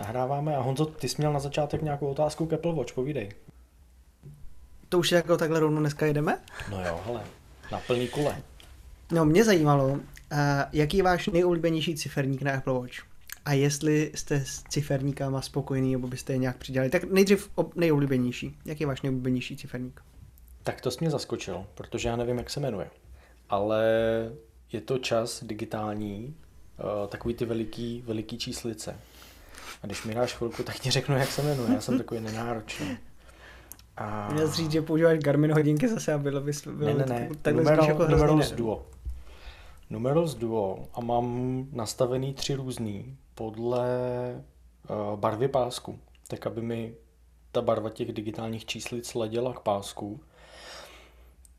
Nahráváme a Honzo, ty jsi měl na začátek nějakou otázku k Apple Watch, povídej. To už jako takhle rovnou dneska jedeme? No jo, hele, na plný kule. No mě zajímalo, uh, jaký je váš nejoblíbenější ciferník na Apple Watch? A jestli jste s ciferníkama spokojení, nebo byste je nějak přidělali. Tak nejdřív nejoblíbenější. Jaký je váš nejoblíbenější ciferník? Tak to jsi mě zaskočil, protože já nevím, jak se jmenuje. Ale je to čas digitální, uh, takový ty veliký, veliký číslice. A když mi dáš chvilku, tak ti řeknu, jak se jmenuje. Já jsem takový nenáročný. A... Měl jsi říct, že používáš Garmin hodinky zase a bylo by bylo ne, ne, ne. takhle Numeral, jako Numerals Duo. Numerals Duo a mám nastavený tři různý podle uh, barvy pásku, tak aby mi ta barva těch digitálních číslic leděla k pásku.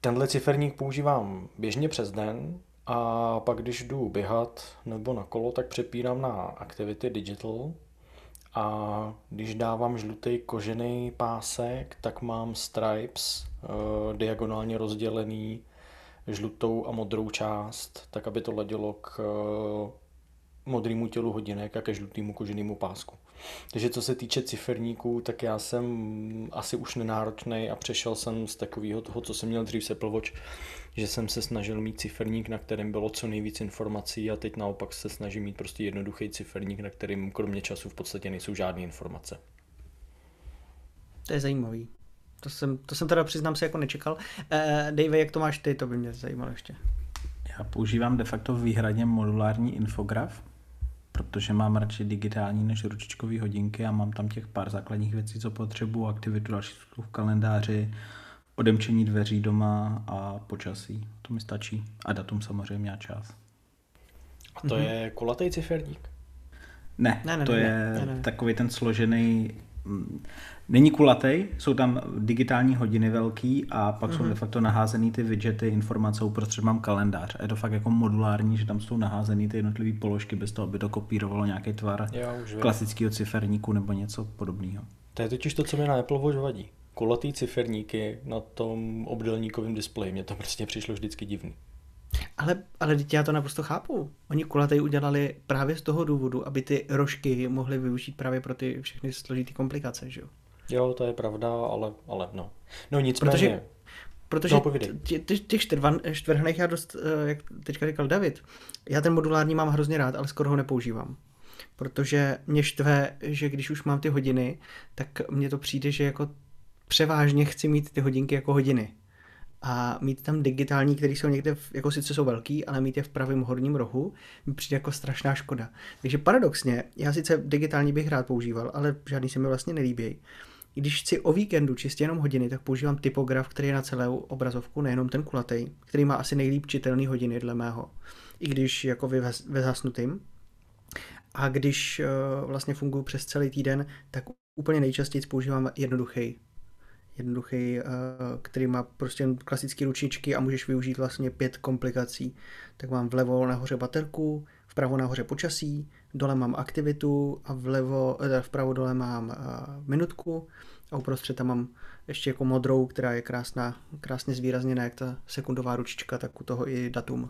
Tenhle ciferník používám běžně přes den a pak když jdu běhat nebo na kolo, tak přepínám na Activity Digital a když dávám žlutý kožený pásek, tak mám stripes uh, diagonálně rozdělený žlutou a modrou část, tak aby to ladilo k uh, modrému tělu hodinek a ke žlutému koženému pásku. Takže co se týče ciferníků, tak já jsem asi už nenáročný a přešel jsem z takového toho, co jsem měl dřív se Apple Watch, že jsem se snažil mít ciferník, na kterém bylo co nejvíc informací a teď naopak se snažím mít prostě jednoduchý ciferník, na kterým kromě času v podstatě nejsou žádné informace. To je zajímavý. To jsem, to jsem teda přiznám se jako nečekal. Uh, Dave, jak to máš ty, to by mě zajímalo ještě. Já používám de facto výhradně modulární infograf, protože mám radši digitální než ručičkové hodinky a mám tam těch pár základních věcí, co potřebuji, aktivitu další v kalendáři, odemčení dveří doma a počasí. To mi stačí. A datum samozřejmě a čas. A to mm-hmm. je kulatý ciferník? Ne, ne, ne to ne, je ne, ne. takový ten složený Není kulatý, jsou tam digitální hodiny velký a pak mm-hmm. jsou mhm. de facto naházený ty widgety, informace, uprostřed mám kalendář. A je to fakt jako modulární, že tam jsou naházený ty jednotlivé položky bez toho, aby to kopírovalo nějaký tvar klasického ciferníku nebo něco podobného. To je totiž to, co mi na Apple Watch vadí. Kulatý ciferníky na tom obdelníkovém displeji, mně to prostě přišlo vždycky divný. Ale, ale teď já to naprosto chápu. Oni kulatej udělali právě z toho důvodu, aby ty rožky mohly využít právě pro ty všechny složité komplikace, že jo? Jo, to je pravda, ale, ale no. No nicméně. Protože, protože no, těch ty čtvrhnek já dost, eh, jak teďka říkal David, já ten modulární mám hrozně rád, ale skoro ho nepoužívám. Protože mě štve, že když už mám ty hodiny, tak mně to přijde, že jako převážně chci mít ty hodinky jako hodiny. A mít tam digitální, které jsou někde, v, jako sice jsou velký, ale mít je v pravém horním rohu, mi přijde jako strašná škoda. Takže paradoxně, já sice digitální bych rád používal, ale žádný se mi vlastně nelíbí. Když chci o víkendu čistě jenom hodiny, tak používám typograf, který je na celou obrazovku, nejenom ten kulatý, který má asi nejlíp čitelný hodiny dle mého. I když jako ve zasnutým. A když uh, vlastně funguji přes celý týden, tak úplně nejčastěji používám jednoduchý jednoduchý, uh, který má prostě klasické ručičky a můžeš využít vlastně pět komplikací. Tak mám vlevo nahoře baterku, vpravo nahoře počasí, dole mám aktivitu a vlevo, teda vpravo dole mám uh, minutku a uprostřed tam mám ještě jako modrou, která je krásná, krásně zvýrazněná, jak ta sekundová ručička, tak u toho i datum.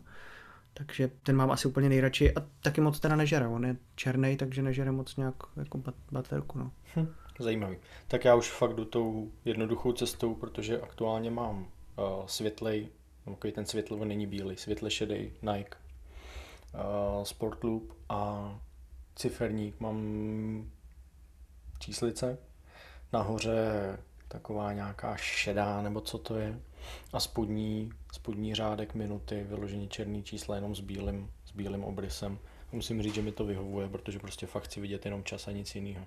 Takže ten mám asi úplně nejradši a taky moc teda nežere, on je černý, takže nežere moc nějak jako baterku. No. Hm, zajímavý. Tak já už fakt jdu tou jednoduchou cestou, protože aktuálně mám uh, světlej, takový ten světlový není bílý, světle šedý Nike uh, Sportloop a ciferník, mám číslice, nahoře taková nějaká šedá, nebo co to je, a spodní, spodní řádek minuty, vyložení černý čísla jenom s bílým, s bílým obrysem. Musím říct, že mi to vyhovuje, protože prostě fakt chci vidět jenom čas a nic jiného.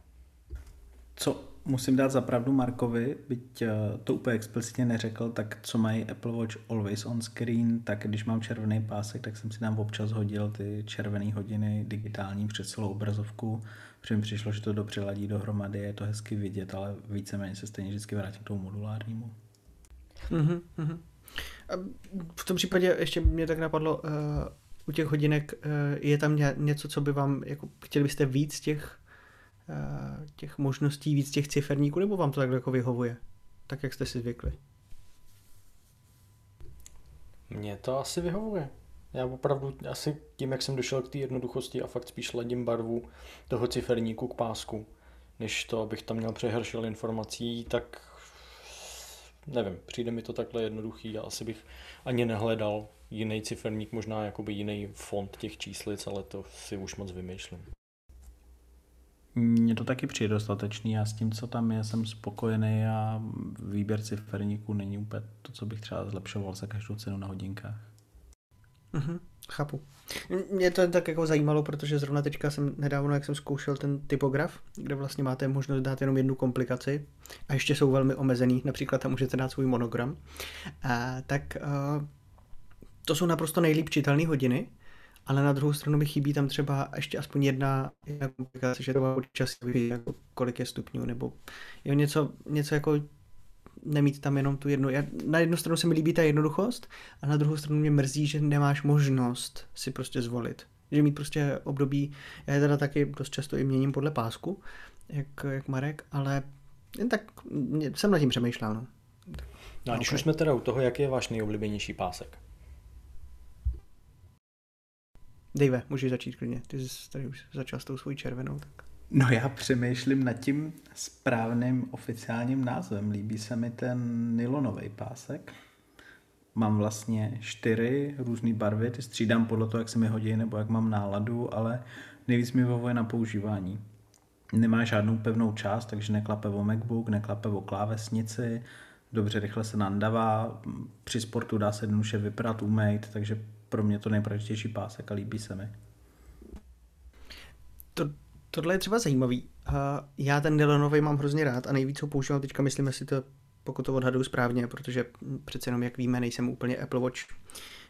Co musím dát zapravdu Markovi, byť eh, to úplně explicitně neřekl, tak co mají Apple Watch Always on Screen, tak když mám červený pásek, tak jsem si tam občas hodil ty červené hodiny digitální přes celou obrazovku, protože mi přišlo, že to dobře ladí dohromady, je to hezky vidět, ale víceméně se stejně vždycky vrátím k tomu modulárnímu. Mm-hmm. V tom případě ještě mě tak napadlo, uh, u těch hodinek uh, je tam něco, co by vám, jako chtěli byste víc těch Eh, těch možností, víc těch ciferníků, nebo vám to takhle jako vyhovuje? Tak, jak jste si zvykli? Mně to asi vyhovuje. Já opravdu asi tím, jak jsem došel k té jednoduchosti a fakt spíš ladím barvu toho ciferníku k pásku, než to, abych tam měl přehršel informací, tak nevím, přijde mi to takhle jednoduchý a asi bych ani nehledal jiný ciferník, možná jakoby jiný font těch číslic, ale to si už moc vymýšlím. Mně to taky přijde dostatečný. Já s tím, co tam je, jsem spokojený a výběr ciferníků není úplně to, co bych třeba zlepšoval za každou cenu na hodinkách. Mhm, chápu. Mě to tak jako zajímalo, protože zrovna teďka jsem nedávno, jak jsem zkoušel ten typograf, kde vlastně máte možnost dát jenom jednu komplikaci a ještě jsou velmi omezený, například tam můžete dát svůj monogram, a, tak a, to jsou naprosto nejlíp čitelné hodiny, ale na druhou stranu mi chybí tam třeba ještě aspoň jedna, jedna komplikace, že to počasí, jako kolik je stupňů, nebo jo, něco, něco jako nemít tam jenom tu jednu. Já, na jednu stranu se mi líbí ta jednoduchost a na druhou stranu mě mrzí, že nemáš možnost si prostě zvolit. Že mít prostě období, já je teda taky dost často i měním podle pásku, jak, jak Marek, ale jen tak jsem nad tím přemýšlel. No. No a když okay. už jsme teda u toho, jaký je váš nejoblíbenější pásek? Dejve, můžeš začít klidně. Ty jsi tady už začal s tou svojí červenou. Tak. No já přemýšlím nad tím správným oficiálním názvem. Líbí se mi ten nylonový pásek. Mám vlastně čtyři různé barvy, ty střídám podle toho, jak se mi hodí nebo jak mám náladu, ale nejvíc mi vyhovuje na používání. Nemá žádnou pevnou část, takže neklape o MacBook, neklape o klávesnici, dobře rychle se nandavá, při sportu dá se jednoduše vyprat, umýt, takže pro mě to nejpraktičtější pásek a líbí se mi. To, tohle je třeba zajímavý. Já ten Dylanový mám hrozně rád a nejvíc ho používám teďka, myslím si to, pokud to odhaduju správně, protože přece jenom, jak víme, nejsem úplně Apple Watch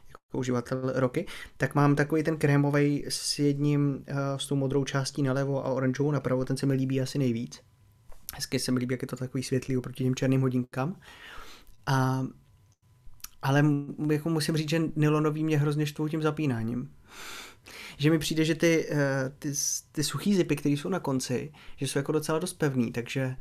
jako uživatel roky, tak mám takový ten krémový s jedním, s tou modrou částí nalevo a oranžovou napravo, ten se mi líbí asi nejvíc. Hezky se mi líbí, jak je to takový světlý oproti těm černým hodinkám. A ale jako musím říct, že nylonový mě hrozně štvou tím zapínáním. Že mi přijde, že ty, eh, ty, ty suchý zipy, které jsou na konci, že jsou jako docela dost pevný, takže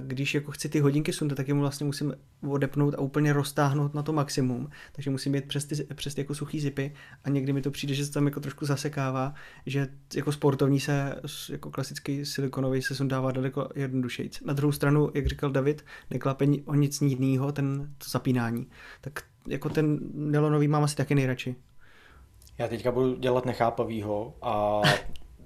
když jako chci ty hodinky sundat, tak je mu vlastně musím odepnout a úplně roztáhnout na to maximum, takže musím jít přes ty, přes ty jako suchý zipy a někdy mi to přijde, že se tam jako trošku zasekává, že jako sportovní se, jako klasický silikonový se sundává daleko jednodušejc. Na druhou stranu, jak říkal David, neklape o nic jiného, ten to zapínání. Tak jako ten nelonový mám asi taky nejradši. Já teďka budu dělat nechápavýho a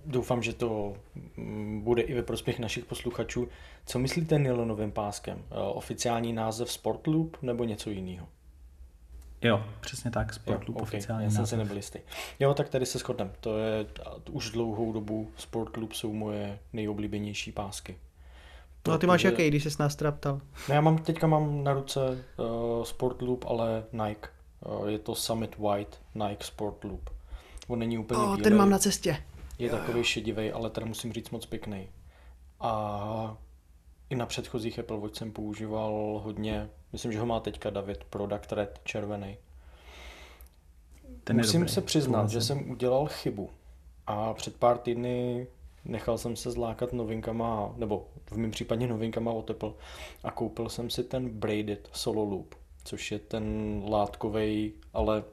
doufám, že to mm, bude i ve prospěch našich posluchačů. Co myslíte nylonovým páskem? Eh, oficiální název Sportloop nebo něco jiného? Jo, přesně tak, Sportloop jo, okay. oficiální Já jsem si nebyl jistý. Jo, tak tady se shodneme. To je už dlouhou dobu Sportloop jsou moje nejoblíbenější pásky. No a ty máš jaký, když jsi nás teda ptal? No já mám, teďka mám na ruce uh, Sportloop, ale Nike. Uh, je to Summit White Nike Sportloop. On není úplně oh, ten mám na cestě je takový šedivý, ale teda musím říct moc pěkný. A i na předchozích Apple Watch jsem používal hodně, myslím, že ho má teďka David, Product Red, červený. Ten musím dobrý, se přiznat, že jsem udělal chybu. A před pár týdny nechal jsem se zlákat novinkama, nebo v mém případě novinkama od Apple a koupil jsem si ten Braided Solo Loop, což je ten látkový, ale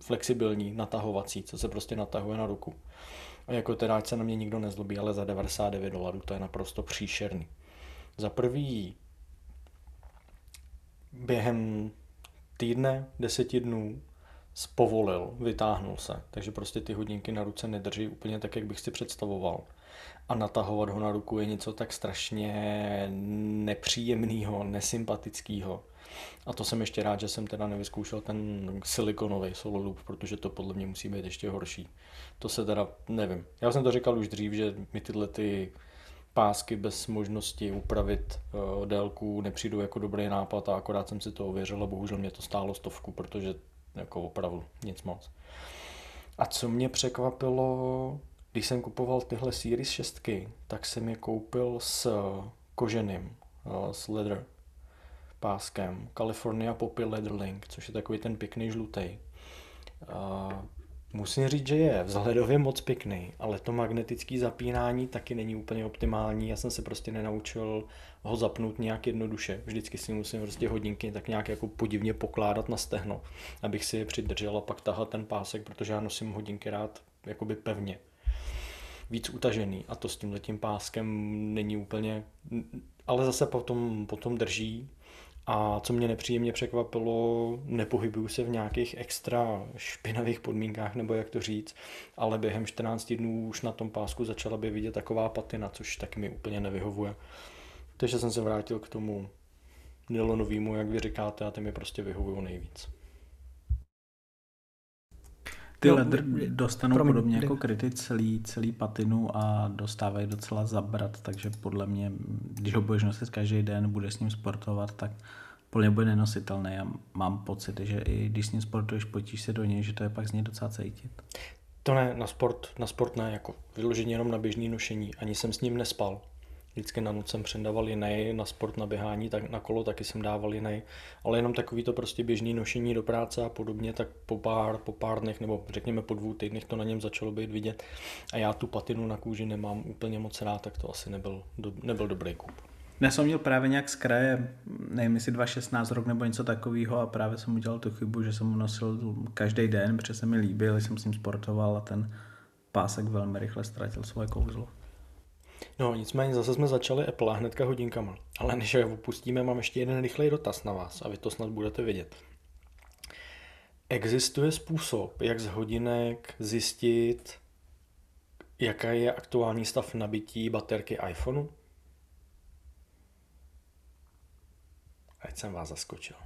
flexibilní, natahovací, co se prostě natahuje na ruku. A jako teda, ať se na mě nikdo nezlobí, ale za 99 dolarů to je naprosto příšerný. Za prvý během týdne, deseti dnů spovolil, vytáhnul se, takže prostě ty hodinky na ruce nedrží úplně tak, jak bych si představoval. A natahovat ho na ruku je něco tak strašně nepříjemného, nesympatického, a to jsem ještě rád, že jsem teda nevyzkoušel ten silikonový solo loop, protože to podle mě musí být ještě horší. To se teda, nevím. Já jsem to říkal už dřív, že mi tyhle ty pásky bez možnosti upravit uh, délku nepřijdu jako dobrý nápad a akorát jsem si to ověřil a bohužel mě to stálo stovku, protože jako opravdu nic moc. A co mě překvapilo, když jsem kupoval tyhle Series 6, tak jsem je koupil s koženým, uh, s leather páskem California Poppy Leather Link, což je takový ten pěkný žlutý. Musím říct, že je vzhledově moc pěkný, ale to magnetické zapínání taky není úplně optimální. Já jsem se prostě nenaučil ho zapnout nějak jednoduše. Vždycky si musím prostě hodinky tak nějak jako podivně pokládat na stehno, abych si je přidržel a pak tahat ten pásek, protože já nosím hodinky rád jakoby pevně. Víc utažený a to s tímhletím páskem není úplně, ale zase potom, potom drží a co mě nepříjemně překvapilo, nepohybuju se v nějakých extra špinavých podmínkách, nebo jak to říct, ale během 14 dnů už na tom pásku začala by vidět taková patina, což taky mi úplně nevyhovuje. Takže jsem se vrátil k tomu nylonovýmu, jak vy říkáte, a ty mi prostě vyhovují nejvíc. Ty no, ledr dostanou promiň, podobně jako kryty celý, celý patinu a dostávají docela zabrat, takže podle mě, když ho budeš nosit každý den, budeš s ním sportovat, tak podle mě bude nenositelný. Já mám pocit, že i když s ním sportuješ, potíš se do něj, že to je pak z něj docela cítit. To ne, na sport, na sport ne, jako vyloženě jenom na běžný nošení. Ani jsem s ním nespal vždycky na noc jsem předával jiný, na sport, na běhání, tak na kolo taky jsem dával jiný, ale jenom takový to prostě běžný nošení do práce a podobně, tak po pár, po pár dnech nebo řekněme po dvou týdnech to na něm začalo být vidět a já tu patinu na kůži nemám úplně moc rád, tak to asi nebyl, do, nebyl dobrý kup. Já jsem měl právě nějak z kraje, nevím jestli 2.16 rok nebo něco takového a právě jsem udělal tu chybu, že jsem ho nosil každý den, protože se mi líbil, jsem s ním sportoval a ten pásek velmi rychle ztratil svoje kouzlo. No nicméně zase jsme začali Apple hnedka hodinkama. Ale než je opustíme, mám ještě jeden rychlej dotaz na vás a vy to snad budete vědět. Existuje způsob, jak z hodinek zjistit, jaká je aktuální stav nabití baterky iPhoneu? Ať jsem vás zaskočil.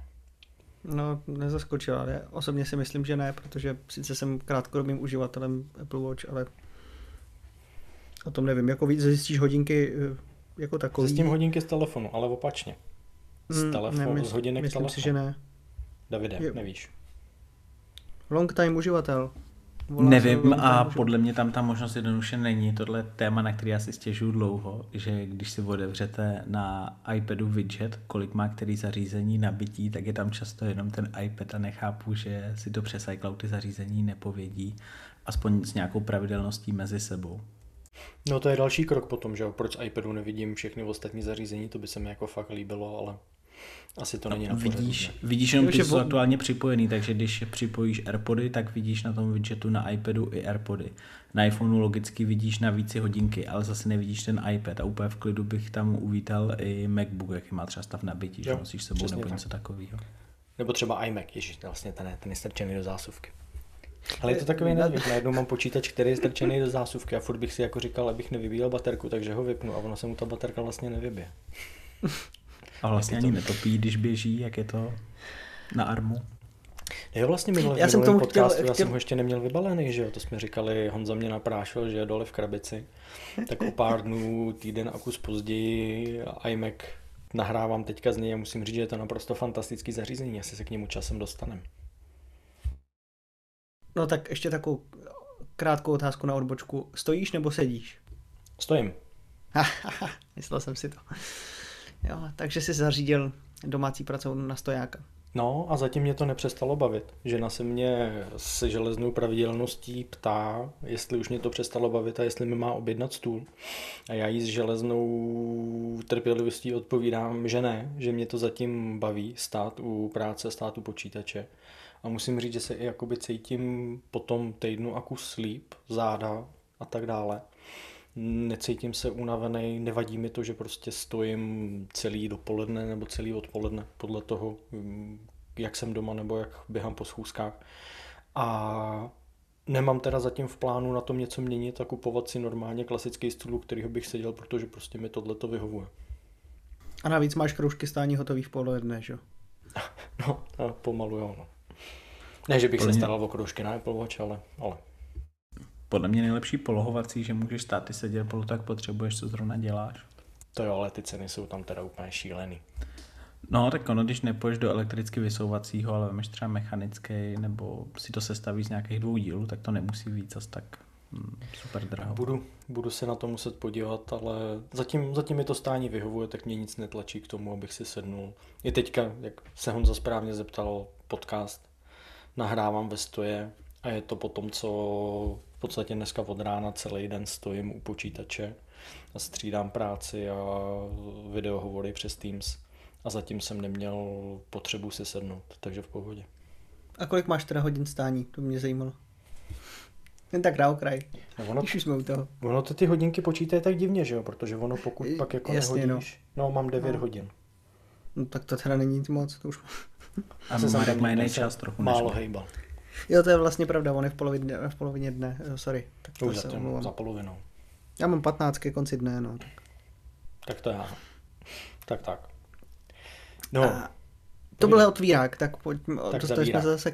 No, nezaskočil, ale osobně si myslím, že ne, protože sice jsem krátkodobým uživatelem Apple Watch, ale O tom nevím, jako víc zjistíš hodinky eh, jako takový. Zjistím hodinky z telefonu, ale opačně. Z hmm, telefonu, ne, z hodinek myslím telefonu. si, že ne. Davide, je. nevíš. Long time uživatel. Volá Nevím a podle mě tam ta možnost jednoduše není. Tohle téma, na který já si stěžuju dlouho, že když si otevřete na iPadu widget, kolik má který zařízení nabití, tak je tam často jenom ten iPad a nechápu, že si to přes iCloud ty zařízení nepovědí, aspoň s nějakou pravidelností mezi sebou. No to je další krok potom, že jo, proč iPadu nevidím všechny ostatní zařízení, to by se mi jako fakt líbilo, ale asi to není na vidíš, pořadu, vidíš jenom ty, jsou aktuálně připojený, takže když připojíš AirPody, tak vidíš na tom widgetu na iPadu i AirPody. Na iPhoneu logicky vidíš na více hodinky, ale zase nevidíš ten iPad a úplně v klidu bych tam uvítal i MacBook, jaký má třeba stav nabití, že nosíš sebou nebo tak. něco takového. Nebo třeba iMac, ježiš, vlastně ten, ten je strčený do zásuvky. Ale je to takový nezvyk. Najednou mám počítač, který je strčený do zásuvky a furt bych si jako říkal, abych nevybíjel baterku, takže ho vypnu a ono se mu ta baterka vlastně nevybije. A vlastně ani to... netopí, když běží, jak je to na armu. Jo, vlastně minulý, já jsem tomu podcastu, chtěl, já chtěl... jsem ho ještě neměl vybalený, že jo, to jsme říkali, Honza mě naprášil, že je dole v krabici, tak o pár dnů, týden a kus později iMac nahrávám teďka z něj a musím říct, že je to naprosto fantastický zařízení, asi se k němu časem dostaneme. No tak ještě takovou krátkou otázku na odbočku. Stojíš nebo sedíš? Stojím. Myslel jsem si to. Jo, takže jsi zařídil domácí pracovnu na stojáka. No a zatím mě to nepřestalo bavit. Žena se mě se železnou pravidelností ptá, jestli už mě to přestalo bavit a jestli mi má objednat stůl. A já jí s železnou trpělivostí odpovídám, že ne, že mě to zatím baví stát u práce, stát u počítače a musím říct, že se i jakoby cítím po tom týdnu a kus líp, záda a tak dále. Necítím se unavený, nevadí mi to, že prostě stojím celý dopoledne nebo celý odpoledne, podle toho, jak jsem doma nebo jak běhám po schůzkách. A nemám teda zatím v plánu na tom něco měnit a kupovat si normálně klasický stůl, kterýho bych seděl, protože prostě mi tohle to vyhovuje. A navíc máš kroužky stání hotový v poledne, že jo? no, pomalu jo, no. Ne, že bych se staral o kroužky na Apple Watch, ale, ale. podle mě nejlepší polohovací, že můžeš stát ty sedět polu, tak potřebuješ, co zrovna děláš. To jo, ale ty ceny jsou tam teda úplně šílený. No, tak ono, když nepoješ do elektricky vysouvacího, ale vemeš třeba mechanický, nebo si to sestaví z nějakých dvou dílů, tak to nemusí víc asi tak hmm, super draho. Budu, budu se na to muset podívat, ale zatím, zatím mi to stání vyhovuje, tak mě nic netlačí k tomu, abych si sednul. I teďka, jak se Honza správně zeptal, podcast nahrávám ve stoje a je to po tom, co v podstatě dneska od rána celý den stojím u počítače a střídám práci a videohovory přes Teams a zatím jsem neměl potřebu si sednout, takže v pohodě. A kolik máš teda hodin stání? To mě zajímalo. Jen tak na okraj, no ono, když jsme u toho. Ono to ty hodinky počítají tak divně, že jo? Protože ono pokud pak jako Jasně, nehodíš, no. no mám 9 no. hodin. No tak to teda není nic moc, to už A se Marek má jiný čas trochu. Málo hejbal. Jo, to je vlastně pravda, on je v polovině, v polovině dne, sorry. Tak to Už za, tím, za polovinou. Já mám 15 ke konci dne, no. Tak, tak to já. Tak, tak. No. A to byl otvírák, tak pojďme, tak dostali jsme zase...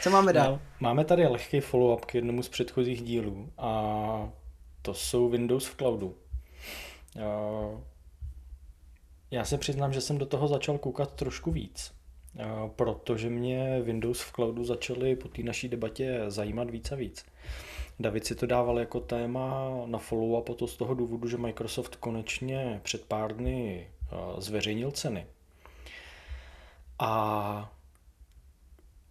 Co máme dál? Máme tady lehký follow-up k jednomu z předchozích dílů a to jsou Windows v cloudu. Já se přiznám, že jsem do toho začal koukat trošku víc, protože mě Windows v cloudu začaly po té naší debatě zajímat víc a víc. David si to dával jako téma na follow-up to z toho důvodu, že Microsoft konečně před pár dny zveřejnil ceny. A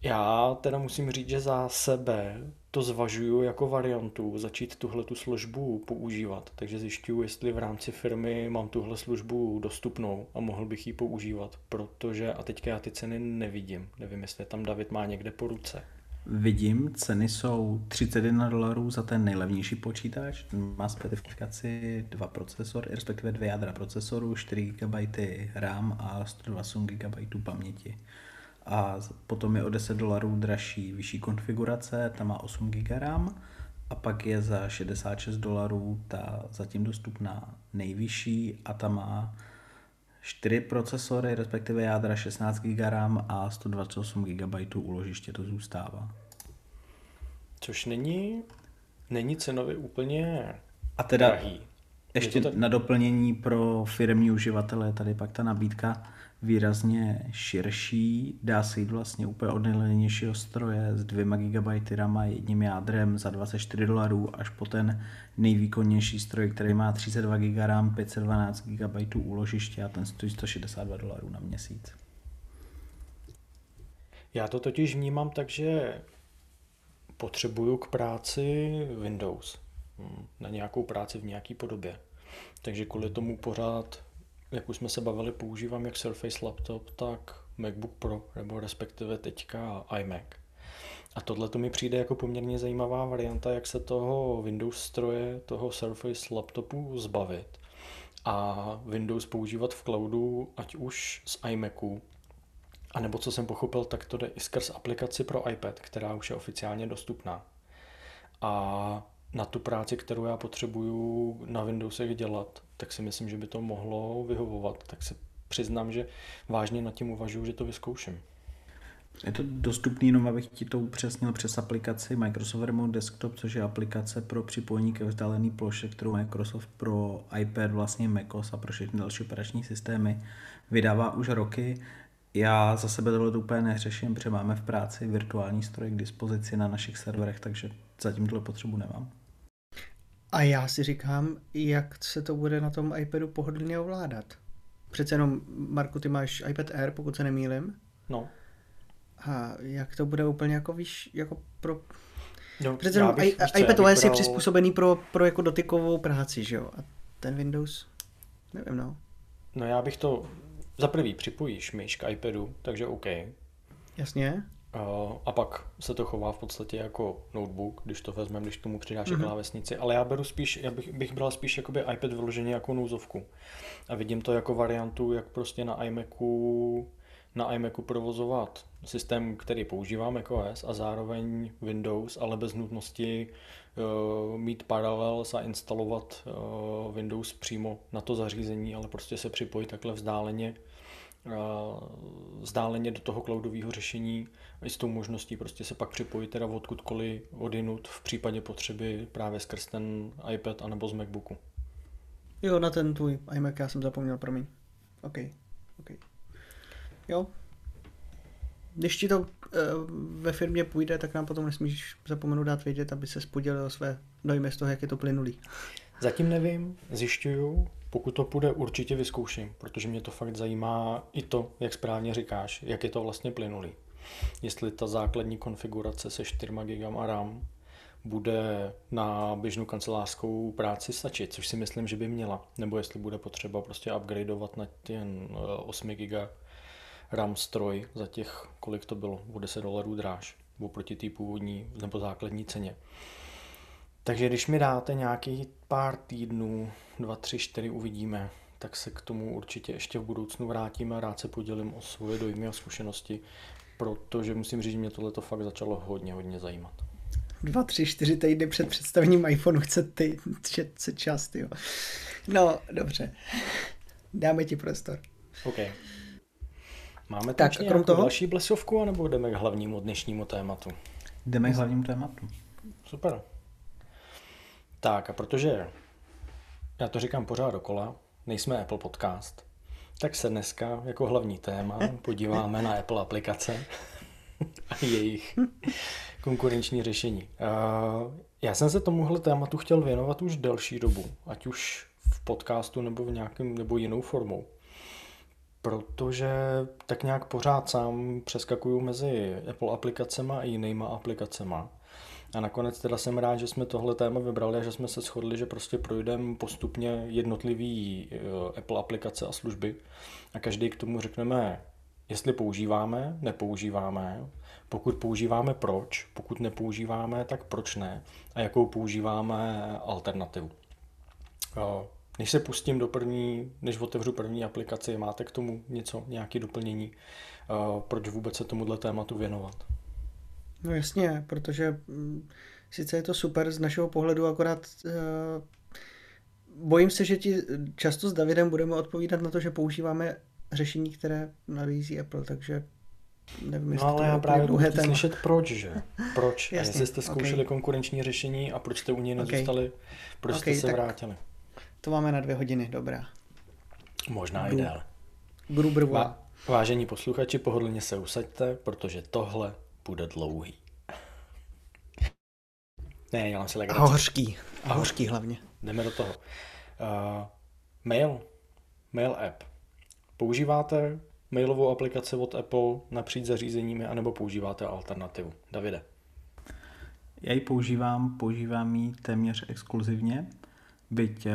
já teda musím říct, že za sebe to zvažuju jako variantu začít tuhle tu službu používat. Takže zjišťuju, jestli v rámci firmy mám tuhle službu dostupnou a mohl bych ji používat, protože a teďka já ty ceny nevidím. Nevím, jestli tam David má někde po ruce. Vidím, ceny jsou 31 dolarů za ten nejlevnější počítač. Ten má specifikaci dva procesory, respektive dvě jádra procesoru, 4 GB RAM a 128 GB paměti. A potom je o 10 dolarů dražší vyšší konfigurace, ta má 8 GB RAM a pak je za 66 dolarů ta zatím dostupná nejvyšší a ta má 4 procesory, respektive jádra 16 GB RAM a 128 GB úložiště to zůstává. Což není, není cenově úplně a teda drahý. Ještě tak... na doplnění pro firmní uživatele tady pak ta nabídka výrazně širší, dá se jít vlastně úplně od nejlevnějšího stroje s 2 GB RAM a jedním jádrem za 24 dolarů až po ten nejvýkonnější stroj, který má 32 GB RAM, 512 GB úložiště a ten stojí 162 dolarů na měsíc. Já to totiž vnímám tak, že potřebuju k práci Windows. Hm, na nějakou práci v nějaké podobě. Takže kvůli tomu pořád jak už jsme se bavili, používám jak Surface laptop, tak MacBook Pro, nebo respektive teďka iMac. A tohle to mi přijde jako poměrně zajímavá varianta, jak se toho Windows stroje, toho Surface laptopu zbavit a Windows používat v cloudu, ať už z iMacu, a nebo co jsem pochopil, tak to jde i skrz aplikaci pro iPad, která už je oficiálně dostupná. A na tu práci, kterou já potřebuju na Windowsech dělat, tak si myslím, že by to mohlo vyhovovat. Tak se přiznám, že vážně nad tím uvažuji, že to vyzkouším. Je to dostupný, jenom abych ti to upřesnil přes aplikaci Microsoft Remote Desktop, což je aplikace pro připojení ke vzdálené ploše, kterou Microsoft pro iPad, vlastně macOS a pro všechny další operační systémy vydává už roky. Já za sebe tohle úplně neřeším, protože máme v práci virtuální stroje k dispozici na našich serverech, takže zatím tohle potřebu nemám. A já si říkám, jak se to bude na tom iPadu pohodlně ovládat. Přece jenom, Marku, ty máš iPad Air, pokud se nemýlim. No. A jak to bude úplně jako, víš, jako pro... No, Přece jenom bych, I, iPad OS je přizpůsobený pro, pro jako dotykovou práci, že jo? A ten Windows, nevím, no. No já bych to, za prvý připojíš myš k iPadu, takže OK. Jasně. A pak se to chová v podstatě jako notebook, když to vezmeme, když tomu přidáš mm-hmm. klávesnici. Ale já beru spíš, já bych, bych bral spíš jakoby iPad vyloženě jako nouzovku. A vidím to jako variantu, jak prostě na iMacu, na iMacu provozovat systém, který používám jako OS a zároveň Windows, ale bez nutnosti uh, mít paralel a instalovat uh, Windows přímo na to zařízení, ale prostě se připojit takhle vzdáleně zdáleně do toho cloudového řešení i s tou možností prostě se pak připojit teda odkudkoliv odinut v případě potřeby právě skrz ten iPad anebo z MacBooku. Jo, na ten tvůj iMac já jsem zapomněl, promiň. OK, OK. Jo. Když ti to uh, ve firmě půjde, tak nám potom nesmíš zapomenout dát vědět, aby se podělil své dojmy z toho, jak je to plynulý. Zatím nevím, zjišťuju, pokud to půjde, určitě vyzkouším, protože mě to fakt zajímá i to, jak správně říkáš, jak je to vlastně plynulý. Jestli ta základní konfigurace se 4 GB RAM bude na běžnou kancelářskou práci stačit, což si myslím, že by měla. Nebo jestli bude potřeba prostě upgradeovat na ten 8 GB RAM stroj za těch, kolik to bylo, o 10 dolarů dráž, oproti té původní nebo základní ceně. Takže když mi dáte nějaký pár týdnů, dva, tři, čtyři uvidíme, tak se k tomu určitě ještě v budoucnu vrátíme a rád se podělím o svoje dojmy a zkušenosti, protože musím říct, že mě tohle to fakt začalo hodně, hodně zajímat. Dva, tři, čtyři týdny před představením iPhoneu chcete se čas, jo. No, dobře. Dáme ti prostor. OK. Máme tak, tam krom toho? další blesovku, anebo jdeme k hlavnímu dnešnímu tématu? Jdeme k hlavnímu tématu. Super. Tak a protože já to říkám pořád dokola, nejsme Apple Podcast, tak se dneska jako hlavní téma podíváme na Apple aplikace a jejich konkurenční řešení. Já jsem se tomuhle tématu chtěl věnovat už delší dobu, ať už v podcastu nebo v nějakém nebo jinou formou. Protože tak nějak pořád sám přeskakuju mezi Apple aplikacemi a jinýma aplikacemi. A nakonec teda jsem rád, že jsme tohle téma vybrali a že jsme se shodli, že prostě projdeme postupně jednotlivý eh, Apple aplikace a služby. A každý k tomu řekneme, jestli používáme, nepoužíváme, pokud používáme proč, pokud nepoužíváme, tak proč ne. A jakou používáme alternativu. Eh, než se pustím do první, než otevřu první aplikaci, máte k tomu něco, nějaké doplnění, eh, proč vůbec se tomuhle tématu věnovat? No jasně, protože mm, sice je to super z našeho pohledu, akorát uh, bojím se, že ti často s Davidem budeme odpovídat na to, že používáme řešení, které nabízí Apple, takže nevím, jestli no ale já právě budu slyšet proč, že? Proč? Jasně, jestli jste zkoušeli okay. konkurenční řešení a proč jste u něj nezůstali, okay. proč okay, jste se vrátili? To máme na dvě hodiny, dobrá. Možná Bru. i déle. Gruber Vá, Vážení posluchači, pohodlně se usaďte, protože tohle bude dlouhý. Ne, dělám si legraci. A hořký. A hořký hlavně. Jdeme do toho. Uh, mail. Mail app. Používáte mailovou aplikaci od Apple napříč zařízeními, anebo používáte alternativu? Davide. Já ji používám, používám ji téměř exkluzivně, byť uh,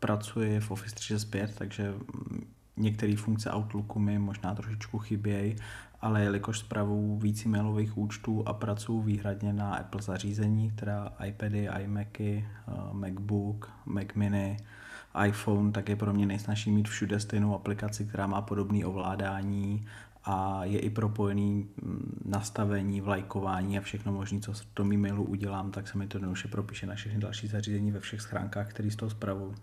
pracuji v Office 365, takže mm, některé funkce Outlooku mi možná trošičku chybějí, ale jelikož zpravuju víc e-mailových účtů a pracuji výhradně na Apple zařízení, teda iPady, iMacy, eh, MacBook, Mac mini, iPhone, tak je pro mě nejsnažší mít všude stejnou aplikaci, která má podobné ovládání a je i propojený mm, nastavení, vlajkování a všechno možné, co v tom e-mailu udělám, tak se mi to jednoduše propíše na všechny další zařízení ve všech schránkách, které z toho zpravuju.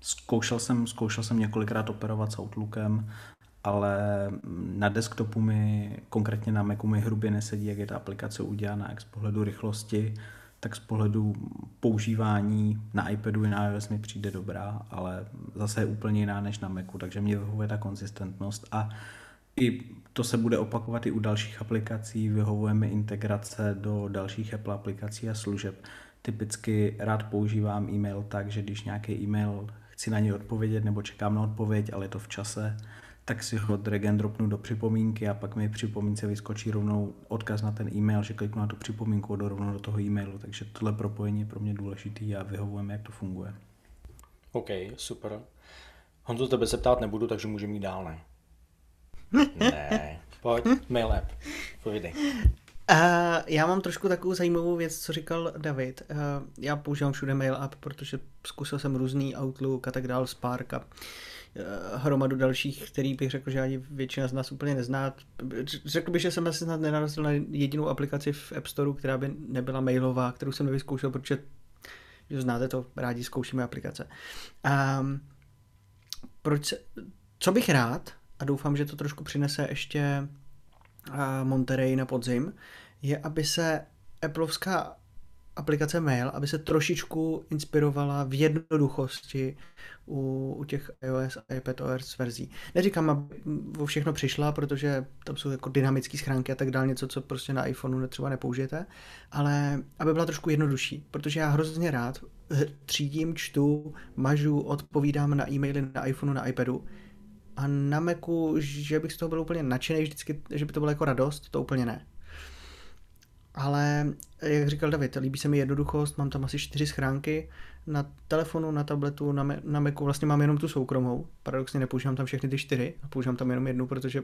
Zkoušel jsem, zkoušel jsem několikrát operovat s Outlookem ale na desktopu mi, konkrétně na Macu mi hrubě nesedí, jak je ta aplikace udělaná, jak z pohledu rychlosti, tak z pohledu používání na iPadu i na iOS mi přijde dobrá, ale zase je úplně jiná než na Macu, takže mě vyhovuje ta konzistentnost a i to se bude opakovat i u dalších aplikací, vyhovuje mi integrace do dalších Apple aplikací a služeb. Typicky rád používám e-mail tak, že když nějaký e-mail chci na něj odpovědět nebo čekám na odpověď, ale je to v čase, tak si ho drag and dropnu do připomínky a pak mi připomínce vyskočí rovnou odkaz na ten e-mail, že kliknu na tu připomínku a rovnou do toho e-mailu. Takže tohle propojení je pro mě důležitý a vyhovujeme, jak to funguje. OK, super. Honzo, tebe se ptát nebudu, takže můžeme jít dál, ne? ne. Pojď, mail app. Povídej. Uh, já mám trošku takovou zajímavou věc, co říkal David. Uh, já používám všude mail app, protože zkusil jsem různý Outlook a tak dál, Spark a hromadu dalších, který bych řekl, že ani většina z nás úplně nezná. Řekl bych, že jsem asi snad nenarazil na jedinou aplikaci v App Store, která by nebyla mailová, kterou jsem nevyzkoušel, protože že znáte to, rádi zkoušíme aplikace. Um, proč co bych rád, a doufám, že to trošku přinese ještě Monterey na podzim, je, aby se Appleovská aplikace Mail, aby se trošičku inspirovala v jednoduchosti u, u těch iOS a iPadOS verzí. Neříkám, aby o všechno přišla, protože tam jsou jako dynamické schránky a tak dále, něco, co prostě na iPhoneu třeba nepoužijete, ale aby byla trošku jednodušší, protože já hrozně rád třídím, čtu, mažu, odpovídám na e-maily na iPhoneu, na iPadu a na Macu, že bych z toho byl úplně nadšený vždycky, že by to bylo jako radost, to úplně ne. Ale, jak říkal David, líbí se mi jednoduchost, mám tam asi čtyři schránky, na telefonu, na tabletu, na, na Macu vlastně mám jenom tu soukromou, paradoxně nepoužívám tam všechny ty čtyři, a používám tam jenom jednu, protože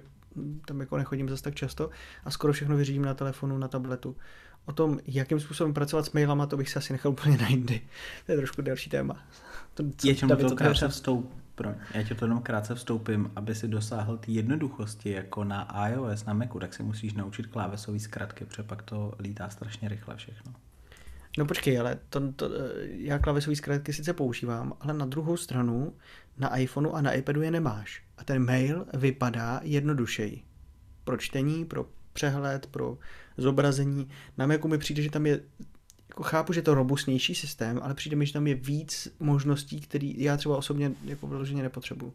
tam jako nechodím zase tak často a skoro všechno vyřídím na telefonu, na tabletu. O tom, jakým způsobem pracovat s mailama, to bych se asi nechal úplně na jindy. To je trošku další téma. To, co je David, to krátce vstoup, pro, já ti to jenom krátce vstoupím, aby si dosáhl té jednoduchosti jako na iOS, na Macu, tak si musíš naučit klávesové zkratky, protože pak to lítá strašně rychle všechno. No počkej, ale to, to, já klávesové zkratky sice používám, ale na druhou stranu na iPhoneu a na iPadu je nemáš. A ten mail vypadá jednodušeji. Pro čtení, pro přehled, pro zobrazení. Na Macu mi přijde, že tam je jako chápu, že je to robustnější systém, ale přijde mi, že tam je víc možností, které já třeba osobně jako vyloženě nepotřebuju.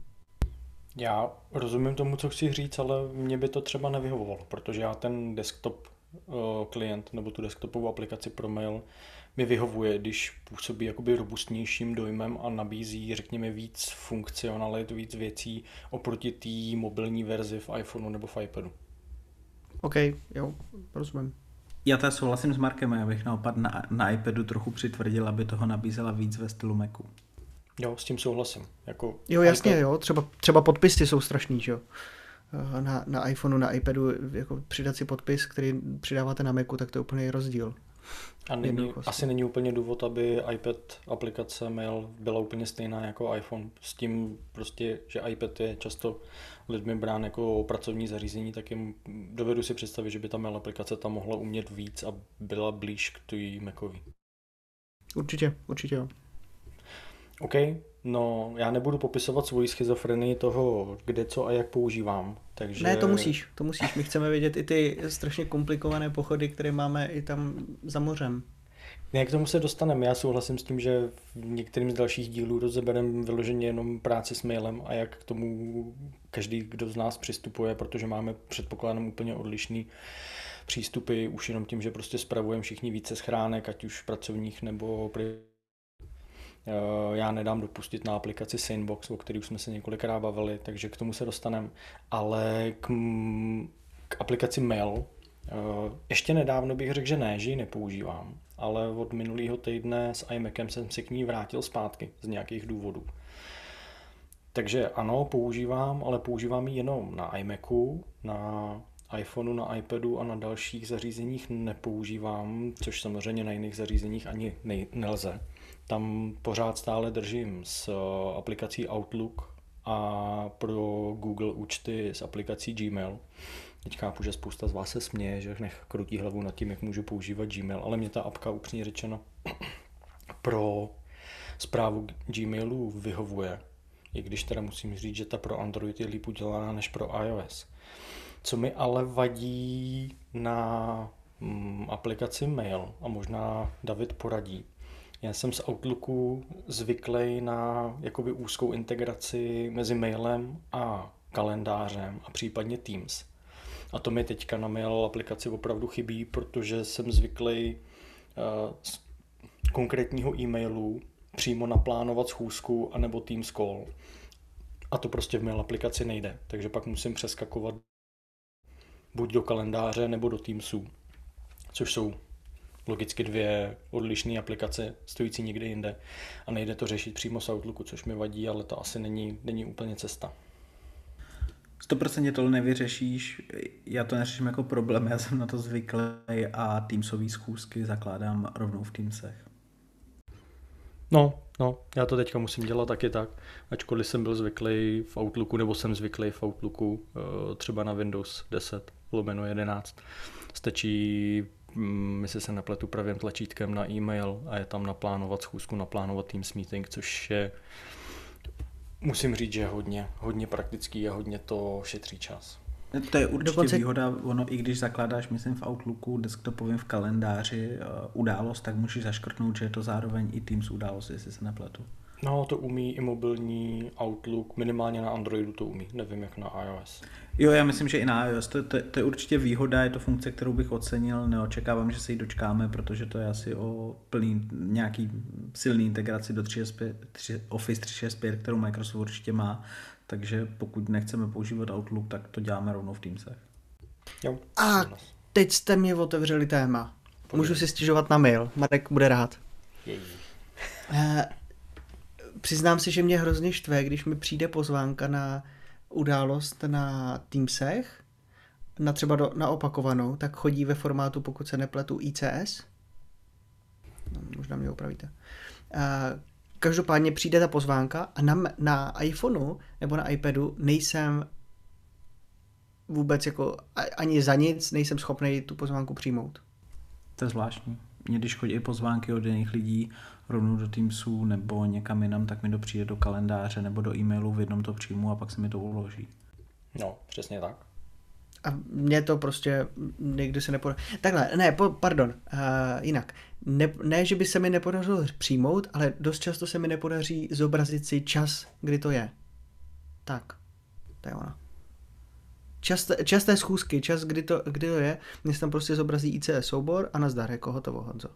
Já rozumím tomu, co chci říct, ale mě by to třeba nevyhovovalo, protože já ten desktop uh, klient nebo tu desktopovou aplikaci pro mail mi vyhovuje, když působí jakoby robustnějším dojmem a nabízí, řekněme, víc funkcionalit, víc věcí oproti té mobilní verzi v iPhoneu nebo v iPadu. OK, jo, rozumím. Já tady souhlasím s Markem, já bych naopak na, na iPadu trochu přitvrdil, aby toho nabízela víc ve stylu Macu. Jo, s tím souhlasím. Jako jo, jasně, iPad... jo, třeba, třeba podpisy jsou strašný, že jo. Eh, na, na iPhoneu, na iPadu, jako přidat si podpis, který přidáváte na Macu, tak to je úplně rozdíl. A není, asi není úplně důvod, aby iPad aplikace Mail byla úplně stejná jako iPhone. S tím prostě, že iPad je často lidmi brán jako pracovní zařízení, tak jim dovedu si představit, že by ta Mail aplikace tam mohla umět víc a byla blíž k tý Macovi. Určitě, určitě jo. OK, no já nebudu popisovat svoji schizofrenii toho, kde co a jak používám. Takže... Ne, to musíš, to musíš. My chceme vědět i ty strašně komplikované pochody, které máme i tam za mořem. Jak k tomu se dostaneme? Já souhlasím s tím, že v některým z dalších dílů rozebereme vyloženě jenom práci s mailem a jak k tomu každý, kdo z nás přistupuje, protože máme předpokládám úplně odlišný přístupy, už jenom tím, že prostě spravujeme všichni více schránek, ať už pracovních nebo já nedám dopustit na aplikaci Sanebox, o který už jsme se několikrát bavili, takže k tomu se dostaneme. Ale k, k aplikaci Mail, ještě nedávno bych řekl, že ne, že ji nepoužívám, ale od minulého týdne s iMacem jsem se k ní vrátil zpátky z nějakých důvodů. Takže ano, používám, ale používám ji jenom na iMacu, na iPhoneu, na iPadu a na dalších zařízeních nepoužívám, což samozřejmě na jiných zařízeních ani ne- nelze. Tam pořád stále držím s eh, aplikací Outlook a pro Google účty s aplikací Gmail. Teď chápu, že spousta z vás se směje, že nech krutí hlavu nad tím, jak můžu používat Gmail, ale mě ta apka upřímně řečeno pro zprávu Gmailu vyhovuje. I když teda musím říct, že ta pro Android je líp udělaná než pro iOS. Co mi ale vadí na mm, aplikaci Mail, a možná David poradí, já jsem z Outlooku zvyklý na jakoby úzkou integraci mezi mailem a kalendářem a případně Teams. A to mi teďka na mail aplikaci opravdu chybí, protože jsem zvyklý uh, z konkrétního e-mailu přímo naplánovat schůzku anebo Teams call. A to prostě v mail aplikaci nejde, takže pak musím přeskakovat buď do kalendáře nebo do Teamsu, což jsou logicky dvě odlišné aplikace stojící někde jinde a nejde to řešit přímo z Outlooku, což mi vadí, ale to asi není, není úplně cesta. 100% to nevyřešíš, já to neřeším jako problém, já jsem na to zvyklý a Teamsové schůzky zakládám rovnou v Teamsech. No, no, já to teďka musím dělat taky tak, ačkoliv jsem byl zvyklý v Outlooku, nebo jsem zvyklý v Outlooku eh, třeba na Windows 10 lomeno 11. Stačí Mm, jestli se nepletu pravým tlačítkem na e-mail a je tam naplánovat schůzku, naplánovat Teams meeting, což je Musím říct, že hodně, hodně praktický a hodně to šetří čas. To je určitě Dokonce... výhoda, ono i když zakládáš, myslím, v Outlooku, desktopovým v kalendáři uh, událost, tak můžeš zaškrtnout, že je to zároveň i Teams událost, jestli se nepletu. No, to umí i mobilní Outlook, minimálně na Androidu to umí, nevím jak na iOS. Jo, já myslím, že i na iOS, to, to, to je určitě výhoda, je to funkce, kterou bych ocenil, neočekávám, že se jí dočkáme, protože to je asi o plný nějaký silný integraci do 365, 3, Office 365, kterou Microsoft určitě má, takže pokud nechceme používat Outlook, tak to děláme rovnou v Teamsech. Jo. A teď jste mě otevřeli téma. Můžu si stěžovat na mail, Marek bude rád. Uh, přiznám si, že mě hrozně štve, když mi přijde pozvánka na událost na Teamsech, na třeba do, na opakovanou, tak chodí ve formátu, pokud se nepletu, ICS. No, možná mě opravíte. A každopádně přijde ta pozvánka a na, na iPhoneu nebo na iPadu nejsem vůbec jako ani za nic nejsem schopný tu pozvánku přijmout. To je zvláštní. Mně když chodí pozvánky od jiných lidí rovnou do Teamsu nebo někam jinam, tak mi to přijde do kalendáře nebo do e-mailu, v jednom to přijmu a pak se mi to uloží. No, přesně tak. A mně to prostě někdy se nepodaří. Takhle, ne, po, pardon, uh, jinak. Ne, ne, že by se mi nepodařilo přijmout, ale dost často se mi nepodaří zobrazit si čas, kdy to je. Tak, to je ono. Čas, čas té schůzky, čas, kdy to, kdy to je, mě se tam prostě zobrazí ICS soubor a nazdar, jako hotovo, Honzo.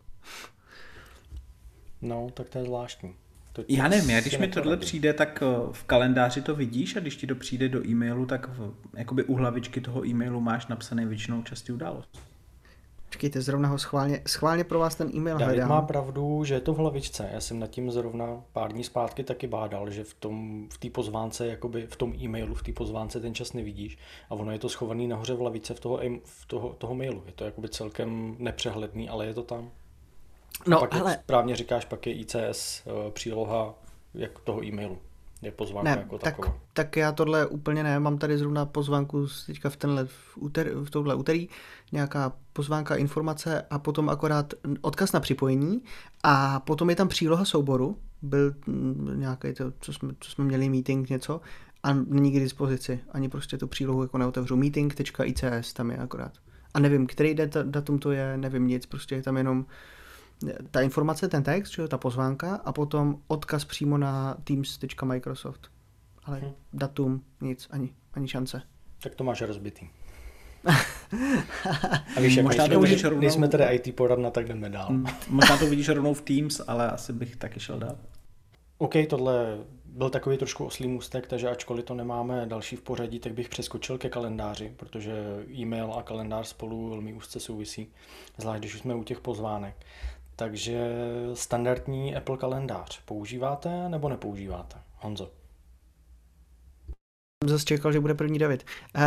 No, tak to je zvláštní. To já nevím, já když mi tohle přijde, tak eh, v kalendáři to vidíš a když ti to přijde do e-mailu, tak v, jakoby u hlavičky toho e-mailu máš napsané většinou častý událost. Počkejte, zrovna ho schválně, schválně pro vás ten e-mail David hledám. má pravdu, že je to v hlavičce. Já jsem nad tím zrovna pár dní zpátky taky bádal, že v tom v té pozvánce, jakoby v tom e-mailu, v té pozvánce ten čas nevidíš a ono je to schovaný nahoře v hlavičce v toho, v toho, toho mailu. Je to jakoby celkem nepřehledný, ale je to tam. No, pak ale... správně říkáš, pak je ICS uh, eh, příloha jak toho e-mailu. Je pozvánka ne, jako tak, taková. Tak já tohle úplně ne, mám tady zrovna pozvánku teďka v tenhle v, úter, v tohle úterý, nějaká pozvánka, informace a potom akorát odkaz na připojení a potom je tam příloha souboru, byl mm, nějaký to, co jsme, co jsme měli meeting něco a není k dispozici, ani prostě tu přílohu jako neotevřu. Meeting.ics tam je akorát. A nevím, který datum to je, nevím nic, prostě je tam jenom ta informace, ten text, že, ta pozvánka a potom odkaz přímo na teams.microsoft. Ale hmm. datum, nic, ani, ani šance. Tak to máš rozbitý. a víš, jak možná to vidíš rovnou... Nejsme tady IT poradna, tak jdeme dál. Hmm. možná to vidíš rovnou v Teams, ale asi bych taky šel dál. OK, tohle byl takový trošku oslý můstek, takže ačkoliv to nemáme další v pořadí, tak bych přeskočil ke kalendáři, protože e-mail a kalendář spolu velmi úzce souvisí, zvlášť když už jsme u těch pozvánek. Takže standardní Apple kalendář používáte nebo nepoužíváte? Honzo. Jsem zase čekal, že bude první David. Uh,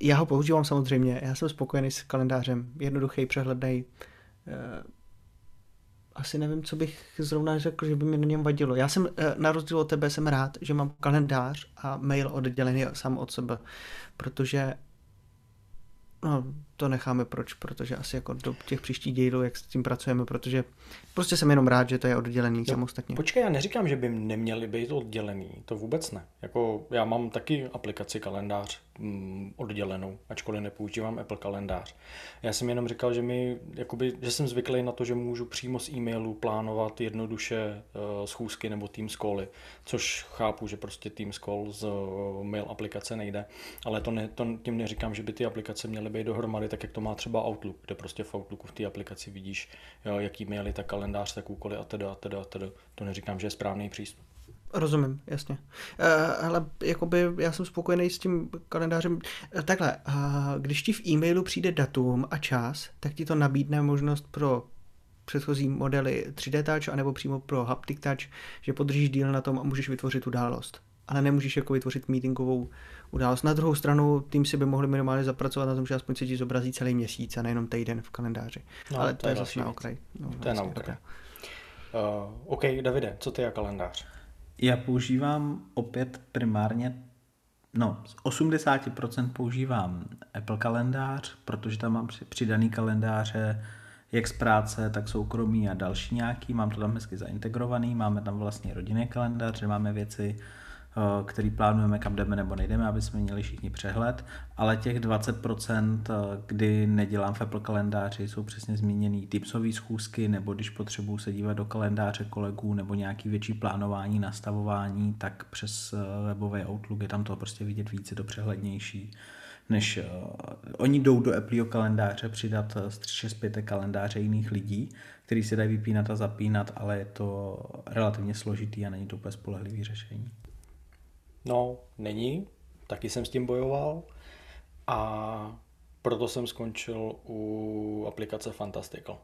já ho používám samozřejmě, já jsem spokojený s kalendářem, jednoduchý, přehledný. Uh, asi nevím, co bych zrovna řekl, že by mi na něm vadilo. Já jsem, uh, na rozdíl od tebe, jsem rád, že mám kalendář a mail oddělený sám od sebe, protože No, to necháme proč, protože asi jako do těch příštích dílů, jak s tím pracujeme, protože prostě jsem jenom rád, že to je oddělený jo, samostatně. Počkej, já neříkám, že by neměli být oddělený, to vůbec ne. Jako já mám taky aplikaci kalendář mm, oddělenou, ačkoliv nepoužívám Apple kalendář. Já jsem jenom říkal, že mi, jakoby, že jsem zvyklý na to, že můžu přímo z e-mailu plánovat jednoduše uh, schůzky nebo Teams cally, což chápu, že prostě Teams call z uh, mail aplikace nejde, ale to, ne, to tím neříkám, že by ty aplikace měly být dohromady, tak jak to má třeba Outlook, kde prostě v Outlooku v té aplikaci vidíš, jo, jaký maily, tak kalendář, tak úkoly a teda, a teda, a teda. To neříkám, že je správný přístup. Rozumím, jasně. Uh, hele, jakoby já jsem spokojený s tím kalendářem. Uh, takhle, uh, když ti v e-mailu přijde datum a čas, tak ti to nabídne možnost pro předchozí modely 3D Touch anebo přímo pro Haptic Touch, že podržíš díl na tom a můžeš vytvořit událost. Ale nemůžeš jako vytvořit meetingovou událost. Na druhou stranu tým si by mohli minimálně zapracovat na tom, že aspoň se ti zobrazí celý měsíc a nejenom týden v kalendáři. No, Ale to, to je zase na okraj. No, to je na okraj. Uh, OK, Davide, co ty je kalendář? Já používám opět primárně, no z 80% používám Apple kalendář, protože tam mám přidaný kalendáře jak z práce, tak soukromí a další nějaký. Mám to tam hezky zaintegrovaný, máme tam vlastně rodinný kalendář, máme věci který plánujeme, kam jdeme nebo nejdeme, aby jsme měli všichni přehled, ale těch 20%, kdy nedělám v Apple kalendáři, jsou přesně zmíněný tipsové schůzky, nebo když potřebuji se dívat do kalendáře kolegů, nebo nějaký větší plánování, nastavování, tak přes webový Outlook je tam to prostě vidět více, to přehlednější než uh, oni jdou do Appleho kalendáře přidat z 365 kalendáře jiných lidí, který se dají vypínat a zapínat, ale je to relativně složitý a není to úplně spolehlivý řešení. No, není. Taky jsem s tím bojoval a proto jsem skončil u aplikace Fantastical.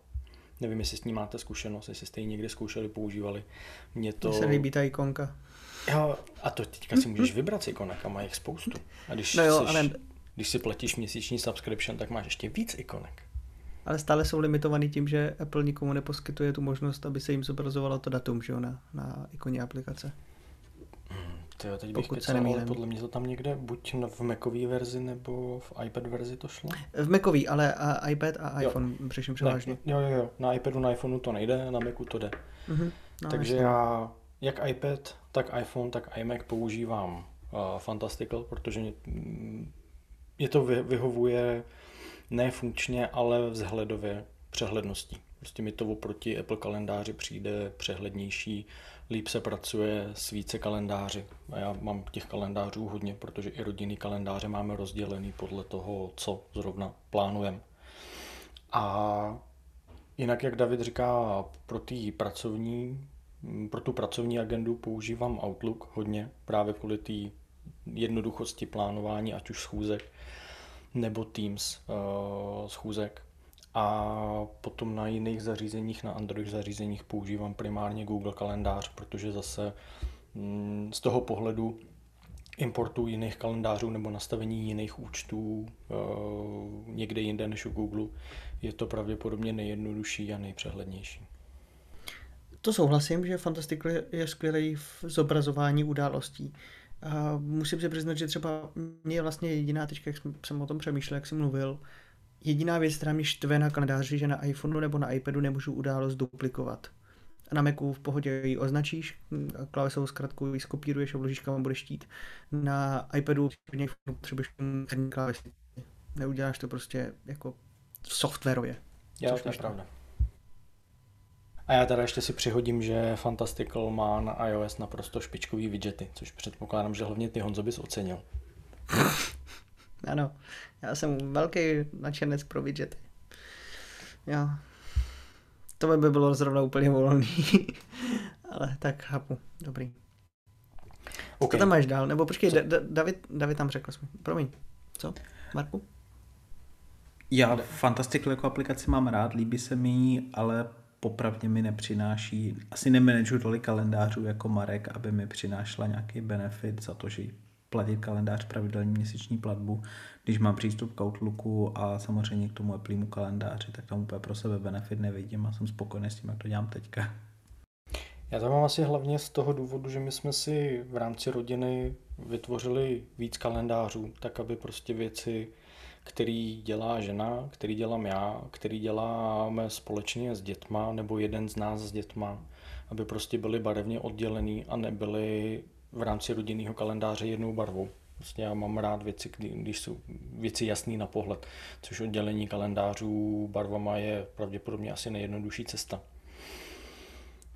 Nevím, jestli s ní máte zkušenost, jestli jste ji někdy zkoušeli, používali. Mně to... Mně se líbí ta ikonka. Jo, a to teďka si můžeš vybrat s ikonek a má jich spoustu. A když, no jo, jsi, ale... když si platíš měsíční subscription, tak máš ještě víc ikonek. Ale stále jsou limitovaný tím, že Apple nikomu neposkytuje tu možnost, aby se jim zobrazovalo to datum že jo, na, na ikoně aplikace. Tyjo, teď bych kecal, ale podle mě to tam někde buď v Macové verzi nebo v iPad verzi to šlo. V Macové, ale a iPad a iPhone přiším převážně. Jo, jo, jo, na iPadu, na iPhoneu to nejde, na Macu to jde. Mm-hmm. No, Takže jasný. já jak iPad, tak iPhone, tak iMac používám uh, Fantastical, protože mě, mě to vyhovuje ne funkčně, ale vzhledově přehledností. Prostě mi to oproti Apple kalendáři přijde přehlednější, líp se pracuje s více kalendáři. A já mám těch kalendářů hodně, protože i rodinný kalendáře máme rozdělený podle toho, co zrovna plánujeme. A jinak, jak David říká, pro, tý pracovní, pro tu pracovní agendu používám Outlook hodně, právě kvůli té jednoduchosti plánování, ať už schůzek, nebo Teams uh, schůzek. A potom na jiných zařízeních, na Android zařízeních používám primárně Google kalendář, protože zase mm, z toho pohledu importu jiných kalendářů nebo nastavení jiných účtů uh, někde jinde než u Google je to pravděpodobně nejjednodušší a nejpřehlednější. To souhlasím, že Fantastical je skvělý v zobrazování událostí. A musím si přiznat, že třeba mě je vlastně jediná, teď jak jsem o tom přemýšlel, jak jsem mluvil, jediná věc, která mě štve na kalendáři, že na iPhoneu nebo na iPadu nemůžu událost duplikovat. Na Macu v pohodě ji označíš, klávesovou zkratku ji skopíruješ a vložíš kam budeš štít. Na iPadu potřebuješ klávesy. Neuděláš to prostě jako softwarově. Jo, to je pravda. A já teda ještě si přihodím, že Fantastical má na iOS naprosto špičkový widgety, což předpokládám, že hlavně ty Honzo bys ocenil. Ano, já jsem velký nadšenec pro widgety. Jo. To by bylo zrovna úplně volný. Ale tak chápu, dobrý. Okay. Co tam máš dál? Nebo počkej, da- David, David tam řekl jsme. Promiň. Co? Marku? Já Fantastical jako aplikaci mám rád, líbí se mi, ale popravdě mi nepřináší, asi nemanageu tolik kalendářů jako Marek, aby mi přinášela nějaký benefit za to, že platit kalendář pravidelní měsíční platbu, když mám přístup k Outlooku a samozřejmě k tomu Applemu kalendáři, tak tam úplně pro sebe benefit nevidím a jsem spokojený s tím, jak to dělám teďka. Já to mám asi hlavně z toho důvodu, že my jsme si v rámci rodiny vytvořili víc kalendářů, tak aby prostě věci který dělá žena, který dělám já, který děláme společně s dětma, nebo jeden z nás s dětma, aby prostě byly barevně oddělený a nebyly v rámci rodinného kalendáře jednou barvou. Prostě já mám rád věci, kdy, když jsou věci jasný na pohled, což oddělení kalendářů barvama je pravděpodobně asi nejjednodušší cesta.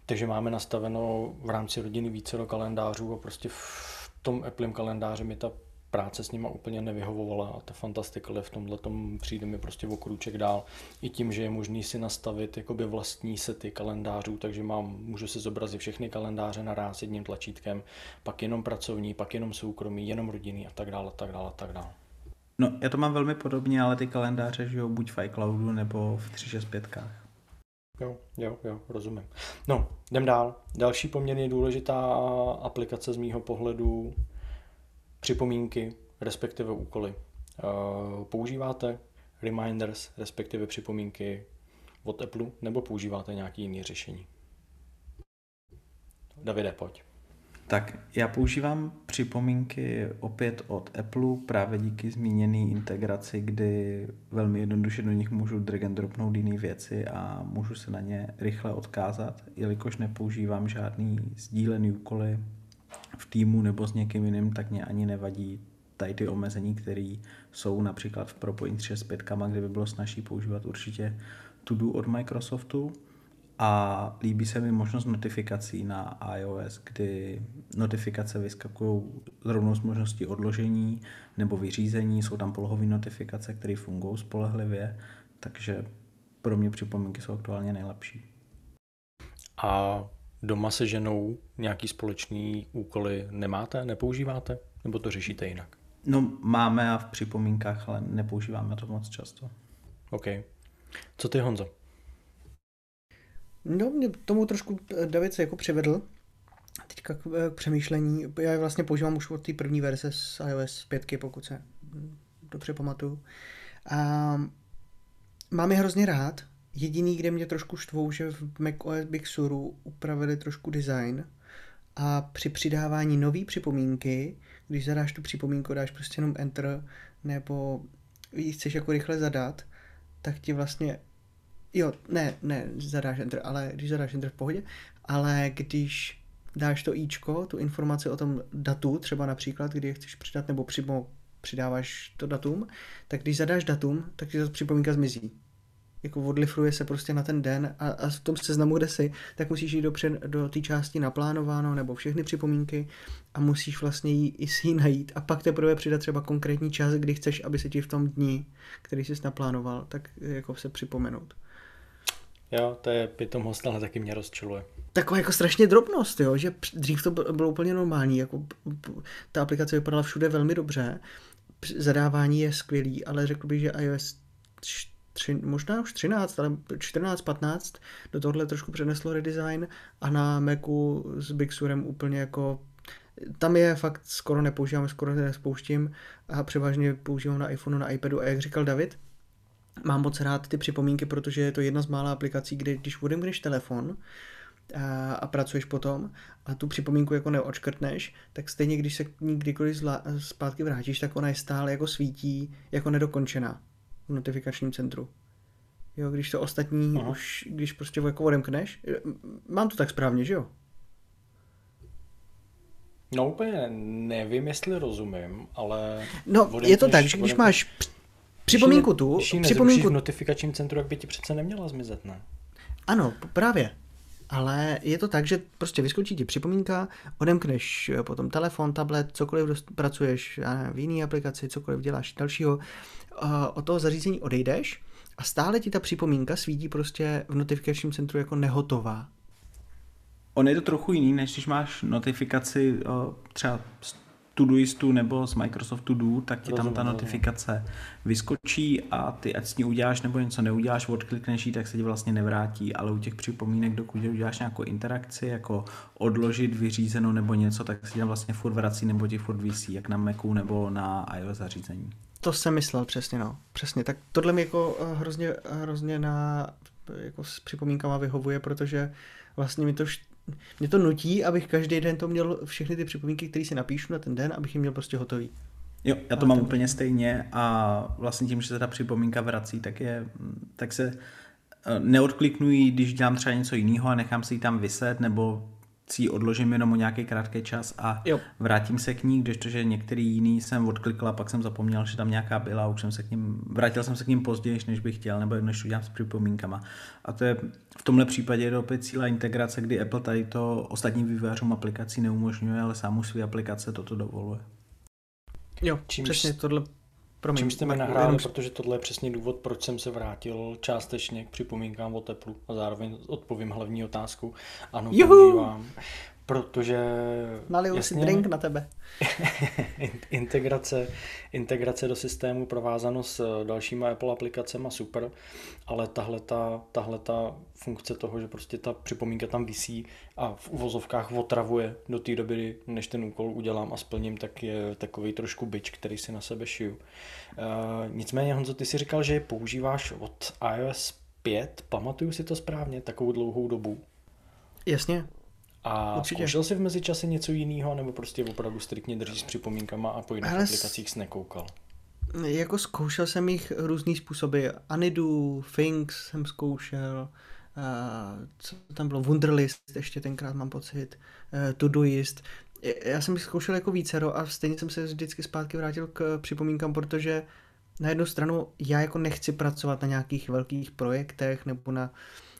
Takže máme nastaveno v rámci rodiny více do kalendářů a prostě v tom Apple kalendáři mi ta práce s nima úplně nevyhovovala a ta Fantastical v tomhle tom přijde mi prostě o krůček dál. I tím, že je možný si nastavit jakoby vlastní sety kalendářů, takže mám, můžu si zobrazit všechny kalendáře naraz jedním tlačítkem, pak jenom pracovní, pak jenom soukromý, jenom rodinný a tak dále, a tak dále, a tak dále. No, já to mám velmi podobně, ale ty kalendáře žijou buď v iCloudu nebo v 365. Jo, jo, jo, rozumím. No, jdem dál. Další poměrně důležitá aplikace z mýho pohledu připomínky, respektive úkoly. Eh, používáte reminders, respektive připomínky od Apple, nebo používáte nějaký jiný řešení? Davide, pojď. Tak já používám připomínky opět od Apple právě díky zmíněné integraci, kdy velmi jednoduše do nich můžu drag and dropnout jiné věci a můžu se na ně rychle odkázat, jelikož nepoužívám žádný sdílený úkoly v týmu nebo s někým jiným, tak mě ani nevadí tady ty omezení, které jsou například v Propojení 365, kde by bylo snažší používat určitě To-Do od Microsoftu. A líbí se mi možnost notifikací na iOS, kdy notifikace vyskakují rovnou s možností odložení nebo vyřízení. Jsou tam polohové notifikace, které fungují spolehlivě, takže pro mě připomínky jsou aktuálně nejlepší. A doma se ženou nějaký společný úkoly nemáte, nepoužíváte? Nebo to řešíte jinak? No máme a v připomínkách, ale nepoužíváme to moc často. OK. Co ty Honzo? No, mě tomu trošku eh, David se jako přivedl teďka k, eh, k přemýšlení. Já je vlastně používám už od té první verze z iOS 5, pokud se hm, dobře pamatuju. A mám je hrozně rád. Jediný, kde mě trošku štvou, že v macOS Big Suru upravili trošku design a při přidávání nové připomínky, když zadáš tu připomínku, dáš prostě jenom enter, nebo ji chceš jako rychle zadat, tak ti vlastně Jo, ne, ne, zadáš enter, ale když zadáš enter v pohodě, ale když dáš to ičko, tu informaci o tom datu, třeba například, kdy je chceš přidat, nebo přímo přidáváš to datum, tak když zadáš datum, tak ti ta připomínka zmizí jako odlifruje se prostě na ten den a, a v tom seznamu, kde jsi, tak musíš jít dopřed do té části naplánováno nebo všechny připomínky a musíš vlastně jí, i si ji najít a pak teprve přidat třeba konkrétní čas, kdy chceš, aby se ti v tom dní, který jsi naplánoval, tak jako se připomenout. Jo, to je Python Hostel, ale taky mě rozčiluje. Taková jako strašně drobnost, jo, že dřív to bylo úplně normální, jako ta aplikace vypadala všude velmi dobře, zadávání je skvělý, ale řekl bych, že iOS tři, možná už 13, ale 14, 15 do tohle trošku přeneslo redesign a na Macu s Big Surem úplně jako tam je fakt skoro nepoužívám, skoro nespouštím a převážně používám na iPhoneu, na iPadu. A jak říkal David, mám moc rád ty připomínky, protože je to jedna z mála aplikací, kde když odemkneš telefon, a, a pracuješ potom a tu připomínku jako neočkrtneš, tak stejně když se k kdykoliv zla, zpátky vrátíš, tak ona je stále jako svítí jako nedokončená v notifikačním centru. Jo, když to ostatní Aha. už, když prostě jako odemkneš, mám to tak správně, že jo? No úplně nevím, jestli rozumím, ale... No, je to tak, že když máš připomínku tu... Když připomínku v notifikačním centru, jak by ti přece neměla zmizet, ne? Ano, právě. Ale je to tak, že prostě vyskočí ti připomínka, odemkneš eh, potom telefon, tablet, cokoliv pracuješ já v jiné aplikaci, cokoliv děláš dalšího, od toho zařízení odejdeš a stále ti ta připomínka svítí prostě v notifikačním centru jako nehotová. On je to trochu jiný, než když máš notifikaci třeba Todoistu nebo z Microsoft To Do, tak ti tam ta notifikace vyskočí a ty ať s ní uděláš nebo něco neuděláš, odklikneš ji, tak se ti vlastně nevrátí, ale u těch připomínek, dokud uděláš nějakou interakci, jako odložit, vyřízenou nebo něco, tak se ti tam vlastně furt vrací nebo ti furt visí, jak na Macu nebo na iOS zařízení. To jsem myslel přesně, no. Přesně, tak tohle mi jako eh, hrozně, hrozně na jako s připomínkama vyhovuje, protože vlastně mi to mě to nutí, abych každý den to měl všechny ty připomínky, které si napíšu na ten den, abych je měl prostě hotový. Jo, já to a mám úplně stejně a vlastně tím, že se ta připomínka vrací, tak, je, tak se eh, neodkliknují, když dělám třeba něco jiného a nechám si ji tam vyset, nebo si ji odložím jenom o nějaký krátký čas a jo. vrátím se k ní, když to, že některý jiný jsem odklikl a pak jsem zapomněl, že tam nějaká byla a už jsem se k ním, vrátil jsem se k ním později, než bych chtěl, nebo než to dělám s připomínkama. A to je v tomhle případě je to opět cíla integrace, kdy Apple tady to ostatním vývojářům aplikací neumožňuje, ale sám své aplikace toto dovoluje. Jo, Čím přesně tohle Promiň, Čím jste mi nahráli, jenom... protože tohle je přesně důvod, proč jsem se vrátil částečně k připomínkám o teplu a zároveň odpovím hlavní otázku. Ano, Juhu! používám protože... Naliju jasně, si drink na tebe. integrace, integrace do systému provázano s dalšíma Apple aplikacemi super, ale tahle ta, tahle ta funkce toho, že prostě ta připomínka tam visí a v uvozovkách otravuje do té doby, než ten úkol udělám a splním, tak je takový trošku byč, který si na sebe šiju. Uh, nicméně, Honzo, ty si říkal, že je používáš od iOS 5, pamatuju si to správně, takovou dlouhou dobu. Jasně, a Určitě. zkoušel jsi v mezičase něco jiného, nebo prostě opravdu striktně držíš s připomínkama a po jiných Ale aplikacích jsi nekoukal? Jako zkoušel jsem jich různý způsoby. Anidu, Things jsem zkoušel, uh, co tam bylo, Wunderlist ještě tenkrát mám pocit, uh, Todoist. já jsem zkoušel jako vícero a stejně jsem se vždycky zpátky vrátil k připomínkám, protože na jednu stranu já jako nechci pracovat na nějakých velkých projektech nebo na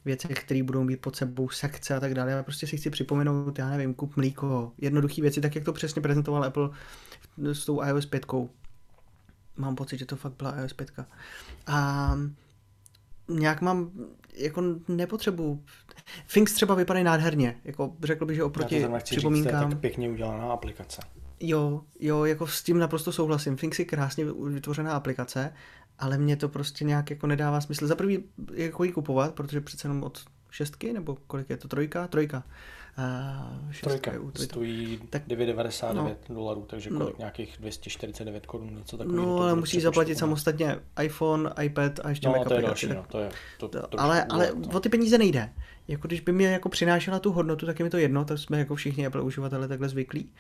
věcech, které budou mít pod sebou sekce a tak dále. Já prostě si chci připomenout, já nevím, kup mlíko, jednoduché věci, tak jak to přesně prezentoval Apple s tou iOS 5. Mám pocit, že to fakt byla iOS 5. A nějak mám, jako nepotřebu. Things třeba vypadají nádherně, jako řekl bych, že oproti připomínkám. Říct, tak pěkně udělaná aplikace. Jo, jo, jako s tím naprosto souhlasím. Things je krásně vytvořená aplikace, ale mě to prostě nějak jako nedává smysl. Za prvý, jako ji kupovat, protože přece jenom od šestky, nebo kolik je to, trojka? Trojka. Uh, Trojka stojí tak, 9,99 no, dolarů, takže kolik no, nějakých 249 korun, něco takového. No, ale musíš zaplatit samostatně iPhone, iPad a ještě no, Mac to je další, no, to je, to, to, ale, ale to. o ty peníze nejde. Jako když by mi jako přinášela tu hodnotu, tak je mi to jedno, tak jsme jako všichni Apple uživatelé takhle zvyklí.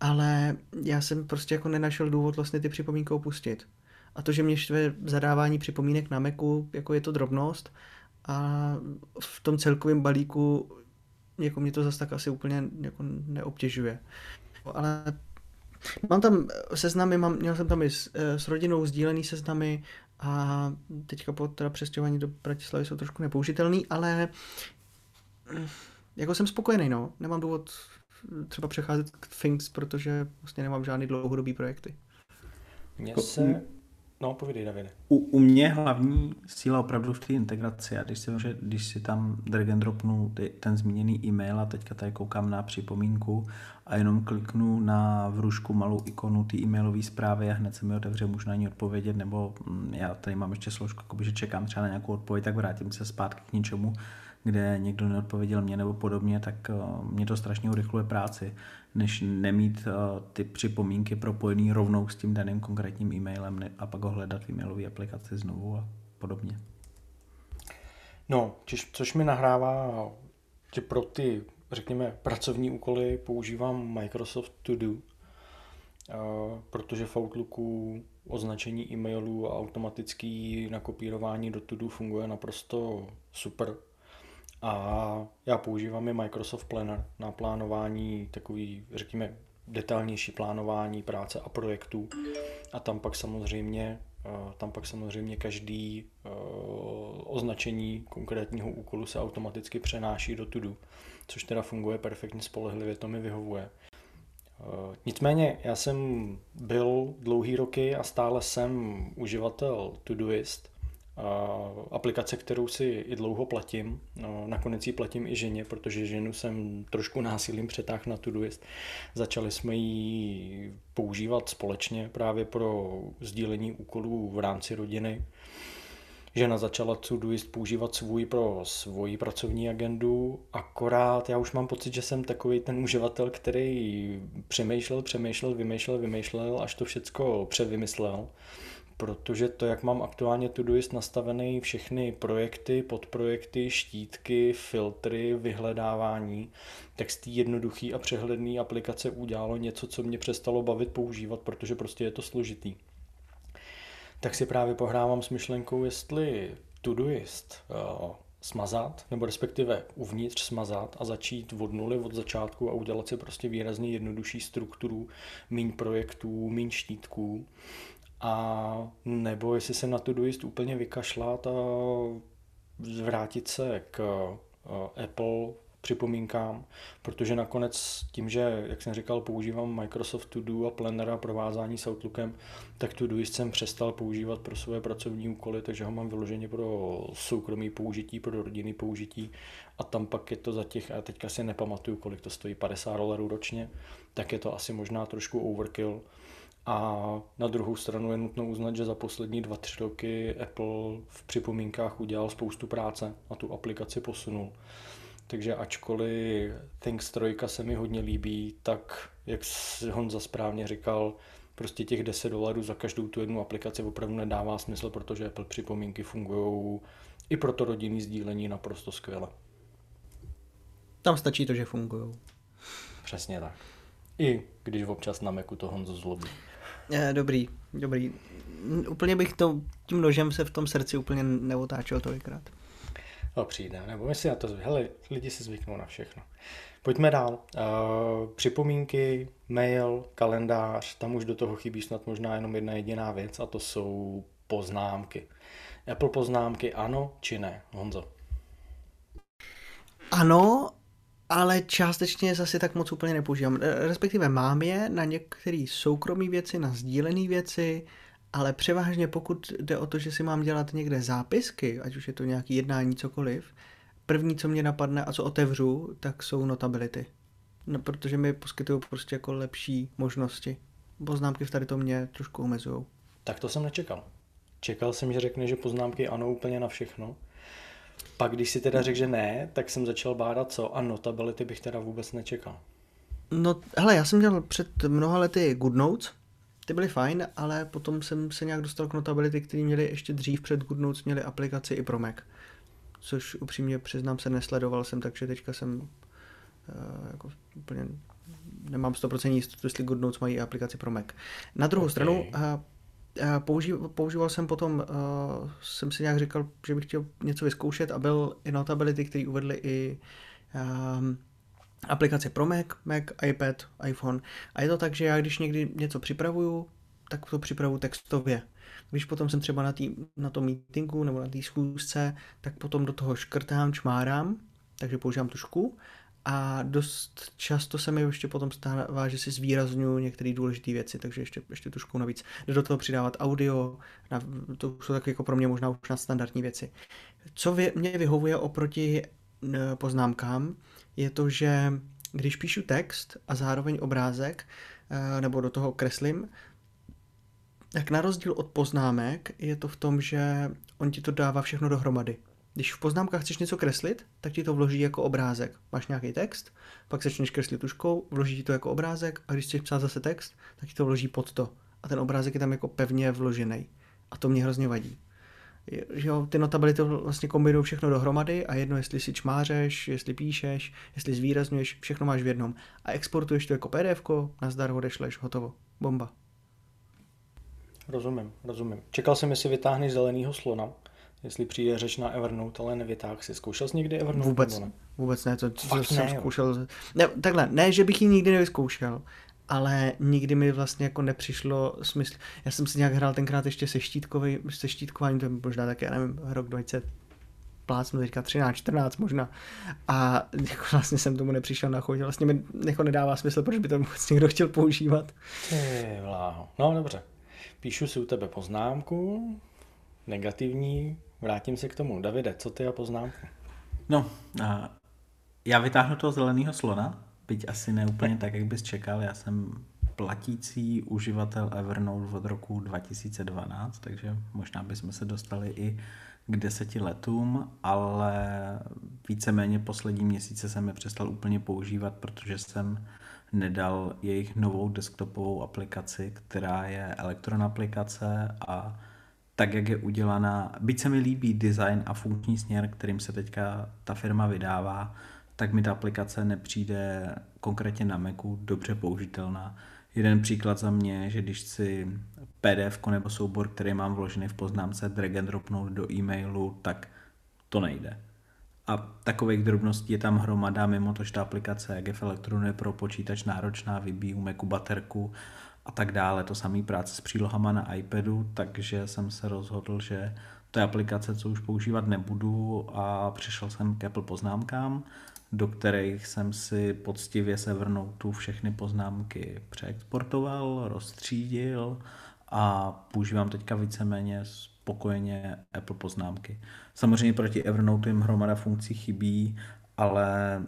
Ale já jsem prostě jako nenašel důvod vlastně ty připomínky opustit. A to, že mě štve zadávání připomínek na Macu, jako je to drobnost, a v tom celkovém balíku jako mě to zase tak asi úplně jako neobtěžuje. Ale mám tam seznamy, mám, měl jsem tam i s, eh, s rodinou sdílený seznamy a teďka po teda přestěhování do Bratislavy jsou trošku nepoužitelný, ale hm, jako jsem spokojený, no. Nemám důvod třeba přecházet k Things, protože vlastně nemám žádný dlouhodobý projekty. Mně se No, povídej, Davide. U, u mě hlavní síla opravdu v té integraci. A když si, že, když si tam drag and dropnu ten zmíněný e-mail a teďka tady koukám na připomínku a jenom kliknu na vrušku malou ikonu té e-mailové zprávy a hned se mi otevře, můžu na ní odpovědět, nebo mm, já tady mám ještě složku, jakoby, že čekám třeba na nějakou odpověď, tak vrátím se zpátky k něčemu, kde někdo neodpověděl mě nebo podobně, tak uh, mě to strašně urychluje práci, než nemít uh, ty připomínky propojený rovnou s tím daným konkrétním e-mailem a pak ho hledat v e-mailové aplikaci znovu a podobně. No, čiž, což mi nahrává, že pro ty, řekněme, pracovní úkoly používám Microsoft To Do, uh, protože v Outlooku označení e-mailů a automatický nakopírování do To Do funguje naprosto super a já používám i Microsoft Planner na plánování takový, řekněme, detailnější plánování práce a projektů. A tam pak samozřejmě, eh, tam pak samozřejmě každý eh, označení konkrétního úkolu se automaticky přenáší do Tudu, což teda funguje perfektně spolehlivě, to mi vyhovuje. Eh, nicméně já jsem byl dlouhý roky a stále jsem uživatel Todoist, aplikace, kterou si i dlouho platím. No, nakonec ji platím i ženě, protože ženu jsem trošku násilím přetáhl na Todoist. Začali jsme ji používat společně právě pro sdílení úkolů v rámci rodiny. Žena začala Todoist používat svůj pro svoji pracovní agendu, akorát já už mám pocit, že jsem takový ten uživatel, který přemýšlel, přemýšlel, vymýšlel, vymýšlel, až to všecko převymyslel protože to, jak mám aktuálně Todoist nastavený všechny projekty, podprojekty, štítky, filtry, vyhledávání, tak z té jednoduché a přehledné aplikace udělalo něco, co mě přestalo bavit používat, protože prostě je to složitý. Tak si právě pohrávám s myšlenkou, jestli Todoist uh, smazat, nebo respektive uvnitř smazat a začít od nuly, od začátku a udělat si prostě výrazně jednodušší strukturu, míň projektů, míň štítků a nebo jestli se na to dojist úplně vykašlat a vrátit se k eh, Apple připomínkám, protože nakonec tím, že, jak jsem říkal, používám Microsoft To Do a Planner a provázání s Outlookem, tak To Doist jsem přestal používat pro své pracovní úkoly, takže ho mám vyloženě pro soukromý použití, pro rodinný použití. A tam pak je to za těch, a teďka si nepamatuju, kolik to stojí, 50 dolarů ročně, tak je to asi možná trošku overkill, a na druhou stranu je nutno uznat, že za poslední dva, tři roky Apple v připomínkách udělal spoustu práce a tu aplikaci posunul. Takže ačkoliv Things 3 se mi hodně líbí, tak jak Honza správně říkal, prostě těch 10 dolarů za každou tu jednu aplikaci opravdu nedává smysl, protože Apple připomínky fungují i pro to rodinný sdílení naprosto skvěle. Tam stačí to, že fungují. Přesně tak. I když občas na Macu to Honzo zlobí. Eh, dobrý, dobrý. Úplně bych to tím nožem se v tom srdci úplně neotáčel tolikrát. To přijde, nebo my si na to zvyknou. Hele, lidi si zvyknou na všechno. Pojďme dál. Uh, připomínky, mail, kalendář, tam už do toho chybí snad možná jenom jedna jediná věc a to jsou poznámky. Apple poznámky ano či ne, Honzo? Ano, ale částečně zase tak moc úplně nepoužívám. Respektive mám je na některé soukromé věci, na sdílené věci, ale převážně pokud jde o to, že si mám dělat někde zápisky, ať už je to nějaký jednání, cokoliv, první, co mě napadne a co otevřu, tak jsou notability. No, protože mi poskytují prostě jako lepší možnosti. Poznámky v tady to mě trošku omezují. Tak to jsem nečekal. Čekal jsem, že řekne, že poznámky ano úplně na všechno. Pak když si teda řekl, že ne, tak jsem začal bádat co a notability bych teda vůbec nečekal. No, hele, já jsem měl před mnoha lety GoodNotes, ty byly fajn, ale potom jsem se nějak dostal k Notability, který měli ještě dřív před GoodNotes, měli aplikaci i pro Mac. Což upřímně přiznám se, nesledoval jsem, takže teďka jsem uh, jako úplně nemám 100% jistotu, jestli GoodNotes mají aplikaci pro Mac. Na druhou okay. stranu, uh, používal, používal jsem potom, uh, jsem si nějak říkal, že bych chtěl něco vyzkoušet a byl i Notability, který uvedli i um, aplikace pro Mac, Mac, iPad, iPhone. A je to tak, že já když někdy něco připravuju, tak to připravu textově. Když potom jsem třeba na, tý, na tom meetingu nebo na té schůzce, tak potom do toho škrtám, čmárám, takže používám tušku a dost často se mi ještě potom stává, že si zvýraznuju některé důležité věci, takže ještě, ještě tušku navíc. Do toho přidávat audio, na, to jsou tak jako pro mě možná už na standardní věci. Co vě, mě vyhovuje oproti poznámkám, je to, že když píšu text a zároveň obrázek, eh, nebo do toho kreslím, tak na rozdíl od poznámek je to v tom, že on ti to dává všechno dohromady. Když v poznámkách chceš něco kreslit, tak ti to vloží jako obrázek. Máš nějaký text, pak začneš kreslit tuškou, vloží ti to jako obrázek a když chceš psát zase text, tak ti to vloží pod to. A ten obrázek je tam jako pevně vložený. A to mě hrozně vadí že jo, ty notability vlastně kombinují všechno dohromady a jedno, jestli si čmářeš, jestli píšeš, jestli zvýrazňuješ, všechno máš v jednom. A exportuješ to jako PDF, nazdar odešleš, hotovo. Bomba. Rozumím, rozumím. Čekal jsem, jestli vytáhneš zeleného slona, jestli přijde řeč na Evernote, ale nevytáhl si. Zkoušel jsi někdy Evernote? Vůbec, ne? vůbec ne, to, to jsem ne, zkoušel. Ne, takhle, ne, že bych ji nikdy nevyzkoušel, ale nikdy mi vlastně jako nepřišlo smysl. Já jsem si nějak hrál tenkrát ještě se, štítkový, se štítkováním, to je možná tak, já nevím, rok 20 plácnu teďka 13, 14 možná. A jako vlastně jsem tomu nepřišel na chuť. Vlastně mi jako nedává smysl, proč by to vůbec někdo chtěl používat. Ty vláho. No dobře. Píšu si u tebe poznámku, negativní, vrátím se k tomu. Davide, co ty a poznámku? No, a já vytáhnu toho zeleného slona, byť asi ne úplně tak, jak bys čekal. Já jsem platící uživatel Evernote od roku 2012, takže možná bychom se dostali i k deseti letům, ale víceméně poslední měsíce jsem je přestal úplně používat, protože jsem nedal jejich novou desktopovou aplikaci, která je elektron aplikace a tak, jak je udělaná, byť se mi líbí design a funkční směr, kterým se teďka ta firma vydává, tak mi ta aplikace nepřijde konkrétně na Macu dobře použitelná. Jeden příklad za mě, že když si PDF nebo soubor, který mám vložený v poznámce, drag and dropnout do e-mailu, tak to nejde. A takových drobností je tam hromada, mimo to, že ta aplikace, jak je v Electronu, je pro počítač náročná, vybíjí u Macu baterku a tak dále. To samý práce s přílohama na iPadu, takže jsem se rozhodl, že to je aplikace, co už používat nebudu a přišel jsem k Apple poznámkám do kterých jsem si poctivě se tu všechny poznámky přeexportoval, rozstřídil a používám teďka víceméně spokojeně Apple poznámky. Samozřejmě proti Evernote jim hromada funkcí chybí, ale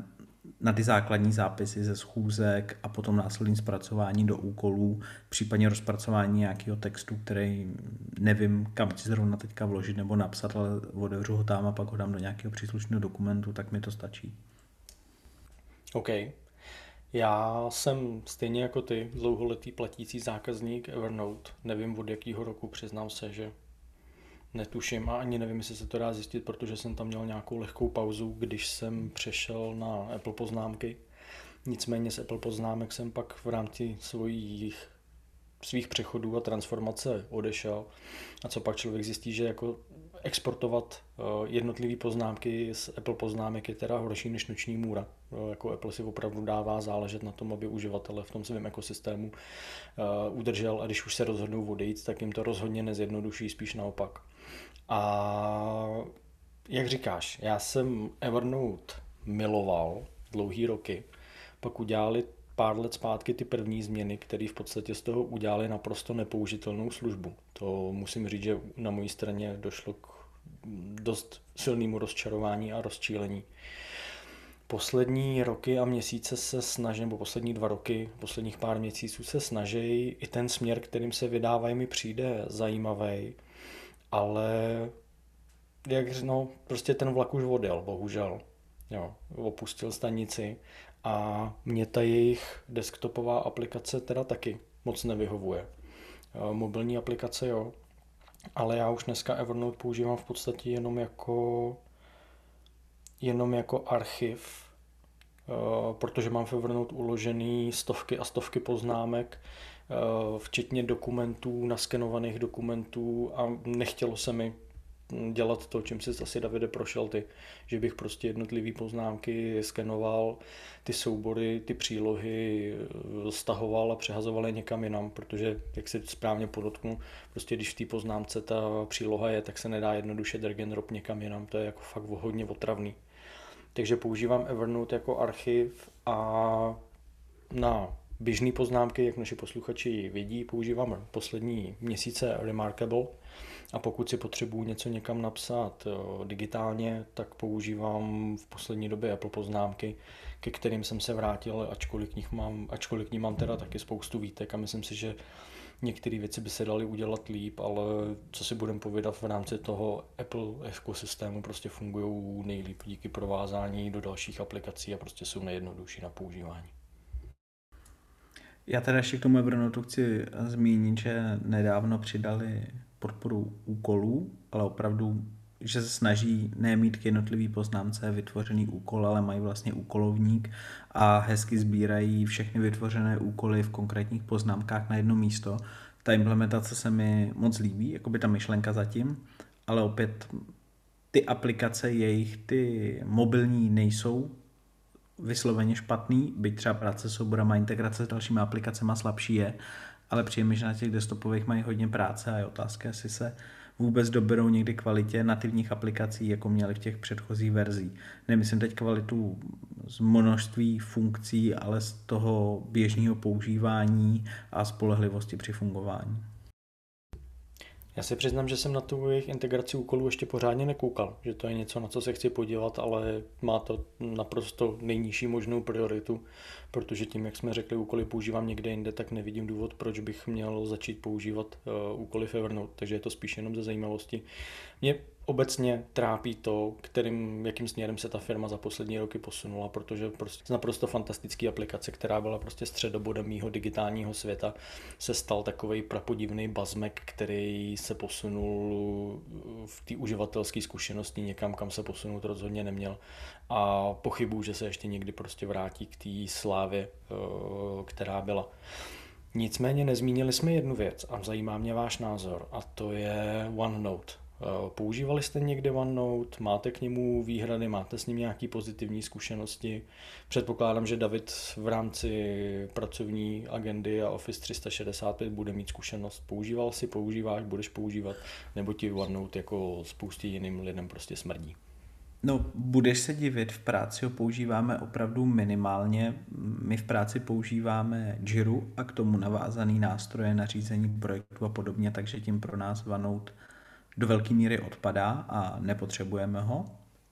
na ty základní zápisy ze schůzek a potom následný zpracování do úkolů, případně rozpracování nějakého textu, který nevím, kam chci zrovna teďka vložit nebo napsat, ale otevřu ho tam a pak ho dám do nějakého příslušného dokumentu, tak mi to stačí. OK. Já jsem stejně jako ty dlouholetý platící zákazník Evernote. Nevím od jakého roku, přiznám se, že netuším a ani nevím, jestli se to dá zjistit, protože jsem tam měl nějakou lehkou pauzu, když jsem přešel na Apple poznámky. Nicméně z Apple poznámek jsem pak v rámci svých, svých přechodů a transformace odešel. A co pak člověk zjistí, že jako exportovat uh, jednotlivé poznámky z Apple poznámek je teda horší než noční můra. Uh, jako Apple si opravdu dává záležet na tom, aby uživatele v tom svém ekosystému uh, udržel a když už se rozhodnou odejít, tak jim to rozhodně nezjednoduší, spíš naopak. A jak říkáš, já jsem Evernote miloval dlouhý roky, pak udělali pár let zpátky ty první změny, které v podstatě z toho udělali naprosto nepoužitelnou službu. To musím říct, že na mojí straně došlo k dost silnému rozčarování a rozčílení. Poslední roky a měsíce se snaží, nebo poslední dva roky, posledních pár měsíců se snaží, i ten směr, kterým se vydávají, mi přijde zajímavý, ale jak no, prostě ten vlak už odjel, bohužel. Jo, opustil stanici a mě ta jejich desktopová aplikace teda taky moc nevyhovuje. Eh, mobilní aplikace jo, ale já už dneska Evernote používám v podstatě jenom jako jenom jako archiv, eh, protože mám v Evernote uložený stovky a stovky poznámek, včetně dokumentů, naskenovaných dokumentů a nechtělo se mi dělat to, čím jsi asi Davide prošel ty, že bych prostě jednotlivý poznámky skenoval, ty soubory, ty přílohy eh, stahoval a přehazoval je někam jinam, protože, jak si správně podotknu, prostě když v té poznámce ta příloha je, tak se nedá jednoduše drag and drop někam jinam, to je jako fakt hodně otravný. Takže používám Evernote jako archiv a na běžné poznámky, jak naši posluchači vidí, používám poslední měsíce Remarkable, a pokud si potřebuji něco někam napsat eh, digitálně, tak používám v poslední době Apple poznámky, ke kterým jsem se vrátil, ačkoliv k, nich mám, ačkoliv k ní mám teda taky spoustu výtek a myslím si, že některé věci by se daly udělat líp, ale co si budeme povědat v rámci toho Apple ekosystému prostě fungují nejlíp díky provázání do dalších aplikací a prostě jsou nejjednodušší na používání. Já teda ještě k tomu Evernote chci zmínit, že nedávno přidali podporu úkolů, ale opravdu, že se snaží nemít k jednotlivý poznámce vytvořený úkol, ale mají vlastně úkolovník a hezky sbírají všechny vytvořené úkoly v konkrétních poznámkách na jedno místo. Ta implementace se mi moc líbí, jako by ta myšlenka zatím, ale opět ty aplikace jejich, ty mobilní nejsou vysloveně špatný, byť třeba práce s oborama integrace s dalšími aplikacemi slabší je, ale přijeme, že na těch desktopových mají hodně práce a je otázka, jestli se vůbec doberou někdy kvalitě nativních aplikací, jako měli v těch předchozích verzí. Nemyslím teď kvalitu z množství funkcí, ale z toho běžného používání a spolehlivosti při fungování. Já si přiznám, že jsem na tu jejich integraci úkolů ještě pořádně nekoukal, že to je něco, na co se chci podívat, ale má to naprosto nejnižší možnou prioritu, protože tím, jak jsme řekli, úkoly používám někde jinde, tak nevidím důvod, proč bych měl začít používat uh, úkoly v Evernote, takže je to spíš jenom ze zajímavosti. Mě obecně trápí to, kterým, jakým směrem se ta firma za poslední roky posunula, protože prostě naprosto fantastický aplikace, která byla prostě středobodem mýho digitálního světa, se stal takový prapodivný bazmek, který se posunul v té uživatelské zkušenosti někam, kam se posunout rozhodně neměl. A pochybuju, že se ještě někdy prostě vrátí k té slávě, eh, která byla. Nicméně nezmínili jsme jednu věc a zajímá mě váš názor a to je OneNote. Eh, používali jste někde OneNote, máte k němu výhrady, máte s ním nějaké pozitivní zkušenosti? Předpokládám, že David v rámci pracovní agendy a Office 365 bude mít zkušenost. Používal si, používáš, budeš používat, nebo ti OneNote jako spoustě jiným lidem prostě smrdí? No, budeš se divit, v práci ho používáme opravdu minimálně. My v práci používáme Jiru a k tomu navázaný nástroje na řízení projektu a podobně, takže tím pro nás OneNote do velké míry odpadá a nepotřebujeme ho.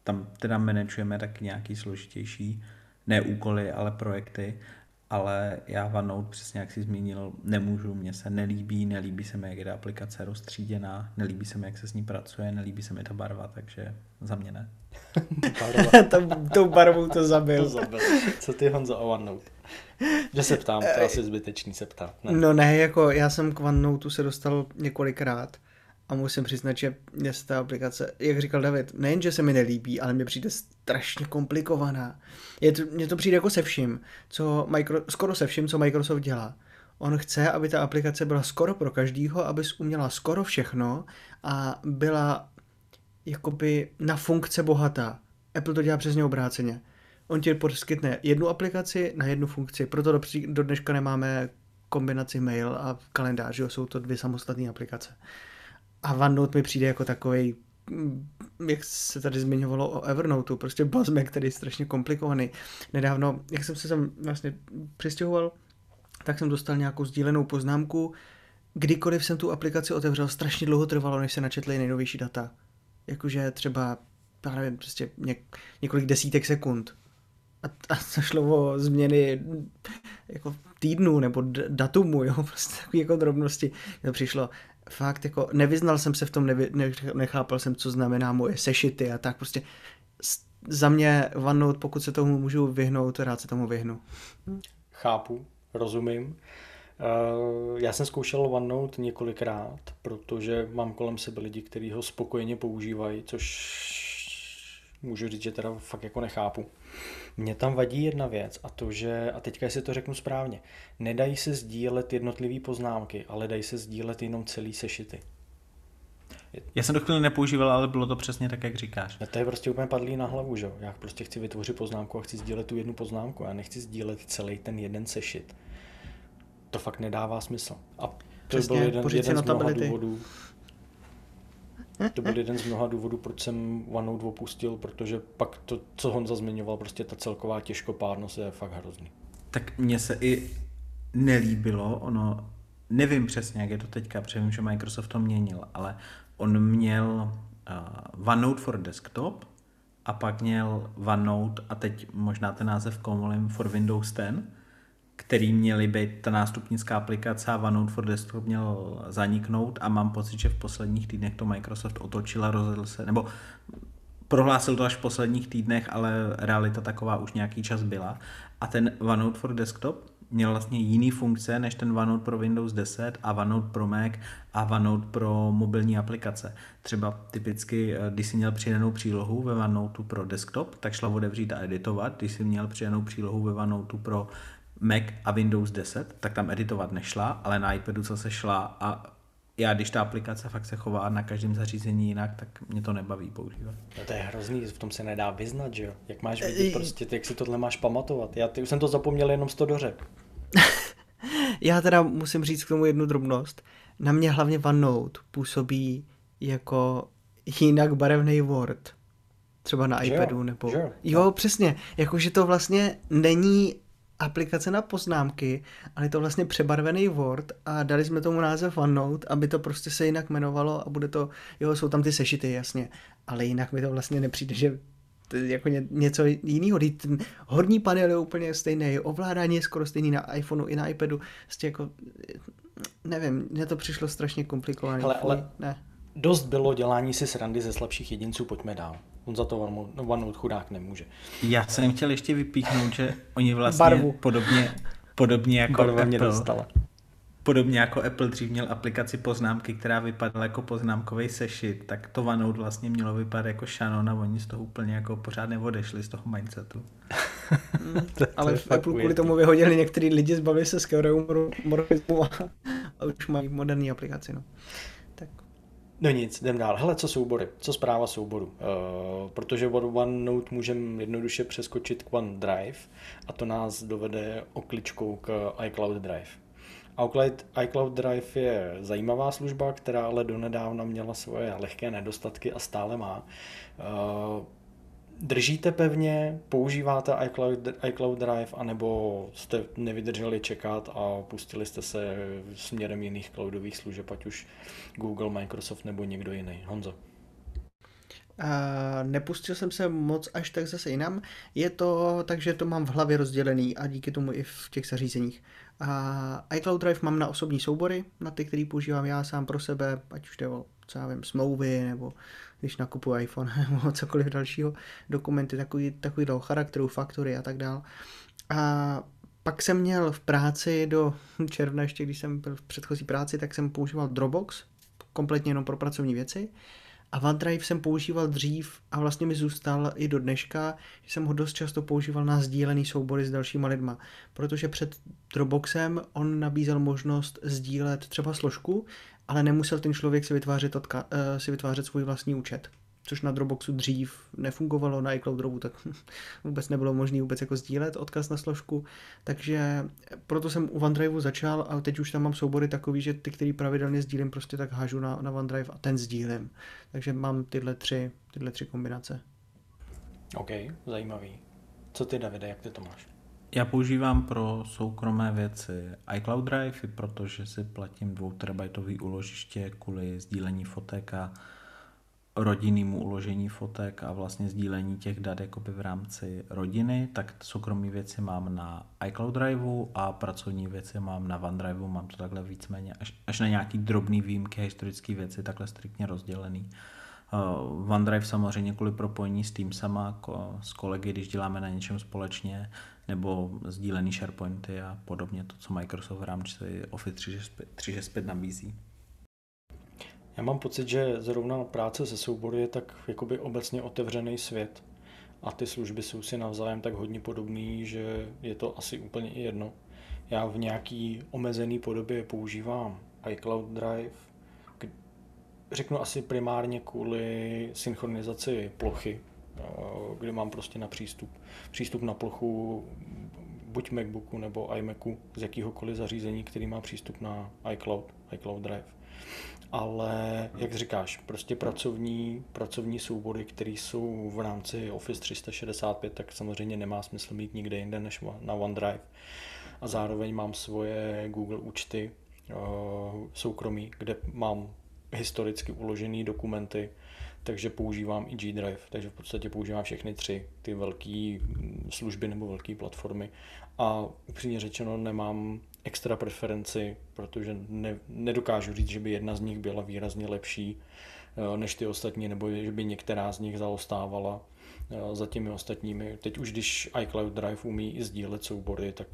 Tam teda manažujeme tak nějaký složitější, ne úkoly, ale projekty, ale já OneNote, přesně jak jsi zmínil, nemůžu, mně se nelíbí, nelíbí se mi, jak je ta aplikace rozstříděná, nelíbí se mi, jak se s ní pracuje, nelíbí se mi ta barva, takže za mě ne. tou barvou to zabil. to zabil. Co ty Honzo o OneNote? Že se ptám, to je asi zbytečný se ptát. Ne? No ne, jako já jsem k OneNote se dostal několikrát a musím přiznat, že mě se ta aplikace, jak říkal David, nejen, že se mi nelíbí, ale mě přijde strašně komplikovaná. Je to, mně to přijde jako se vším, co Micro, skoro se vším, co Microsoft dělá. On chce, aby ta aplikace byla skoro pro každýho, abys uměla skoro všechno a byla jakoby na funkce bohatá. Apple to dělá přesně obráceně. On ti poskytne jednu aplikaci na jednu funkci, proto do, do dneška nemáme kombinaci mail a kalendář, jo, jsou to dvě samostatné aplikace. A OneNote mi přijde jako takový mm, jak se tady zmiňovalo o Evernoteu, prostě bazme, který je strašně komplikovaný. Nedávno, jak jsem se sem vlastně přistěhoval, tak jsem dostal nějakou sdílenou poznámku, kdykoliv jsem tu aplikaci otevřel, strašně dlouho trvalo, než se načetly nejnovější data. Jakože třeba, já nevím, prostě něk, několik desítek sekund. A, a to šlo o změny jako týdnu nebo datumu, jo, prostě takové jako drobnosti. To přišlo fakt jako, nevyznal jsem se v tom, nevy, nechápal jsem, co znamená moje sešity a tak prostě za mě OneNote, pokud se tomu můžu vyhnout, rád se tomu vyhnu. Chápu, rozumím. Eh, já jsem zkoušel OneNote několikrát, protože mám kolem sebe lidi, kteří ho spokojeně používají, což můžu říct, že teda fakt jako nechápu. Mně tam vadí jedna věc a to, že, a teďka si to řeknu správně, nedají se sdílet jednotlivé poznámky, ale dají se sdílet jenom celý sešity. Já jsem to chvíli nepoužíval, ale bylo to přesně tak, jak říkáš. A to je prostě úplně padlý na hlavu, že Já prostě chci vytvořit poznámku a chci sdílet tu jednu poznámku. Já nechci sdílet celý ten jeden sešit. To fakt nedává smysl. A to přesně, byl jeden, jeden z mnoha důvodů, to byl jeden z mnoha důvodů, proč jsem OneNote opustil, protože pak to, co Honza zmiňoval, prostě ta celková těžkopádnost je fakt hrozný. Tak mně se i nelíbilo, ono, nevím přesně, jak je to teďka, protože vím, že Microsoft to měnil, ale on měl uh, OneNote for desktop a pak měl OneNote a teď možná ten název komolím for Windows 10 který měly být ta nástupnická aplikace a OneNote for Desktop měl zaniknout a mám pocit, že v posledních týdnech to Microsoft otočil a rozhodl se, nebo prohlásil to až v posledních týdnech, ale realita taková už nějaký čas byla. A ten OneNote for Desktop měl vlastně jiný funkce než ten OneNote pro Windows 10 a OneNote pro Mac a OneNote pro mobilní aplikace. Třeba typicky, eh, když si měl přidanou přílohu ve OneNote pro desktop, tak šla otevřít a editovat. Když si měl přidanou přílohu ve OneNote pro Mac a Windows 10, tak tam editovat nešla, ale na iPadu co se šla a já, když ta aplikace fakt se chová na každém zařízení jinak, tak mě to nebaví používat. No to je hrozný, v tom se nedá vyznat, že jo? Jak máš vidět prostě, jak si tohle máš pamatovat? Já ty, už jsem to zapomněl jenom z to dořek. já teda musím říct k tomu jednu drobnost. Na mě hlavně OneNote působí jako jinak barevný Word. Třeba na že iPadu nebo... Že? Jo, přesně. Jakože to vlastně není aplikace na poznámky, ale je to vlastně přebarvený Word a dali jsme tomu název OneNote, aby to prostě se jinak jmenovalo a bude to, jo, jsou tam ty sešity, jasně, ale jinak mi to vlastně nepřijde, že to je jako ně, něco jiného. Ten horní panel je úplně stejný, ovládání je skoro stejný na iPhoneu i na iPadu. Vlastně jako, nevím, mně to přišlo strašně komplikované. Ale, ale ne. dost bylo dělání si srandy ze slabších jedinců, pojďme dál. On za to OneNote chudák nemůže. Já jsem chtěl ještě vypíchnout, že oni vlastně Barvu. podobně, podobně jako Barva Apple, mě dostala. Podobně jako Apple dřív měl aplikaci poznámky, která vypadala jako poznámkový sešit, tak to OneNote vlastně mělo vypadat jako Shannon a oni z toho úplně jako pořád neodešli z toho mindsetu. to, Ale v Apple kvůli tomu vyhodili některý lidi, zbavili se skeureumorfismu a, a už mají moderní aplikaci. No. No nic, jdem dál. Hele, co soubory? Co zpráva souboru? Uh, protože od OneNote můžeme jednoduše přeskočit k OneDrive a to nás dovede okličkou k iCloud Drive. iCloud, iCloud Drive je zajímavá služba, která ale donedávna měla svoje lehké nedostatky a stále má. Uh, držíte pevně, používáte iCloud, iCloud Drive, anebo jste nevydrželi čekat a pustili jste se směrem jiných cloudových služeb, ať už Google, Microsoft nebo někdo jiný. Honzo. A nepustil jsem se moc až tak zase jinam. Je to tak, že to mám v hlavě rozdělený a díky tomu i v těch zařízeních. A iCloud Drive mám na osobní soubory, na ty, který používám já sám pro sebe, ať už jde o, co já vím, smlouvy nebo když nakupuji iPhone nebo cokoliv dalšího, dokumenty takový, takovýhle charakteru, faktory a tak dál. A pak jsem měl v práci do června, ještě když jsem byl v předchozí práci, tak jsem používal Dropbox, kompletně jenom pro pracovní věci. A OneDrive jsem používal dřív a vlastně mi zůstal i do dneška, že jsem ho dost často používal na sdílený soubory s dalšíma lidma, protože před Dropboxem on nabízel možnost sdílet třeba složku ale nemusel ten člověk si vytvářet, odka- uh, si vytvářet svůj vlastní účet. což na Dropboxu dřív nefungovalo, na iCloudu tak vůbec nebylo možné vůbec jako sdílet odkaz na složku, takže proto jsem u OneDriveu začal a teď už tam mám soubory takový, že ty, který pravidelně sdílím, prostě tak hážu na, na OneDrive a ten sdílím. Takže mám tyhle tři, tyhle tři kombinace. OK, zajímavý. Co ty, Davide, jak ty to máš? Já používám pro soukromé věci iCloud Drive, protože si platím 2 terabajtový uložiště kvůli sdílení fotek a rodinnému uložení fotek a vlastně sdílení těch dat jakoby v rámci rodiny, tak soukromé věci mám na iCloud Driveu a pracovní věci mám na OneDriveu, mám to takhle víceméně až, až na nějaký drobný výjimky historické věci takhle striktně rozdělený. Uh, OneDrive samozřejmě kvůli propojení s Teamsama, s kolegy, když děláme na něčem společně, nebo sdílený SharePointy a podobně, to, co Microsoft v rámci Office 365 nabízí. Já mám pocit, že zrovna práce se soubory je tak jakoby obecně otevřený svět a ty služby jsou si navzájem tak hodně podobný, že je to asi úplně i jedno. Já v nějaký omezený podobě používám iCloud Drive, řeknu asi primárně kvůli synchronizaci plochy, kde mám prostě na přístup, přístup na plochu buď MacBooku nebo iMacu z jakýhokoliv zařízení, který má přístup na iCloud, iCloud Drive ale jak říkáš, prostě pracovní, pracovní soubory, které jsou v rámci Office 365, tak samozřejmě nemá smysl mít nikde jinde než na OneDrive. A zároveň mám svoje Google účty uh, soukromí, kde mám historicky uložené dokumenty, takže používám i G-Drive, takže v podstatě používám všechny tři ty velké služby nebo velké platformy a upřímně řečeno nemám extra preferenci, protože ne, nedokážu říct, že by jedna z nich byla výrazně lepší eh, než ty ostatní, nebo že by některá z nich zaostávala eh, za těmi ostatními. Teď už když iCloud Drive umí i sdílet soubory, tak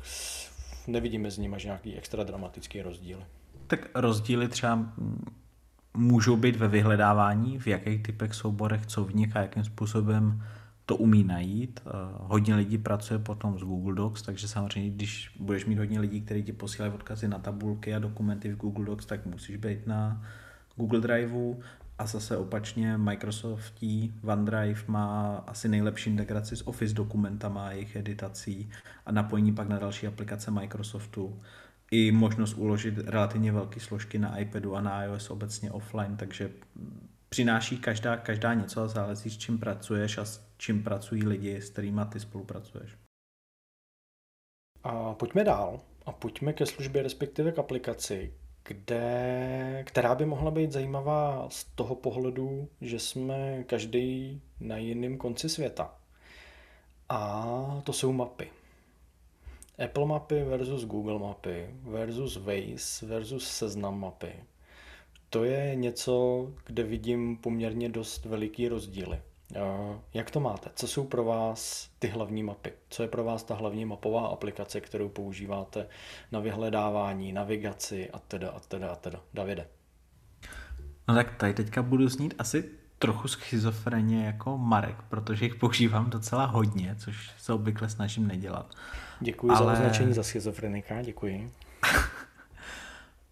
nevidíme mezi nimi nějaký extra dramatický rozdíl. Tak rozdíly třeba můžou být ve vyhledávání, v jakých typech souborech, co v nich a jakým způsobem to umí najít. Eh, hodně lidí pracuje potom s Google Docs, takže samozřejmě, když budeš mít hodně lidí, kteří ti posílají odkazy na tabulky a dokumenty v Google Docs, tak musíš být na Google Driveu. A zase opačně Microsoftí OneDrive má asi nejlepší integraci s Office dokumentama a jejich editací a napojení pak na další aplikace Microsoftu. I možnost uložit relativně velké složky na iPadu a na iOS obecně offline, takže přináší každá, každá něco a záleží, s čím pracuješ a s čím pracují lidi, s kterými ty spolupracuješ. A pojďme dál a pojďme ke službě, respektive k aplikaci, kde, která by mohla být zajímavá z toho pohledu, že jsme každý na jiném konci světa. A to jsou mapy. Apple mapy versus Google mapy versus Waze versus seznam mapy to je něco, kde vidím poměrně dost veliký rozdíly. Jak to máte? Co jsou pro vás ty hlavní mapy? Co je pro vás ta hlavní mapová aplikace, kterou používáte na vyhledávání, navigaci a teda a teda a teda? Davide. No tak tady teďka budu znít asi trochu schizofreně jako Marek, protože jich používám docela hodně, což se obvykle snažím nedělat. Děkuji Ale... za označení za schizofrenika, děkuji.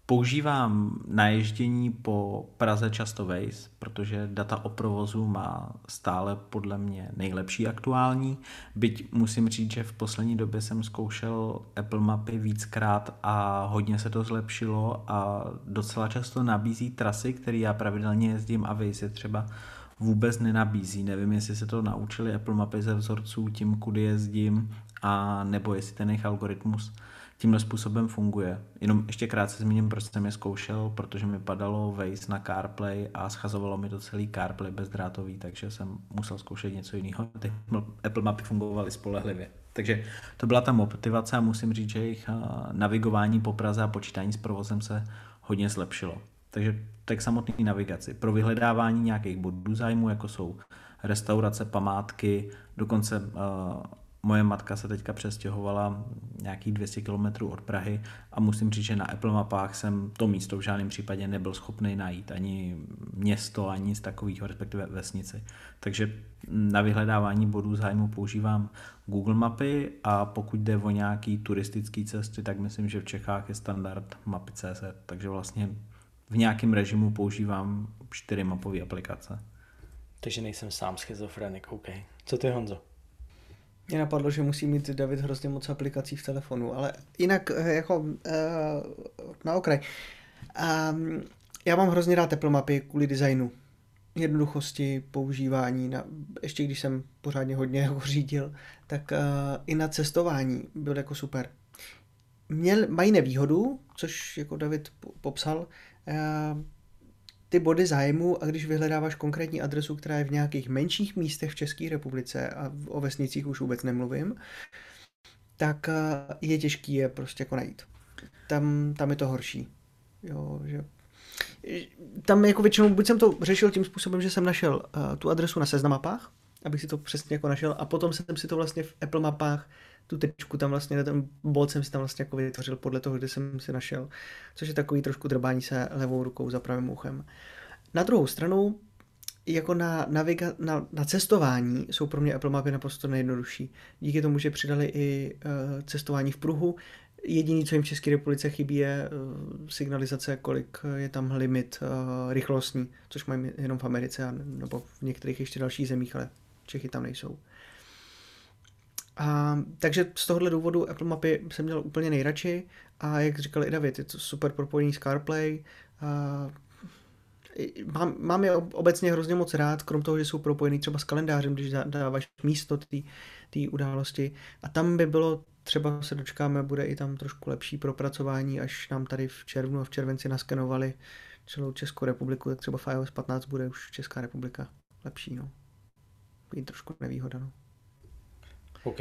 Používám naježdění po Praze často Waze, protože data o provozu má stále podle mě nejlepší aktuální. Byť musím říct, že v poslední době jsem zkoušel Apple mapy víckrát a hodně se to zlepšilo a docela často nabízí trasy, které já pravidelně jezdím a Waze je třeba vůbec nenabízí. Nevím, jestli se to naučili Apple mapy ze vzorců tím, kudy jezdím, a nebo jestli ten jejich algoritmus tímhle způsobem funguje. Jenom ještě krátce zmíním, proč jsem je zkoušel, protože mi padalo Waze na CarPlay a schazovalo mi to celý CarPlay bezdrátový, takže jsem musel zkoušet něco jiného. Ty Apple mapy fungovaly spolehlivě. Takže to byla ta motivace a musím říct, že jejich navigování po Praze a počítání s provozem se hodně zlepšilo. Takže tak samotný navigaci. Pro vyhledávání nějakých bodů zájmu, jako jsou restaurace, památky, dokonce uh, Moje matka se teďka přestěhovala nějakých 200 km od Prahy a musím říct, že na Apple mapách jsem to místo v žádném případě nebyl schopný najít, ani město, ani z takového, respektive vesnici. Takže na vyhledávání bodů zájmu používám Google mapy a pokud jde o nějaký turistický cesty, tak myslím, že v Čechách je standard mapy.cz, takže vlastně v nějakém režimu používám čtyři mapové aplikace. Takže nejsem sám schizofrenik, OK. Co ty, Honzo? Mě napadlo, že musí mít David hrozně moc aplikací v telefonu, ale jinak eh, jako uh, na okraj. Um, já mám hrozně rád Apple mapy kvůli designu, jednoduchosti používání, na, ještě když jsem pořádně hodně jako řídil, tak uh, i na cestování byl jako super. Měl, mají nevýhodu, což jako David popsal, uh, ty body zájmu a když vyhledáváš konkrétní adresu, která je v nějakých menších místech v České republice a o vesnicích už vůbec nemluvím, tak je těžký je prostě jako najít. Tam, tam je to horší. Jo, že tam jako většinou, buď jsem to řešil tím způsobem, že jsem našel uh, tu adresu na seznamapách, abych si to přesně jako našel a potom jsem si to vlastně v Apple mapách tu tečku tam vlastně, ten bod jsem si tam vlastně jako vytvořil podle toho, kde jsem si našel, což je takový trošku drbání se levou rukou za pravým uchem. Na druhou stranu, jako na, naviga- na, na cestování jsou pro mě Apple mapy naprosto nejjednodušší. Díky tomu, že přidali i uh, cestování v pruhu, Jediný, co jim v České republice chybí, je uh, signalizace, kolik je tam limit uh, rychlostní, což mají jenom v Americe nebo v některých ještě dalších zemích, ale Čechy tam nejsou. A, takže z tohohle důvodu Apple Mapy jsem měl úplně nejradši a jak říkal i David, je to super propojený s CarPlay. A, mám, mám je obecně hrozně moc rád, krom toho, že jsou propojený třeba s kalendářem, když dáváš místo té události. A tam by bylo třeba se dočkáme, bude i tam trošku lepší propracování, až nám tady v červnu a v červenci naskenovali celou Českou republiku, tak třeba v iOS 15 bude už Česká republika lepší. No. Bude trošku nevýhoda. No. OK.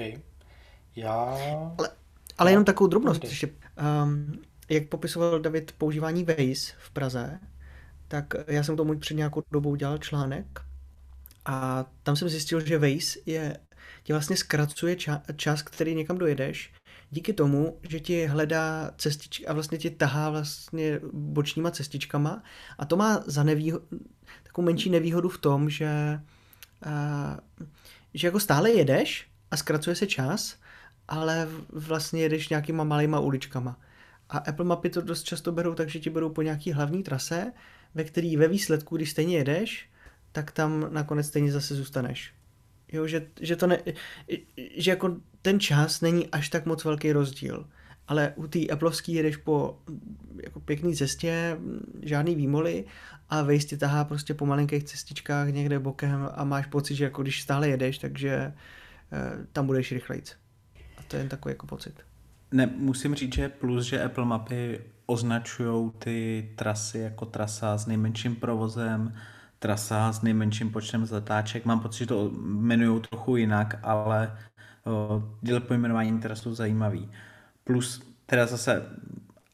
Já... Ale, ale jenom takovou drobnost. Okay. Ještě, um, jak popisoval David používání Waze v Praze, tak já jsem tomu před nějakou dobou dělal článek a tam jsem zjistil, že Waze je, ti vlastně zkracuje ča, čas, který někam dojedeš, díky tomu, že ti hledá cestičky a vlastně ti tahá vlastně bočníma cestičkama a to má za nevýho, takovou menší nevýhodu v tom, že, uh, že jako stále jedeš, a zkracuje se čas, ale vlastně jedeš nějakýma malýma uličkama. A Apple mapy to dost často berou tak, že ti berou po nějaký hlavní trase, ve který ve výsledku, když stejně jedeš, tak tam nakonec stejně zase zůstaneš. Jo, že, že, to ne, že jako ten čas není až tak moc velký rozdíl. Ale u té Appleovský jedeš po jako pěkný cestě, žádný výmoly a Waze tahá prostě po malinkých cestičkách někde bokem a máš pocit, že jako když stále jedeš, takže Eh, tam budeš rychlejc. A to je jen takový jako pocit. Ne, musím říct, že plus, že Apple mapy označují ty trasy jako trasa s nejmenším provozem, trasa s nejmenším počtem zatáček. Mám pocit, že to jmenují trochu jinak, ale dělat pojmenování tras jsou zajímavý. Plus teda zase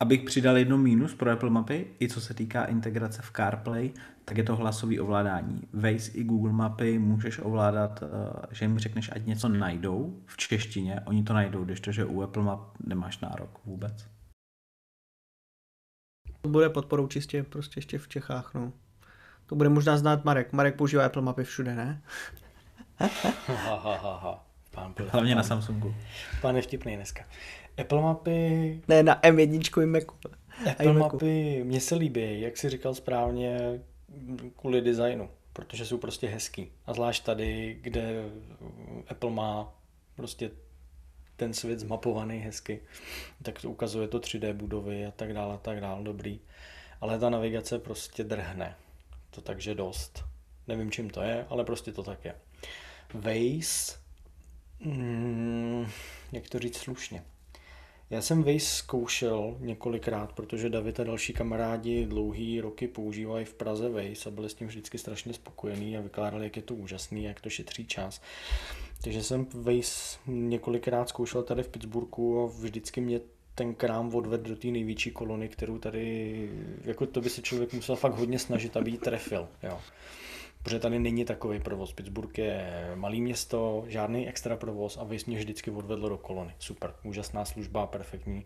Abych přidal jedno mínus pro Apple Mapy, i co se týká integrace v CarPlay, tak je to hlasový ovládání. Waze i Google Mapy můžeš ovládat, eh, že jim řekneš, ať něco najdou v češtině, oni to najdou, když to, že u Apple Map nemáš nárok vůbec. To bude podporou čistě prostě ještě v Čechách, no. To bude možná znát Marek. Marek používá Apple Mapy všude, ne? ha, ha, ha, ha. Pán, Hlavně pán, na Samsungu. Pán je vtipný dneska. Apple mapy... Ne, na M1 i Macu. Apple mapy mně se líbí, jak jsi říkal správně, kvůli designu, protože jsou prostě hezký. A zvlášť tady, kde Apple má prostě ten svět zmapovaný hezky, tak to ukazuje to 3D budovy a tak dále, a tak dále, dobrý. Ale ta navigace prostě drhne. To takže dost. Nevím, čím to je, ale prostě to tak je. Waze, mm, jak to říct slušně, já jsem Waze zkoušel několikrát, protože David a další kamarádi dlouhý roky používají v Praze Waze a byli s tím vždycky strašně spokojení a vykládali, jak je to úžasný, jak to šetří čas. Takže jsem Waze několikrát zkoušel tady v Pittsburghu a vždycky mě ten krám odvedl do té největší kolony, kterou tady, jako to by se člověk musel fakt hodně snažit, aby ji trefil. Jo protože tady není takový provoz. Pittsburgh je malý město, žádný extra provoz a Waze mě vždycky odvedl do kolony. Super, úžasná služba, perfektní.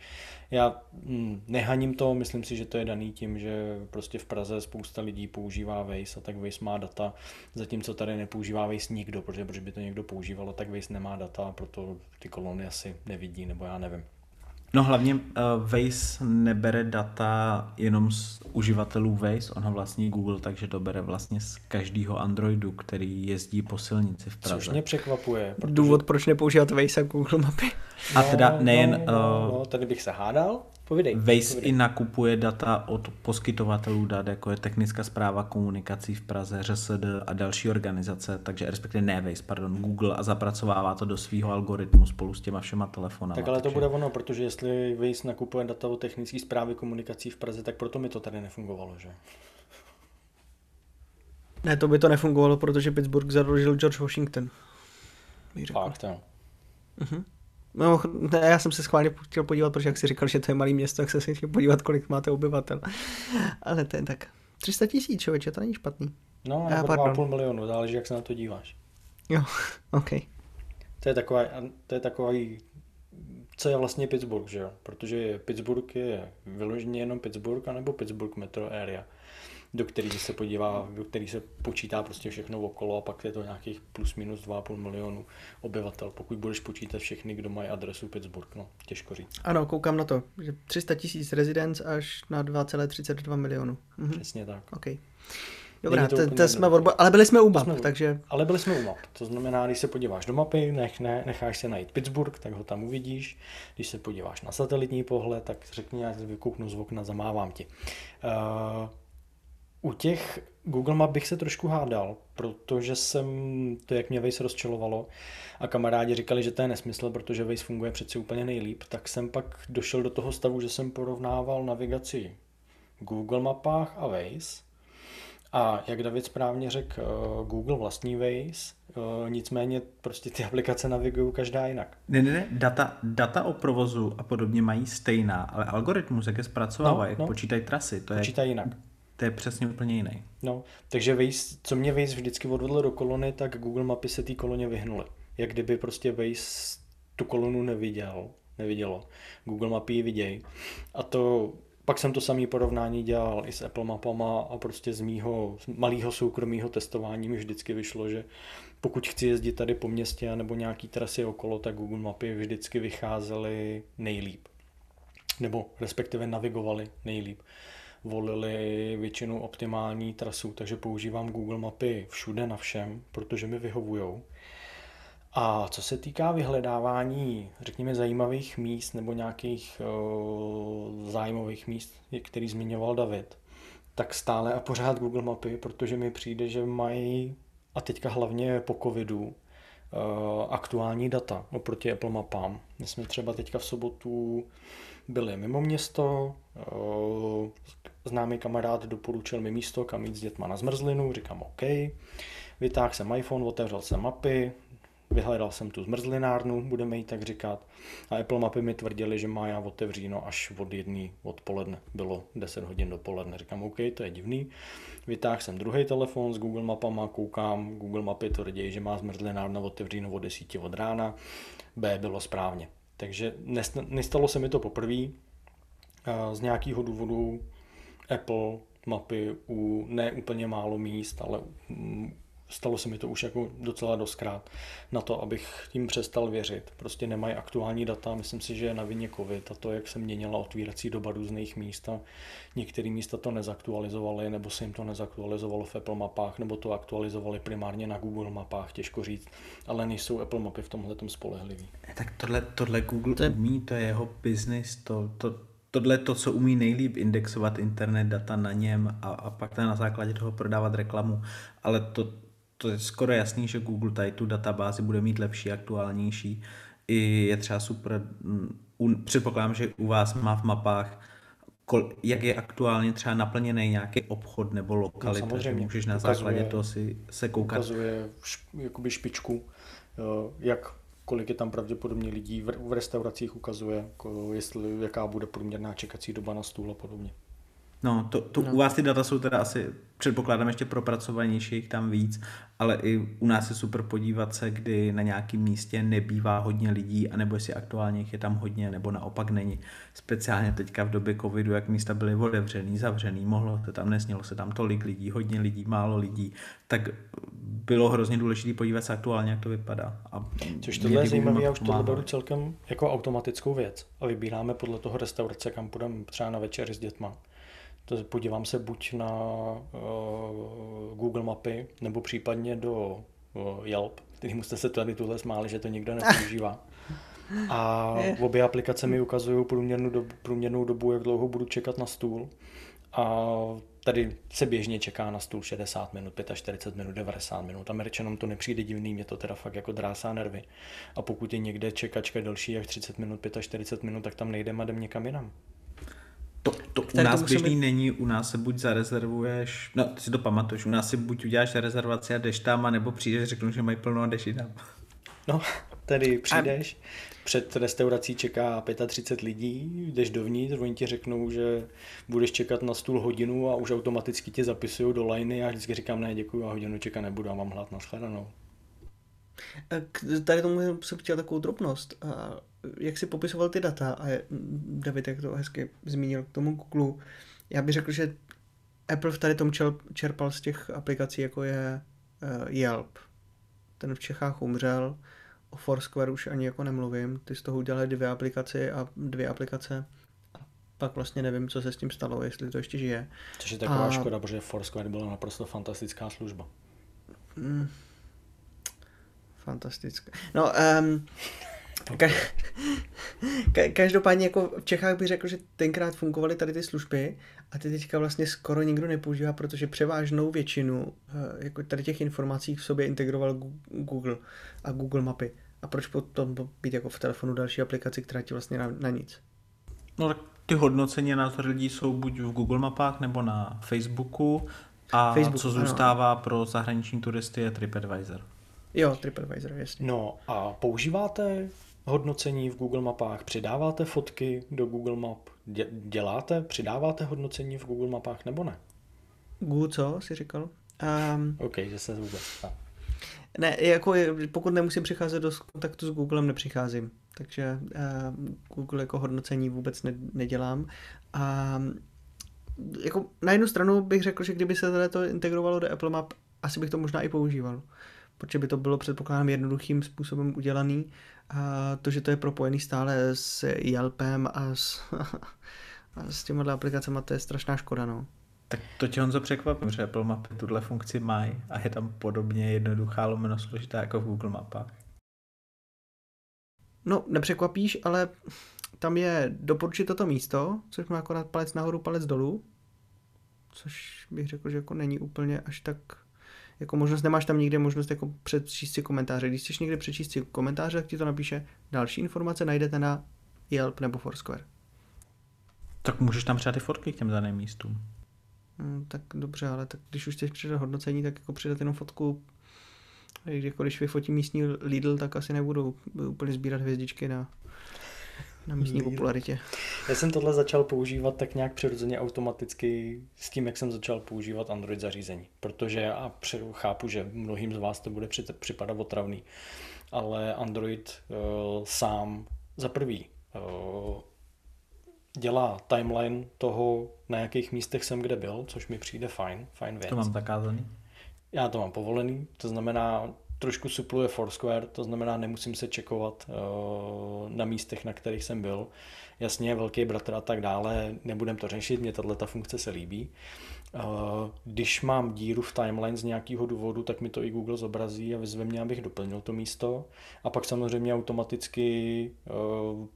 Já hm, nehaním to, myslím si, že to je daný tím, že prostě v Praze spousta lidí používá Waze a tak Waze má data, zatímco tady nepoužívá Waze nikdo, protože, protože by to někdo používalo, tak Waze nemá data proto ty kolony asi nevidí, nebo já nevím. No hlavně uh, Waze nebere data jenom z uživatelů Waze, ona vlastní Google, takže to bere vlastně z každého Androidu, který jezdí po silnici v Praze. Což mě překvapuje. Protože... Důvod, proč nepoužívat Waze a Google mapy. A teda no, nejen... No, no, no, tady bych se hádal. Povídej. Waze povídej. i nakupuje data od poskytovatelů dat, jako je Technická zpráva komunikací v Praze, ŘSD a další organizace, takže respektive ne Waze, pardon, Google a zapracovává to do svého algoritmu spolu s těma všema telefonama. Tak ale to bude ono, protože jestli Waze nakupuje data od Technické zprávy komunikací v Praze, tak proto mi to tady nefungovalo, že? Ne, to by to nefungovalo, protože Pittsburgh založil George Washington. Fakt, jo. Uh-huh. No, ne, já jsem se schválně chtěl podívat, protože jak jsi říkal, že to je malý město, tak jsem se chtěl podívat, kolik máte obyvatel. Ale to je tak. 300 tisíc, člověče, to není špatný. No, nebo 2,5 milionu, záleží, jak se na to díváš. Jo, OK. To je taková, to je takový, co je vlastně Pittsburgh, že jo? Protože Pittsburgh je vyloženě jenom Pittsburgh, anebo Pittsburgh metro area do který se podívá, do který se počítá prostě všechno okolo a pak je to nějakých plus minus 2,5 milionu obyvatel, pokud budeš počítat všechny, kdo mají adresu Pittsburgh, no, těžko říct. Ano, koukám na to, že 300 tisíc rezidence až na 2,32 milionu. Mhm. Přesně tak. Okay. Dobrá, to, to jsme odbo- ale byli jsme u map, jsme, takže... Ale byli jsme u map, to znamená, když se podíváš do mapy, nech, ne, necháš se najít Pittsburgh, tak ho tam uvidíš. Když se podíváš na satelitní pohled, tak řekni, já vykouknu z okna, zamávám ti. Uh, u těch Google Map bych se trošku hádal, protože jsem to, jak mě Waze rozčelovalo a kamarádi říkali, že to je nesmysl, protože Waze funguje přeci úplně nejlíp, tak jsem pak došel do toho stavu, že jsem porovnával navigaci Google mapách a Waze. A jak David správně řekl, eh, Google vlastní Waze, eh, nicméně prostě ty aplikace navigují každá jinak. Ne, ne, ne, data, data o provozu a podobně mají stejná, ale algoritmus, jak je zpracovává, no, jak no. počítají trasy, to počítají je... jinak to je přesně úplně jiný. No, takže Waze, co mě Waze vždycky odvedl do kolony, tak Google mapy se té koloně vyhnuly. Jak kdyby prostě Waze tu kolonu neviděl, nevidělo. Google mapy ji vidějí. A to pak jsem to samý porovnání dělal i s Apple mapama a prostě z mýho malého soukromého testování mi vždycky vyšlo, že pokud chci jezdit tady po městě nebo nějaký trasy okolo, tak Google mapy vždycky vycházely nejlíp. Nebo respektive navigovaly nejlíp volili většinu optimální trasu, takže používám Google mapy všude na všem, protože mi vyhovují. A co se týká vyhledávání, řekněme, zajímavých míst nebo nějakých uh, zájmových míst, který zmiňoval David, tak stále a pořád Google mapy, protože mi přijde, že mají, a teďka hlavně po covidu, uh, aktuální data oproti Apple mapám. My jsme třeba teďka v sobotu byli mimo město, uh, známý kamarád doporučil mi místo, kam jít s dětma na zmrzlinu, říkám OK. Vytáhl jsem iPhone, otevřel jsem mapy, vyhledal jsem tu zmrzlinárnu, budeme jí tak říkat. A Apple mapy mi tvrdili, že má já otevříno až od jedné odpoledne. Bylo 10 hodin dopoledne. Říkám, OK, to je divný. Vytáhl jsem druhý telefon s Google mapama, koukám, Google mapy tvrdí, že má zmrzlinárna otevříno od 10 od rána. B bylo správně. Takže nestalo se mi to poprvé. Z nějakého důvodu Apple mapy u ne úplně málo míst, ale stalo se mi to už jako docela doskrát na to, abych tím přestal věřit. Prostě nemají aktuální data, myslím si, že je na vině covid a to, jak se měnila otvírací doba různých míst a některé místa to nezaktualizovali, nebo se jim to nezaktualizovalo v Apple mapách, nebo to aktualizovali primárně na Google mapách, těžko říct, ale nejsou Apple mapy v tomhle spolehlivý. Tak tohle, tohle Google to je... umí, to je jeho business, to, to, tohle to, co umí nejlíp indexovat internet data na něm a, a pak na základě toho prodávat reklamu, ale to, to je skoro jasný, že Google tady tu databázi bude mít lepší, aktuálnější. I je třeba super, mm, předpokládám, že u vás má v mapách kol, jak je aktuálně třeba naplněný nějaký obchod nebo lokalita, no, že můžeš na ukazuje, základě toho si se koukat. Ukazuje jakoby špičku, jak kolik je tam pravděpodobně lidí, v, v restauracích ukazuje, jako jestli, jaká bude průměrná čekací doba na stůl a podobně. No, to, to no. u vás ty data jsou teda asi, předpokládám, ještě propracovanější, jich tam víc, ale i u nás je super podívat se, kdy na nějakém místě nebývá hodně lidí, anebo jestli aktuálně jich je tam hodně, nebo naopak není. Speciálně teďka v době covidu, jak místa byly otevřený, zavřený, mohlo se tam, nesmělo se tam tolik lidí, hodně lidí, málo lidí, tak bylo hrozně důležité podívat se aktuálně, jak to vypadá. A Což tohle je zajímavé, já už tohle beru celkem jako automatickou věc a vybíráme podle toho restaurace, kam půjdeme třeba na večer s dětma podívám se buď na uh, Google mapy, nebo případně do uh, Yelp, kterým jste se tady tuhle smáli, že to nikdo nepoužívá. A obě aplikace mi ukazují průměrnou dobu, průměrnou dobu, jak dlouho budu čekat na stůl. A tady se běžně čeká na stůl 60 minut, 45 minut, 90 minut. Američanům to nepřijde divný, mě to teda fakt jako drásá nervy. A pokud je někde čekačka delší jak 30 minut, 45 minut, tak tam nejdeme a jdem někam jinam. To, to u nás běžný být... není, u nás se buď zarezervuješ, no ty si to pamatuješ, u nás si buď uděláš rezervaci a jdeš tam, a nebo přijdeš, řeknu, že mají plno a jdeš jinam. No, tedy přijdeš, a... před restaurací čeká 35 lidí, jdeš dovnitř, oni ti řeknou, že budeš čekat na stůl hodinu a už automaticky tě zapisují do liney a vždycky říkám ne, děkuji a hodinu čekat nebudu a mám hlad na shledanou. Tady tomu jsem chtěl takovou drobnost jak si popisoval ty data, a David, jak to hezky zmínil k tomu Google, já bych řekl, že Apple v tady tom čerpal z těch aplikací, jako je uh, Yelp. Ten v Čechách umřel, o Foursquare už ani jako nemluvím, ty z toho udělali dvě aplikace a dvě aplikace a pak vlastně nevím, co se s tím stalo, jestli to ještě žije. Což je taková a... škoda, protože Foursquare byla naprosto fantastická služba. Mm, fantastická. No, um, Ka- ka- každopádně jako v Čechách bych řekl, že tenkrát fungovaly tady ty služby a ty teďka vlastně skoro nikdo nepoužívá, protože převážnou většinu eh, jako tady těch informací v sobě integroval Google a Google mapy. A proč potom být jako v telefonu další aplikaci, která ti vlastně na, na nic? No tak ty hodnocení na to lidí jsou buď v Google mapách nebo na Facebooku a Facebook, co zůstává ano. pro zahraniční turisty je TripAdvisor. Jo, TripAdvisor, jasně. No a používáte hodnocení v Google mapách, přidáváte fotky do Google Map, děláte, přidáváte hodnocení v Google mapách nebo ne? Google co, jsi říkal? Um, OK, že se vůbec. Ne, jako pokud nemusím přicházet do kontaktu s Googlem, nepřicházím. Takže uh, Google jako hodnocení vůbec ne, nedělám. A jako na jednu stranu bych řekl, že kdyby se to integrovalo do Apple Map, asi bych to možná i používal. Protože by to bylo předpokládám jednoduchým způsobem udělaný a to, že to je propojený stále s Yelpem a s, a s těmihle aplikacemi, to je strašná škoda, no. Tak to tě Honzo překvapí, že Apple Mapy tuhle funkci mají a je tam podobně jednoduchá lomeno složitá jako v Google mapách. No, nepřekvapíš, ale tam je doporučit toto místo, což má akorát palec nahoru, palec dolů, což bych řekl, že jako není úplně až tak jako možnost, nemáš tam nikde možnost jako přečíst si komentáře. Když chceš někde přečíst si komentáře, tak ti to napíše další informace, najdete na Yelp nebo Foursquare. Tak můžeš tam přidat ty fotky k těm daným místům. Hmm, tak dobře, ale tak když už chceš přidat hodnocení, tak jako přidat jenom fotku jako když vyfotím místní Lidl, tak asi nebudu úplně sbírat hvězdičky na na místní popularitě. Já jsem tohle začal používat tak nějak přirozeně automaticky s tím, jak jsem začal používat Android zařízení. Protože já chápu, že mnohým z vás to bude připadat otravný, ale Android uh, sám za prvý uh, dělá timeline toho, na jakých místech jsem kde byl, což mi přijde fajn, fajn věc. To mám zakázaný. Já to mám povolený, to znamená, trošku supluje Foursquare, to znamená, nemusím se čekovat uh, na místech, na kterých jsem byl. Jasně, velký bratr a tak dále, nebudem to řešit, mě tato funkce se líbí. Uh, když mám díru v timeline z nějakého důvodu, tak mi to i Google zobrazí a vyzve mě, abych doplnil to místo. A pak samozřejmě automaticky uh,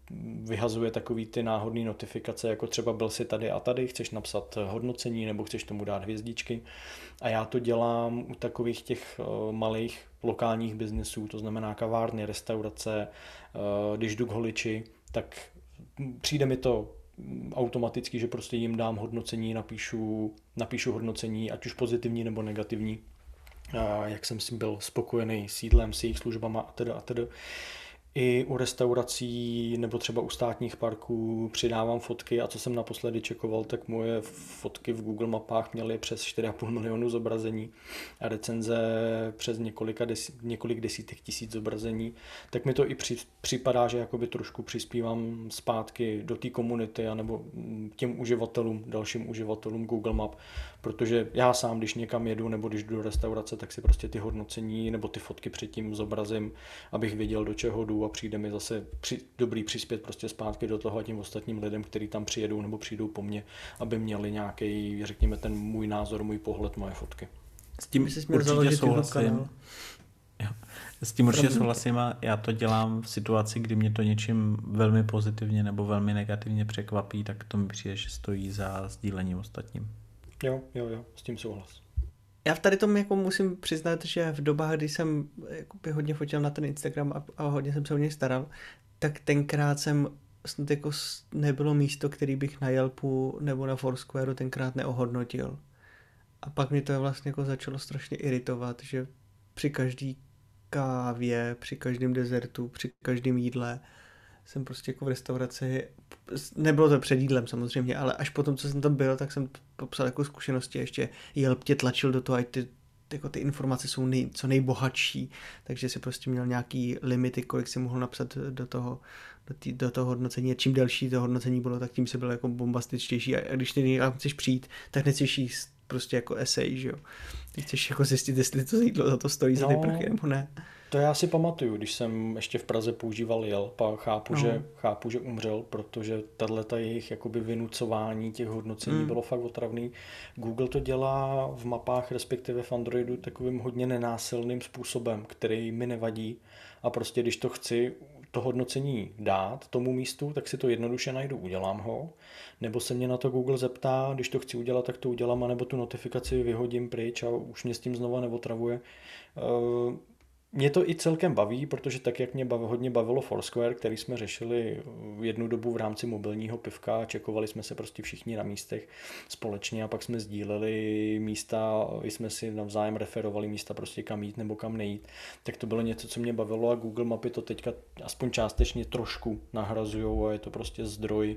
vyhazuje takový ty náhodné notifikace, jako třeba byl si tady a tady, chceš napsat hodnocení nebo chceš tomu dát hvězdičky. A já to dělám u takových těch uh, malých lokálních biznesů, to znamená kavárny, restaurace, když jdu k holiči, tak přijde mi to automaticky, že prostě jim dám hodnocení, napíšu, napíšu hodnocení, ať už pozitivní nebo negativní, jak jsem si byl spokojený s jídlem, s jejich službama a teda a teda. I u restaurací nebo třeba u státních parků přidávám fotky a co jsem naposledy čekoval, tak moje fotky v Google mapách měly přes 4,5 milionu zobrazení a recenze přes několika desi, několik desítek tisíc zobrazení, tak mi to i při, připadá, že jakoby trošku přispívám zpátky do té komunity anebo těm uživatelům, dalším uživatelům Google Map, protože já sám, když někam jedu nebo když jdu do restaurace, tak si prostě ty hodnocení nebo ty fotky předtím zobrazím, abych věděl, do čeho jdu a přijde mi zase při, dobrý přispět prostě zpátky do toho a tím ostatním lidem, kteří tam přijedou nebo přijdou po mně, aby měli nějaký, řekněme, ten můj názor, můj pohled, moje fotky. S tím určitě souhlasím. S tím určitě souhlasím a já to dělám v situaci, kdy mě to něčím velmi pozitivně nebo velmi negativně překvapí, tak to mi přijde, že stojí za sdílením ostatním. Jo, jo, jo, s tím souhlas. Já v tady tom jako musím přiznat, že v dobách, kdy jsem hodně fotil na ten Instagram a, a hodně jsem se o něj staral, tak tenkrát jsem snad jako nebylo místo, který bych na Yelpu nebo na Foursquare tenkrát neohodnotil. A pak mě to vlastně jako začalo strašně iritovat, že při každý kávě, při každém dezertu, při každém jídle jsem prostě jako v restauraci, nebylo to před jídlem samozřejmě, ale až potom, co jsem tam byl, tak jsem popsal jako zkušenosti, ještě Yelp tě tlačil do toho, ať ty, jako ty informace jsou nej, co nejbohatší, takže si prostě měl nějaký limity, kolik si mohl napsat do toho, do, tý, do toho hodnocení a čím delší to hodnocení bylo, tak tím se byl jako bombastičtější a když ty někam chceš přijít, tak nechceš jíst prostě jako esej, že jo. Ty chceš jako zjistit, jestli to jídlo za to stojí no, za ty prchy nebo ne. To já si pamatuju, když jsem ještě v Praze používal Yelp a chápu, no. že, chápu že umřel, protože tato jejich jakoby vynucování těch hodnocení mm. bylo fakt otravný. Google to dělá v mapách, respektive v Androidu, takovým hodně nenásilným způsobem, který mi nevadí. A prostě když to chci to hodnocení dát tomu místu, tak si to jednoduše najdu, udělám ho. Nebo se mě na to Google zeptá, když to chci udělat, tak to udělám, anebo tu notifikaci vyhodím pryč a už mě s tím znova neotravuje. Mě to i celkem baví, protože tak, jak mě bav, hodně bavilo Foursquare, který jsme řešili jednu dobu v rámci mobilního pivka, čekovali jsme se prostě všichni na místech společně a pak jsme sdíleli místa, jsme si navzájem referovali místa prostě kam jít nebo kam nejít, tak to bylo něco, co mě bavilo a Google mapy to teďka aspoň částečně trošku nahrazují a je to prostě zdroj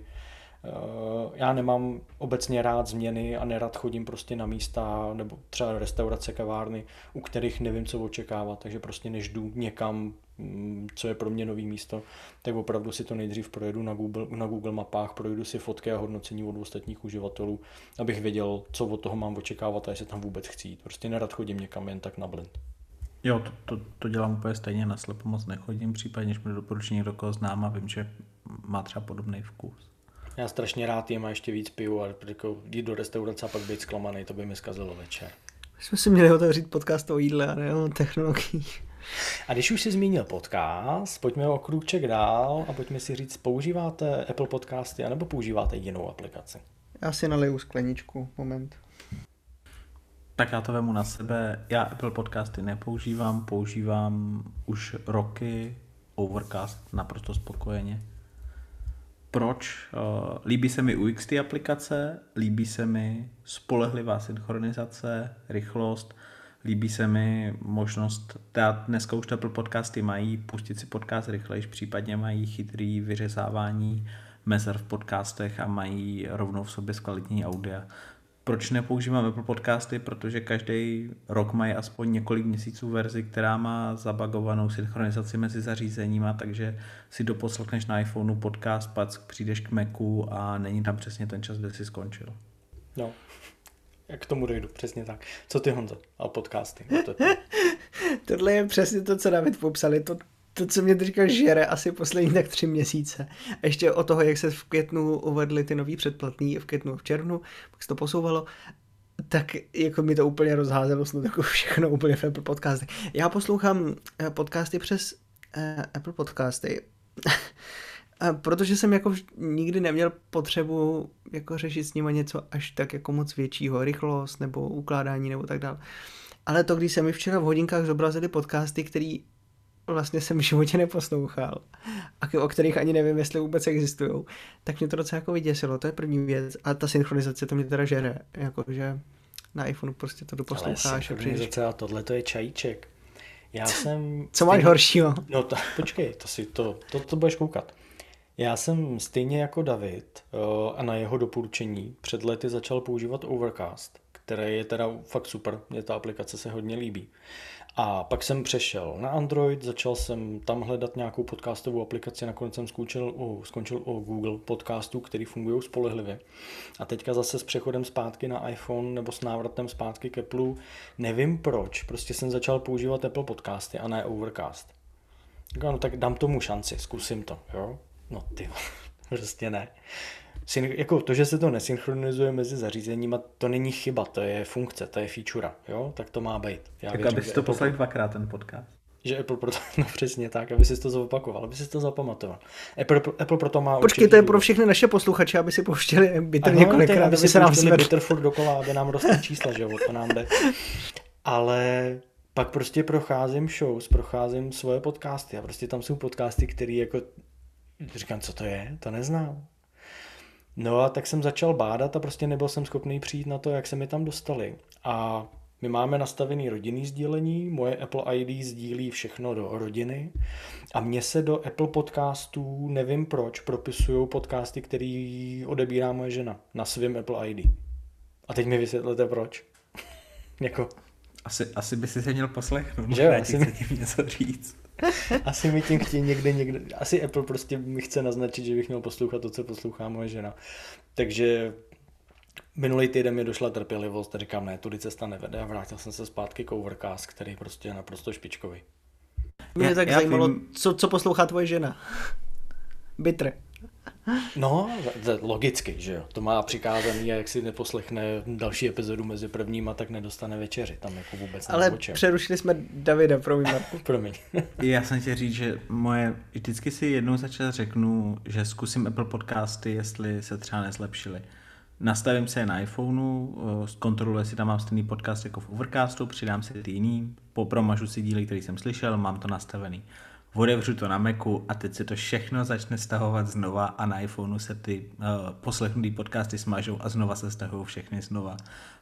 já nemám obecně rád změny a nerad chodím prostě na místa nebo třeba restaurace, kavárny, u kterých nevím, co očekávat, takže prostě než jdu někam, mm, co je pro mě nový místo, tak opravdu si to nejdřív projedu na Google, na Google mapách, projdu si fotky a hodnocení od ostatních uživatelů, abych věděl, co od toho mám očekávat a jestli tam vůbec chci jít. Prostě nerad chodím někam jen tak na blind. Jo, to, to, to dělám úplně stejně, na slepo moc nechodím, případně, když mi doporučí někdo, koho znám a vím, že má třeba podobný vkus. Já strašně rád jim a ještě víc piju a jako jít do restaurace a pak být zklamaný, to by mi zkazilo večer. My jsme si měli otevřít podcast o jídle a ne o technologiích. A když už jsi zmínil podcast, pojďme o krůček dál a pojďme si říct, používáte Apple podcasty anebo používáte jinou aplikaci? Já si naliju skleničku, moment. Tak já to vemu na sebe. Já Apple podcasty nepoužívám, používám už roky Overcast naprosto spokojeně. Proč? Uh, líbí se mi UX ty aplikace, líbí se mi spolehlivá synchronizace, rychlost, líbí se mi možnost, teda dneska už Apple podcasty mají, pustit si podcast rychlejš, případně mají chytrý vyřezávání mezer v podcastech a mají rovnou v sobě zkvalitnění audia. Proč nepoužívám Apple podcasty? Protože každý rok mají aspoň několik měsíců verzi, která má zabagovanou synchronizaci mezi zařízeníma, takže si doposlechneš na iPhoneu podcast, pak přijdeš k Macu a není tam přesně ten čas, kde jsi skončil. No, jak k tomu dojdu, přesně tak. Co ty Honzo a podcasty? Tohle je přesně to, co David popsal. Je to to, co mě teďka žere asi poslední tak tři měsíce. A ještě o toho, jak se v květnu uvedly ty nový předplatný, v květnu v červnu, pak se to posouvalo, tak jako mi to úplně rozházelo snad jako všechno úplně v Apple podcasty. Já poslouchám eh, podcasty přes uh, Apple podcasty, protože jsem jako nikdy neměl potřebu jako řešit s nimi něco až tak jako moc většího, rychlost nebo ukládání nebo tak dále. Ale to, když se mi včera v hodinkách zobrazily podcasty, který vlastně jsem v životě neposlouchal a o kterých ani nevím, jestli vůbec existují, tak mě to docela jako vyděsilo, to je první věc. A ta synchronizace to mě teda žere, jakože na iPhoneu prostě to doposloucháš a přijdeš. a tohle to je čajíček. Já jsem... Co máš horšího? No to, počkej, to si to, to, to budeš koukat. Já jsem stejně jako David uh, a na jeho doporučení před lety začal používat Overcast, který je teda fakt super, mě ta aplikace se hodně líbí. A pak jsem přešel na Android, začal jsem tam hledat nějakou podcastovou aplikaci, nakonec jsem skončil u, skončil u Google podcastů, který fungují spolehlivě. A teďka zase s přechodem zpátky na iPhone nebo s návratem zpátky k Apple, nevím proč, prostě jsem začal používat Apple podcasty a ne Overcast. No tak dám tomu šanci, zkusím to, jo? No ty, prostě ne. Syn, jako to, že se to nesynchronizuje mezi zařízeníma, to není chyba, to je funkce, to je feature, jo? Tak to má být. Já tak věřím, aby si to poslal dvakrát ten podcast. Že Apple proto, no přesně tak, aby si to zopakoval, aby si to zapamatoval. Apple, Apple proto má Počkej, to je pro všechny naše posluchače, aby si pouštěli Bitter ano, několikrát, aby se nám zvedl. Bitter furt dokola, aby nám rostly čísla, že jo, to nám jde. Ale pak prostě procházím shows, procházím svoje podcasty a prostě tam jsou podcasty, které jako říkám, co to je, to neznám. No a tak jsem začal bádat a prostě nebyl jsem schopný přijít na to, jak se mi tam dostali. A my máme nastavený rodinný sdílení, moje Apple ID sdílí všechno do rodiny a mně se do Apple podcastů, nevím proč, propisují podcasty, který odebírá moje žena na svém Apple ID. A teď mi vysvětlete proč. jako... Asi, asi by si se měl poslechnout, že jo, asi něco říct. Asi mi tím chtějí někde, někde, asi Apple prostě mi chce naznačit, že bych měl poslouchat to, co poslouchá moje žena. Takže minulý týden mi došla trpělivost a říkám, ne, tudy cesta nevede a vrátil jsem se zpátky k Overcast, který prostě je naprosto špičkový. Mě tak já zajímalo, vím... co, co poslouchá tvoje žena. Bitre. No, logicky, že jo. To má přikázaný a jak si neposlechne další epizodu mezi prvníma, tak nedostane večeři. Tam jako vůbec Ale přerušili jsme Davida, promiň Marku. promiň. Já jsem chtěl říct, že moje, vždycky si jednou začal řeknu, že zkusím Apple podcasty, jestli se třeba nezlepšily. Nastavím se na iPhoneu, eh, zkontroluji, jestli tam mám stejný podcast jako v Overcastu, přidám si ty jiný, popromažu si díly, který jsem slyšel, mám to nastavený otevřu to na Macu a teď se to všechno začne stahovat znova a na iPhoneu se ty uh, poslechnutý podcasty smažou a znova se stahují všechny znova.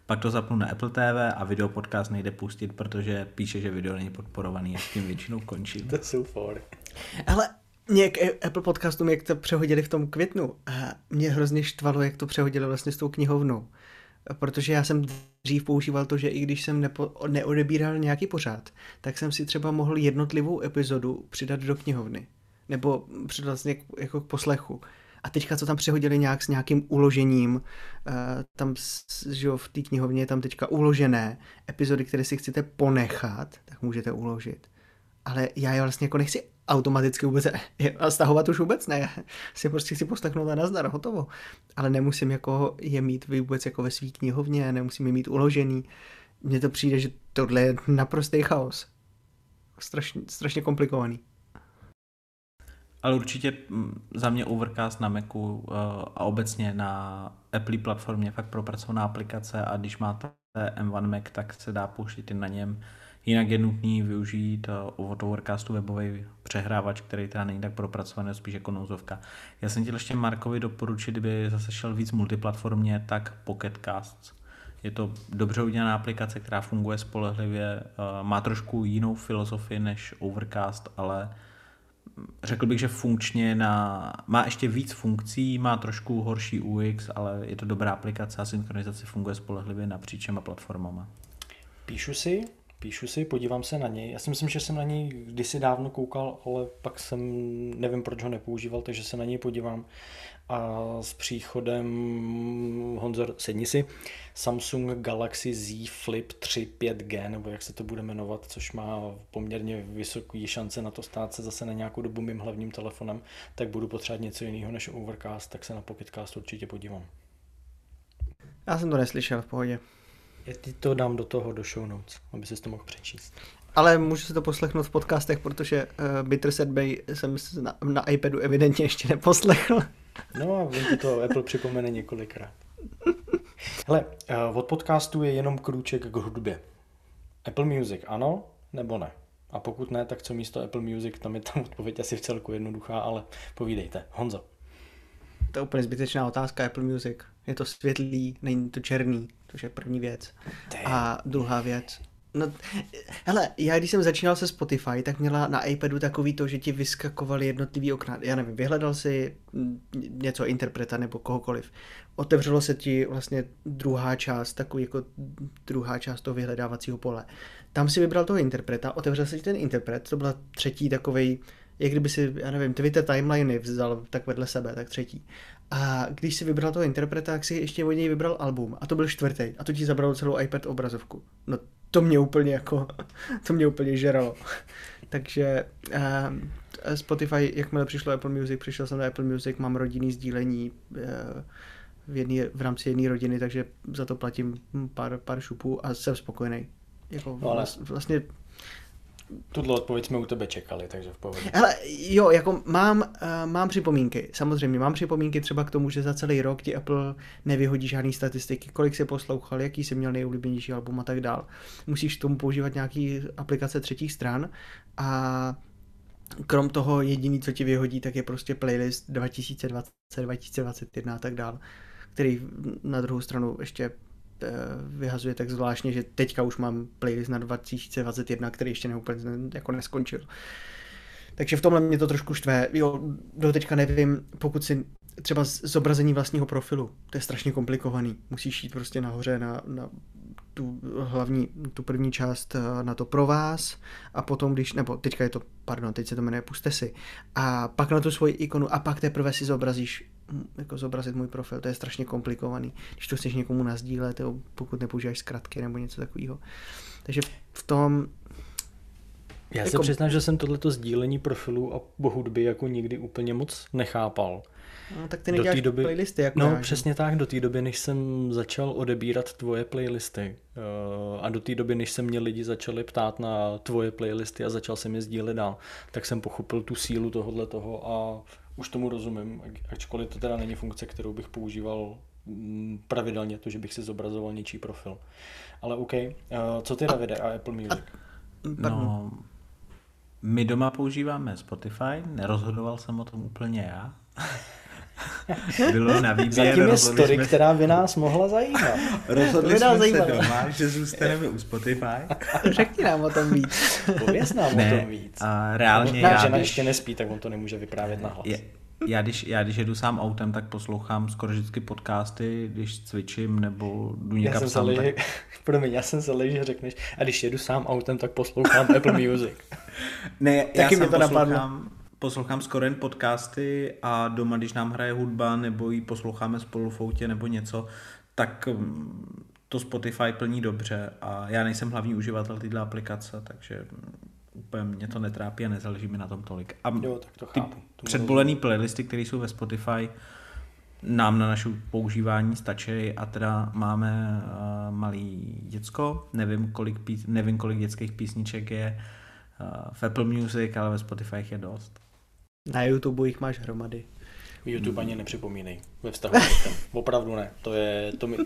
Pak to zapnu na Apple TV a video podcast nejde pustit, protože píše, že video není podporovaný a s tím většinou končí. to jsou for. Ale nějak Apple podcastům, jak to přehodili v tom květnu, a mě hrozně štvalo, jak to přehodili vlastně s tou knihovnou protože já jsem dřív používal to, že i když jsem nepo, neodebíral nějaký pořád, tak jsem si třeba mohl jednotlivou epizodu přidat do knihovny. Nebo přidat vlastně jako k poslechu. A teďka to tam přehodili nějak s nějakým uložením, uh, tam že v té knihovně je tam teďka uložené epizody, které si chcete ponechat, tak můžete uložit. Ale já je vlastně jako nechci automaticky vůbec stahovat už vůbec ne. Si prostě chci poslechnout a nazdar, hotovo. Ale nemusím jako je mít vůbec jako ve svý knihovně, nemusím je mít uložený. Mně to přijde, že tohle je naprostý chaos. Strašně, strašně komplikovaný. Ale určitě mm, za mě Overcast na Macu eh, a obecně na Apple platformě fakt propracovaná aplikace a když máte M1 Mac, tak se dá pouštět i na něm Jinak je nutný využít eh, od Overcastu webový přehrávač, který teda není tak propracovaný, spíš jako nouzovka. Já jsem chtěl ještě Markovi doporučit, kdyby zase šel víc multiplatformně, tak Pocket Casts. Je to dobře udělaná aplikace, která funguje spolehlivě, eh, má trošku jinou filozofii než Overcast, ale řekl bych, že funkčně na, má ještě víc funkcí, má trošku horší UX, ale je to dobrá aplikace a synchronizace funguje spolehlivě napříč platformama. Píšu si, píšu si, podívám se na něj. Já si myslím, že jsem na něj kdysi dávno koukal, ale pak jsem, nevím proč ho nepoužíval, takže se na něj podívám. A s příchodem Honzor, sedni si, Samsung Galaxy Z Flip 3 5G, nebo jak se to bude jmenovat, což má poměrně vysoké šance na to stát se zase na nějakou dobu mým hlavním telefonem, tak budu potřebovat něco jiného než Overcast, tak se na Pocketcast určitě podívám. Já jsem to neslyšel v pohodě. Já ti to dám do toho, do show notes, aby si to mohl přečíst. Ale můžu si to poslechnout v podcastech, protože uh, Bitter Set Bay jsem na, na iPadu evidentně ještě neposlechl. No a on ti to Apple připomene několikrát. Hele, uh, od podcastu je jenom krůček k hudbě. Apple Music ano nebo ne? A pokud ne, tak co místo Apple Music, tam je tam odpověď asi v celku jednoduchá, ale povídejte. Honzo. To je úplně zbytečná otázka Apple Music. Je to světlý, není to černý, což je první věc. A druhá věc, No, hele, já když jsem začínal se Spotify, tak měla na iPadu takový to, že ti vyskakovaly jednotlivý okna. Já nevím, vyhledal si něco interpreta nebo kohokoliv. Otevřelo se ti vlastně druhá část, takový jako druhá část toho vyhledávacího pole. Tam si vybral toho interpreta, otevřel se ti ten interpret, to byla třetí takovej, jak kdyby si, já nevím, Twitter timeliny vzal tak vedle sebe, tak třetí. A když si vybral toho interpreta, tak si ještě od něj vybral album. A to byl čtvrtý. A to ti zabralo celou iPad obrazovku. No to mě úplně jako, to mě úplně žeralo. Takže uh, Spotify, jakmile přišlo Apple Music, přišel jsem do Apple Music, mám rodinný sdílení uh, v, jedný, v rámci jedné rodiny, takže za to platím pár, pár šupů a jsem spokojený. Jako no ale vlastně Tuhle odpověď jsme u tebe čekali, takže v pohodě. Ale jo, jako mám, uh, mám připomínky. Samozřejmě mám připomínky třeba k tomu, že za celý rok ti Apple nevyhodí žádný statistiky, kolik se poslouchal, jaký jsi měl nejoblíbenější album a tak dál. Musíš k tomu používat nějaký aplikace třetích stran a krom toho jediný, co ti vyhodí, tak je prostě playlist 2020, 2021 a tak dál, který na druhou stranu ještě vyhazuje tak zvláštně, že teďka už mám playlist na 2021, který ještě neúplně jako neskončil. Takže v tomhle mě to trošku štve. Jo, do teďka nevím, pokud si třeba zobrazení vlastního profilu, to je strašně komplikovaný. Musíš jít prostě nahoře na, na tu hlavní, tu první část eh, na to pro vás a potom, když, nebo teďka je to, pardon, teď se to jmenuje Puste si, a pak na tu svoji ikonu a pak teprve si zobrazíš jako zobrazit můj profil, to je strašně komplikovaný, když to chceš někomu nazdílet, jo, pokud nepoužíváš zkratky nebo něco takového. Takže v tom... Já jako... se přiznám, že jsem tohleto sdílení profilu a hudby jako nikdy úplně moc nechápal. No, tak ty neděláš do doby, playlisty jako No, já, přesně tak, do té doby, než jsem začal odebírat tvoje playlisty uh, a do té doby, než se mě lidi začali ptát na tvoje playlisty a začal jsem je sdílet dál, tak jsem pochopil tu sílu tohohle toho a už tomu rozumím, ačkoliv to teda není funkce, kterou bych používal mm, pravidelně, to, že bych si zobrazoval něčí profil. Ale OK, uh, co ty Davide a Apple Music? No, my doma používáme Spotify, nerozhodoval jsem o tom úplně já. Bylo na výběr. Zatím je story, jsme... která by nás mohla zajímat. Rozhodli jsme zajímat. se doma, že zůstaneme u Spotify. Řekni nám o tom víc. Pověz nám ne, o tom víc. A reálně no, já, žena když... ještě nespí, tak on to nemůže vyprávět na hlas. Je, já když, já když jedu sám autem, tak poslouchám skoro vždycky podcasty, když cvičím nebo jdu někam já sám. Tak... Promiň, já jsem se že řekneš, a když jedu sám autem, tak poslouchám Apple Music. ne, Taky já mě to napadlo poslouchám skoro jen podcasty a doma, když nám hraje hudba nebo ji posloucháme spolu v autě nebo něco, tak mm, to Spotify plní dobře a já nejsem hlavní uživatel této aplikace, takže mm, úplně mě to netrápí a nezáleží mi na tom tolik. A jo, tak to chápu. Ty předbolený playlisty, které jsou ve Spotify, nám na naše používání stačí a teda máme uh, malý děcko, nevím kolik, pís, nevím kolik dětských písniček je uh, v Apple Music, ale ve Spotify je dost. Na YouTube jich máš hromady. YouTube ani nepřipomínej ve vztahu k Opravdu ne. To je, to mi,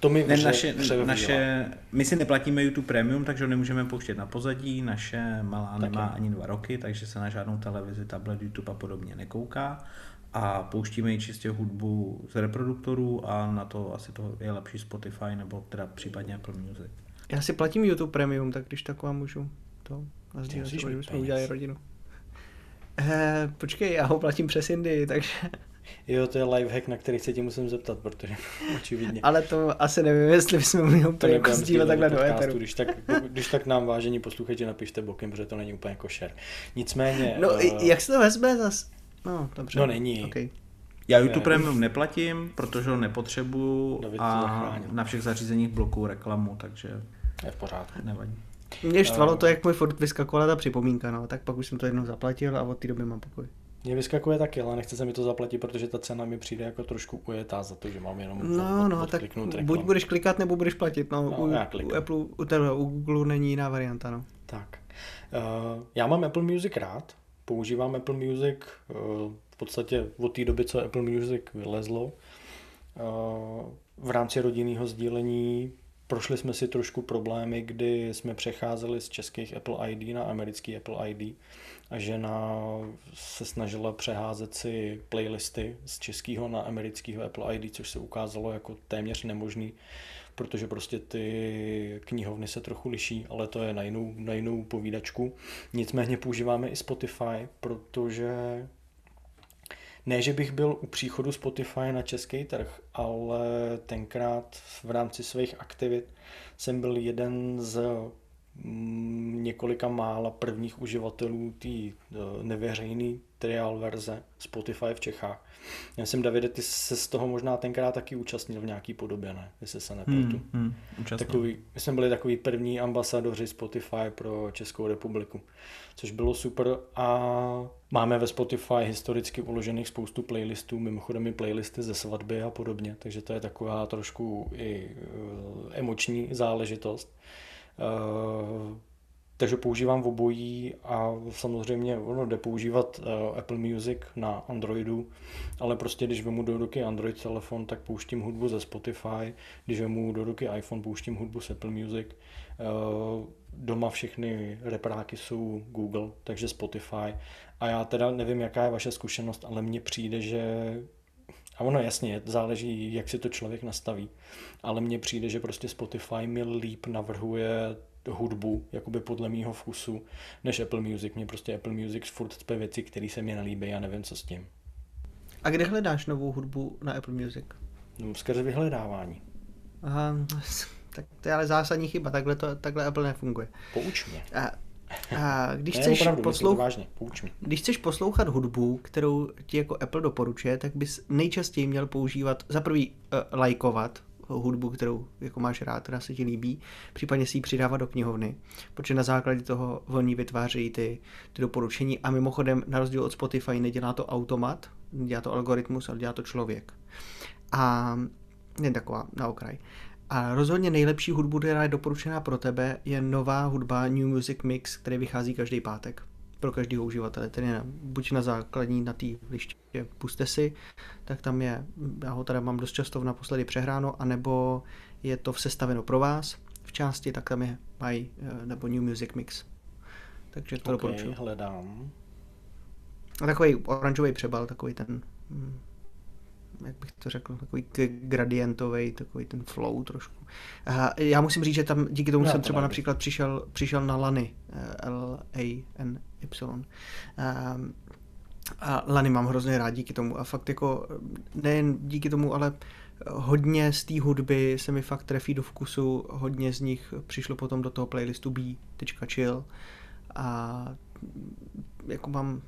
to mi ne, naše, naše, my si neplatíme YouTube Premium, takže ho nemůžeme pouštět na pozadí. Naše malá Taky. nemá ani dva roky, takže se na žádnou televizi, tablet, YouTube a podobně nekouká. A pouštíme ji čistě hudbu z reproduktorů a na to asi to je lepší Spotify nebo teda případně Apple Music. Já si platím YouTube Premium, tak když taková můžu to nazdílet, že jsme udělali rodinu. Eh, počkej, já ho platím přes Indii, takže... Jo, to je lifehack, na který se ti musím zeptat, protože očividně. Ale to asi nevím, jestli bychom měli úplně jako sdílet takhle do éteru. Když tak, když tak nám vážení posluchači napište bokem, protože to není úplně košer. Nicméně... No, uh... jak se to vezme zas? No, dobře. No, není. Okay. Já YouTube Premium neplatím, protože ho nepotřebuju a na všech zařízeních blokuju reklamu, takže... Je v pořádku. Nevadí. Mě štvalo to, jak můj Ford vyskakovala ta připomínka, no, tak pak už jsem to jednou zaplatil a od té doby mám pokoj. Mě vyskakuje taky, ale nechce se mi to zaplatit, protože ta cena mi přijde jako trošku ujetá za to, že mám jenom No, od, no, tak reklam. buď budeš klikat, nebo budeš platit. No, no u, u, Apple, u, tebe, u Google není jiná varianta, no. Tak. Uh, já mám Apple Music rád, používám Apple Music uh, v podstatě od té doby, co Apple Music vylezlo. Uh, v rámci rodinného sdílení prošli jsme si trošku problémy, kdy jsme přecházeli z českých Apple ID na americký Apple ID a žena se snažila přeházet si playlisty z českého na amerického Apple ID, což se ukázalo jako téměř nemožný, protože prostě ty knihovny se trochu liší, ale to je na jinou, na jinou povídačku. Nicméně používáme i Spotify, protože ne, že bych byl u příchodu Spotify na český trh, ale tenkrát v rámci svých aktivit jsem byl jeden z mm, několika mála prvních uživatelů té eh, neveřejné trial verze Spotify v Čechách. Já jsem, Davide, ty se z toho možná tenkrát taky účastnil v nějaký podobě, ne? Jestli se nepletu. Hmm, hmm, takový, my jsme byli takový první ambasadoři Spotify pro Českou republiku, což bylo super a máme ve Spotify historicky uložených spoustu playlistů, mimochodem i playlisty ze svatby a podobně, takže to je taková trošku i uh, emoční záležitost. Uh, takže používám v obojí a samozřejmě ono jde používat uh, Apple Music na Androidu, ale prostě když vemu do ruky Android telefon, tak pouštím hudbu ze Spotify, když vemu do ruky iPhone, pouštím hudbu z Apple Music. Uh, doma všechny repráky jsou Google, takže Spotify. A já teda nevím, jaká je vaše zkušenost, ale mně přijde, že a ono jasně, záleží, jak si to člověk nastaví. Ale mně přijde, že prostě Spotify mi líp navrhuje hudbu, jakoby podle mýho vkusu, než Apple Music. Mě prostě Apple Music furt cpe věci, které se mi nelíbí, já nevím, co s tím. A kde hledáš novou hudbu na Apple Music? No, skrze vyhledávání. Aha, tak to je ale zásadní chyba, takhle, to, takhle Apple nefunguje. Pouč mě. A, a když, ne, chceš opravdu, poslouch... vážně, pouč mě. když chceš poslouchat hudbu, kterou ti jako Apple doporučuje, tak bys nejčastěji měl používat, za prvý uh, lajkovat hudbu, kterou jako máš rád, která se ti líbí, případně si ji přidávat do knihovny, protože na základě toho oni vytvářejí ty, ty doporučení a mimochodem na rozdíl od Spotify nedělá to automat, dělá to algoritmus, ale dělá to člověk. A jen taková na okraj. A rozhodně nejlepší hudbu, která je doporučená pro tebe, je nová hudba New Music Mix, který vychází každý pátek pro každého uživatele, tedy na, buď na základní, na té liště puste si, tak tam je, já ho teda mám dost často v naposledy přehráno, anebo je to sestaveno pro vás v části, tak tam je My eh, nebo New Music Mix. Takže to okay, doporučuji. hledám. A takový oranžový přebal, takový ten hm, jak bych to řekl, takový gradientový, takový ten flow trošku. A já musím říct, že tam díky tomu no, jsem třeba například přišel, přišel na Lany, eh, L-A-N-Y. A Lany mám hrozně rád díky tomu. A fakt jako nejen díky tomu, ale hodně z té hudby se mi fakt trefí do vkusu, hodně z nich přišlo potom do toho playlistu B.chill a jako mám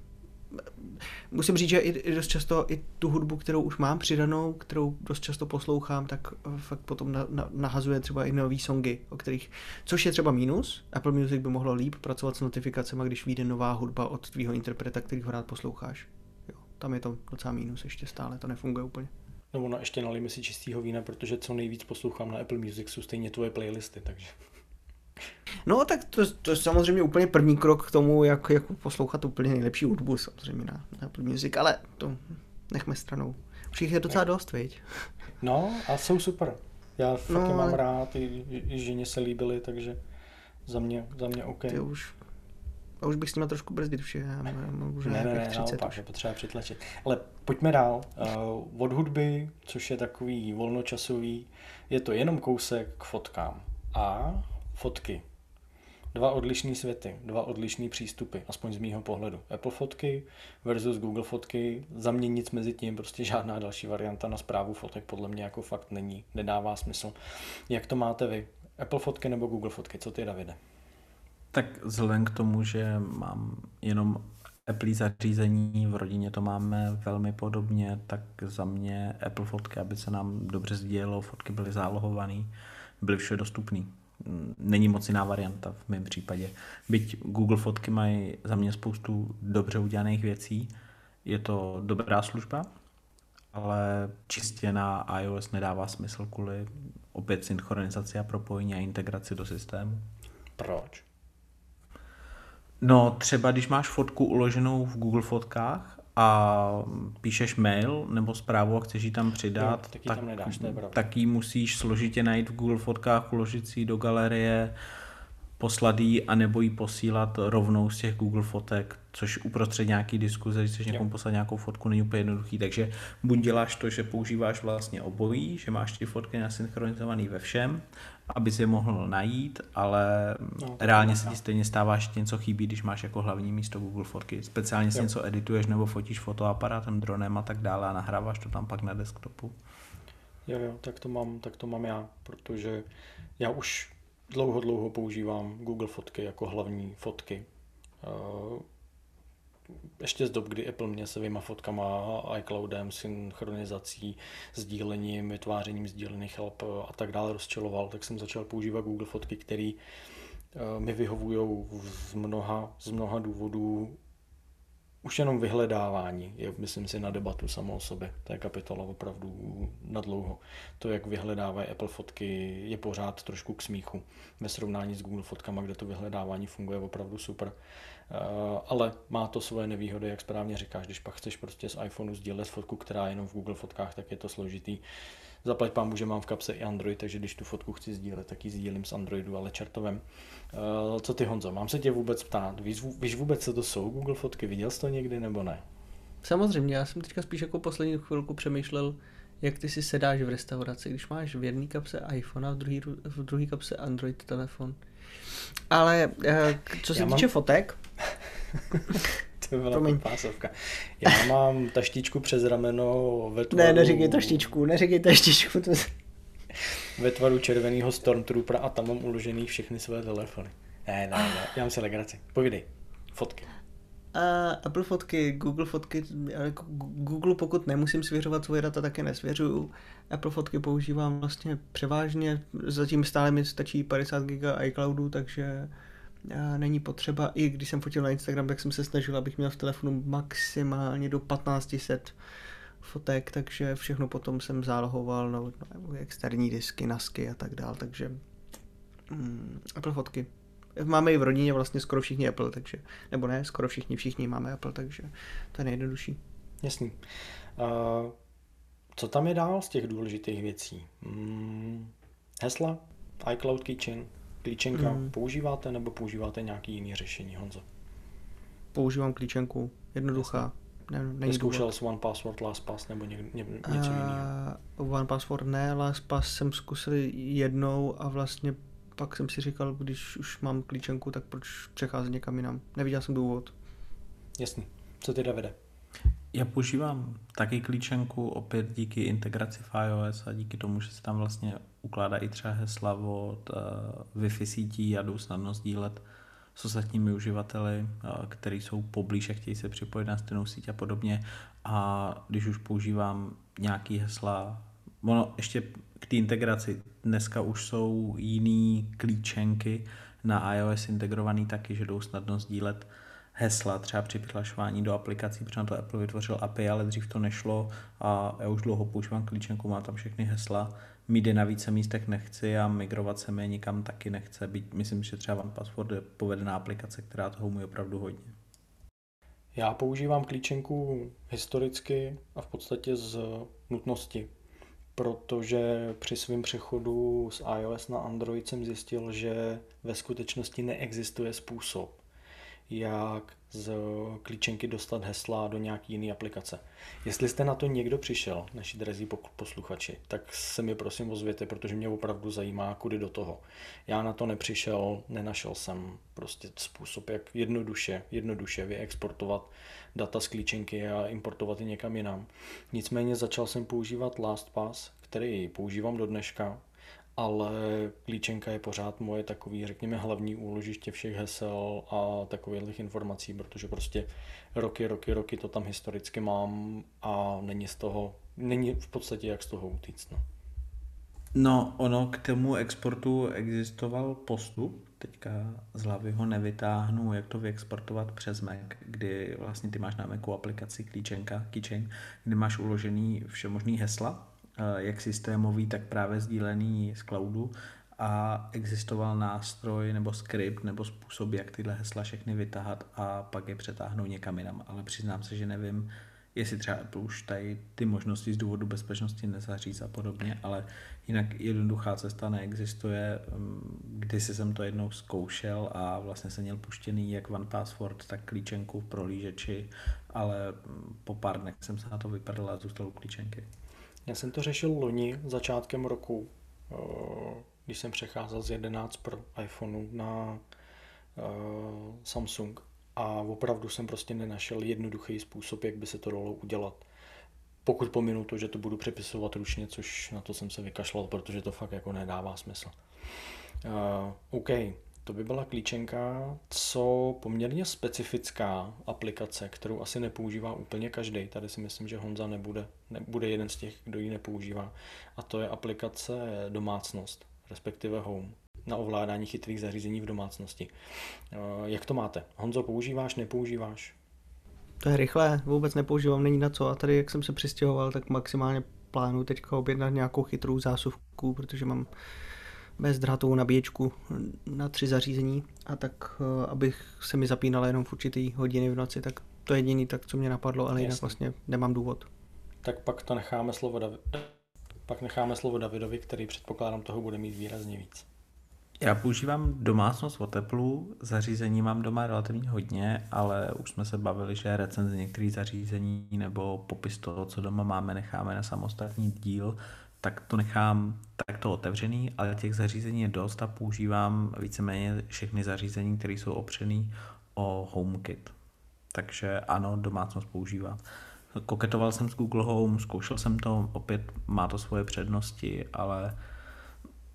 musím říct, že i, dost často i tu hudbu, kterou už mám přidanou, kterou dost často poslouchám, tak eh, fakt potom na, na, nahazuje třeba i nový songy, o kterých, což je třeba mínus. Apple Music by mohlo líp pracovat s notifikacemi, když vyjde nová hudba od tvýho interpreta, který ho rád posloucháš. Jo, tam je to docela mínus ještě stále, to nefunguje úplně. No ono ještě nalíme si čistého vína, protože co nejvíc poslouchám na Apple Music jsou stejně tvoje playlisty, takže... No tak to, to je samozřejmě úplně první krok k tomu, jak, jak poslouchat úplně nejlepší hudbu samozřejmě na, na Apple Music, ale to nechme stranou. Už jich je docela dost, viď? No a jsou super. Já fakt no, mám rád, i, i ženě se líbily, takže za mě, za mě OK. Ty už, a už bych s nimi trošku brzdit, už je už ne, ne, ne, 30 naopak, je potřeba přitlačit. Ale pojďme dál. Uh, od hudby, což je takový volnočasový, je to jenom kousek k fotkám. A fotky. Dva odlišné světy, dva odlišné přístupy, aspoň z mýho pohledu. Apple fotky versus Google fotky, za mě nic mezi tím, prostě žádná další varianta na zprávu fotek podle mě jako fakt není, nedává smysl. Jak to máte vy? Apple fotky nebo Google fotky? Co ty, Davide? Tak vzhledem k tomu, že mám jenom Apple zařízení, v rodině to máme velmi podobně, tak za mě Apple fotky, aby se nám dobře sdílelo, fotky byly zálohované, byly vše dostupné není moc jiná varianta v mém případě. Byť Google fotky mají za mě spoustu dobře udělaných věcí, je to dobrá služba, ale čistě na iOS nedává smysl kvůli opět synchronizaci a propojení a integraci do systému. Proč? No třeba když máš fotku uloženou v Google fotkách a píšeš mail nebo zprávu a chceš ji tam přidat, jo, tak, tak, tam nedáš, to je tak ji musíš složitě najít v Google fotkách, uložit si ji do galerie, poslat jí a nebo ji posílat rovnou z těch Google fotek, což uprostřed nějaký diskuze, když chceš někomu poslat nějakou fotku, není úplně jednoduchý. Takže buď děláš to, že používáš vlastně obojí, že máš ty fotky nasynchronizovaný ve všem, aby si je mohl najít, ale no, reálně se ti stejně stává, že něco chybí, když máš jako hlavní místo Google fotky. Speciálně si něco edituješ nebo fotíš fotoaparátem, dronem a tak dále a nahráváš to tam pak na desktopu. Jo, jo, tak to mám, tak to mám já, protože já už dlouho, dlouho používám Google fotky jako hlavní fotky. Eh, ještě z dob, kdy Apple mě se vyma fotkama, iCloudem, synchronizací, sdílením, vytvářením sdílených help a tak dále rozčiloval, tak jsem začal používat Google fotky, které eh, mi vyhovují z mnoha, z mnoha důvodů už jenom vyhledávání je, myslím si, na debatu samo o sobě. To je kapitola opravdu na dlouho. To, jak vyhledávají Apple fotky, je pořád trošku k smíchu ve srovnání s Google fotkama, kde to vyhledávání funguje opravdu super. Uh, ale má to svoje nevýhody, jak správně říkáš, když pak chceš prostě z iPhoneu sdílet fotku, která je jenom v Google fotkách, tak je to složitý. Zaplať pán že mám v kapse i Android, takže když tu fotku chci sdílet, tak ji sdílím s Androidu, ale čertovem. Uh, co ty Honzo, mám se tě vůbec ptát, víš, víš vůbec, co to jsou Google fotky, viděl jsi to někdy nebo ne? Samozřejmě, já jsem teďka spíš jako poslední chvilku přemýšlel, jak ty si sedáš v restauraci, když máš v jedné kapse iPhone a v druhé v druhý kapse Android telefon. Ale eh, co se týče mám... fotek... to byla Promiň. pásovka. Já mám taštičku přes rameno ve tvaru... Ne, neříkej taštičku, neříkej taštičku. To... ve tvaru červeného Stormtroopera a tam mám uložený všechny své telefony. Ne, ne, ne, já mám si legraci. Povídej, fotky. A Apple fotky, Google fotky, Google pokud nemusím svěřovat svoje data, taky nesvěřuju. Apple fotky používám vlastně převážně, zatím stále mi stačí 50 GB iCloudu, takže není potřeba, i když jsem fotil na Instagram, tak jsem se snažil, abych měl v telefonu maximálně do 1500 fotek, takže všechno potom jsem zálohoval na, externí disky, nasky a tak dál, takže mm, Apple fotky. Máme i v rodině vlastně skoro všichni Apple, takže, nebo ne, skoro všichni, všichni máme Apple, takže to je nejjednodušší. Jasný. Uh, co tam je dál z těch důležitých věcí? Mm, hesla, iCloud Keychain, klíčenka mm. používáte nebo používáte nějaký jiný řešení, Honzo? Používám klíčenku, jednoduchá. Ne, Neskoušel jsi One Password, LastPass nebo ně, ně, něco uh, jiného? One Password ne, LastPass jsem zkusil jednou a vlastně pak jsem si říkal, když už mám klíčenku, tak proč přecházet někam jinam. Neviděl jsem důvod. Jasný. Co ty Davide? Já používám taky klíčenku, opět díky integraci v iOS a díky tomu, že se tam vlastně ukládá i třeba hesla od uh, Wi-Fi sítí a jdou snadno sdílet s ostatními uživateli, uh, který jsou poblíž a chtějí se připojit na stejnou síť a podobně. A když už používám nějaký hesla, ono ještě k té integraci, dneska už jsou jiný klíčenky na iOS integrovaný taky, že jdou snadno sdílet hesla třeba při přihlašování do aplikací, protože na to Apple vytvořil API, ale dřív to nešlo a já už dlouho používám klíčenku, má tam všechny hesla, mít je na více místech nechci a migrovat se mi nikam taky nechce, být, myslím, že třeba One Password je povedená aplikace, která toho umí opravdu hodně. Já používám klíčenku historicky a v podstatě z nutnosti, protože při svém přechodu z iOS na Android jsem zjistil, že ve skutečnosti neexistuje způsob, jak z klíčenky dostat hesla do nějaký jiné aplikace. Jestli jste na to někdo přišel, naši drazí posluchači, tak se mi prosím ozvěte, protože mě opravdu zajímá, kudy do toho. Já na to nepřišel, nenašel jsem prostě způsob, jak jednoduše, jednoduše vyexportovat data z klíčenky a importovat je někam jinam. Nicméně začal jsem používat LastPass, který používám do dneška ale klíčenka je pořád moje takový, řekněme, hlavní úložiště všech hesel a takových informací, protože prostě roky, roky, roky to tam historicky mám a není z toho, není v podstatě jak z toho utíct. No. No, ono k tomu exportu existoval postup, teďka z hlavy ho nevytáhnu, jak to vyexportovat přes Mac, kdy vlastně ty máš na Macu aplikaci klíčenka, Keychain, kdy máš uložený všemožný hesla, Eh, jak systémový, tak právě sdílený z cloudu a existoval nástroj nebo skript nebo způsob, jak tyhle hesla všechny vytahat a pak je přetáhnout někam jinam. Ale přiznám se, že nevím, jestli třeba Apple už tady ty možnosti z důvodu bezpečnosti nezaříz a podobně, ale jinak jednoduchá cesta neexistuje. Kdysi jsem to jednou zkoušel a vlastně jsem měl puštěný jak One Password, tak klíčenku v prolížeči, ale po pár dnech jsem se na to vypadl a zůstal u klíčenky. Já jsem to řešil loni začátkem roku, eh, když jsem přecházel z 11 Pro iPhoneu na eh, Samsung a opravdu jsem prostě nenašel jednoduchý způsob, jak by se to dalo udělat. Pokud pominu to, že to budu přepisovat ručně, což na to jsem se vykašlal, protože to fakt jako nedává smysl. Uh, OK, to by byla klíčenka, co poměrně specifická aplikace, kterou asi nepoužívá úplně každý. Tady si myslím, že Honza nebude, nebude jeden z těch, kdo ji nepoužívá. A to je aplikace domácnost, respektive Home na ovládání chytrých zařízení v domácnosti. Eh, jak to máte? Honzo, používáš, nepoužíváš? To je rychlé, vůbec nepoužívám, není na co. A tady, jak jsem se přistěhoval, tak maximálně plánuji teďka objednat nějakou chytrou zásuvku, protože mám bezdrátovou nabíječku na tři zařízení a tak, eh, abych se mi zapínala jenom v určitý hodiny v noci, tak to je jediný, tak co mě napadlo, ale jinak vlastně nemám důvod. Tak pak to necháme slovo David. Pak necháme slovo Davidovi, který předpokládám toho bude mít výrazně víc. Já používám domácnost od teplu, zařízení mám doma relativně hodně, ale už jsme se bavili, že recenze některých zařízení nebo popis toho, co doma máme, necháme na samostatný díl, tak to nechám takto otevřený, ale těch zařízení je dost a používám víceméně všechny zařízení, které jsou opřený o HomeKit. Takže ano, domácnost používám. Koketoval jsem s Google Home, zkoušel jsem to, opět má to svoje přednosti, ale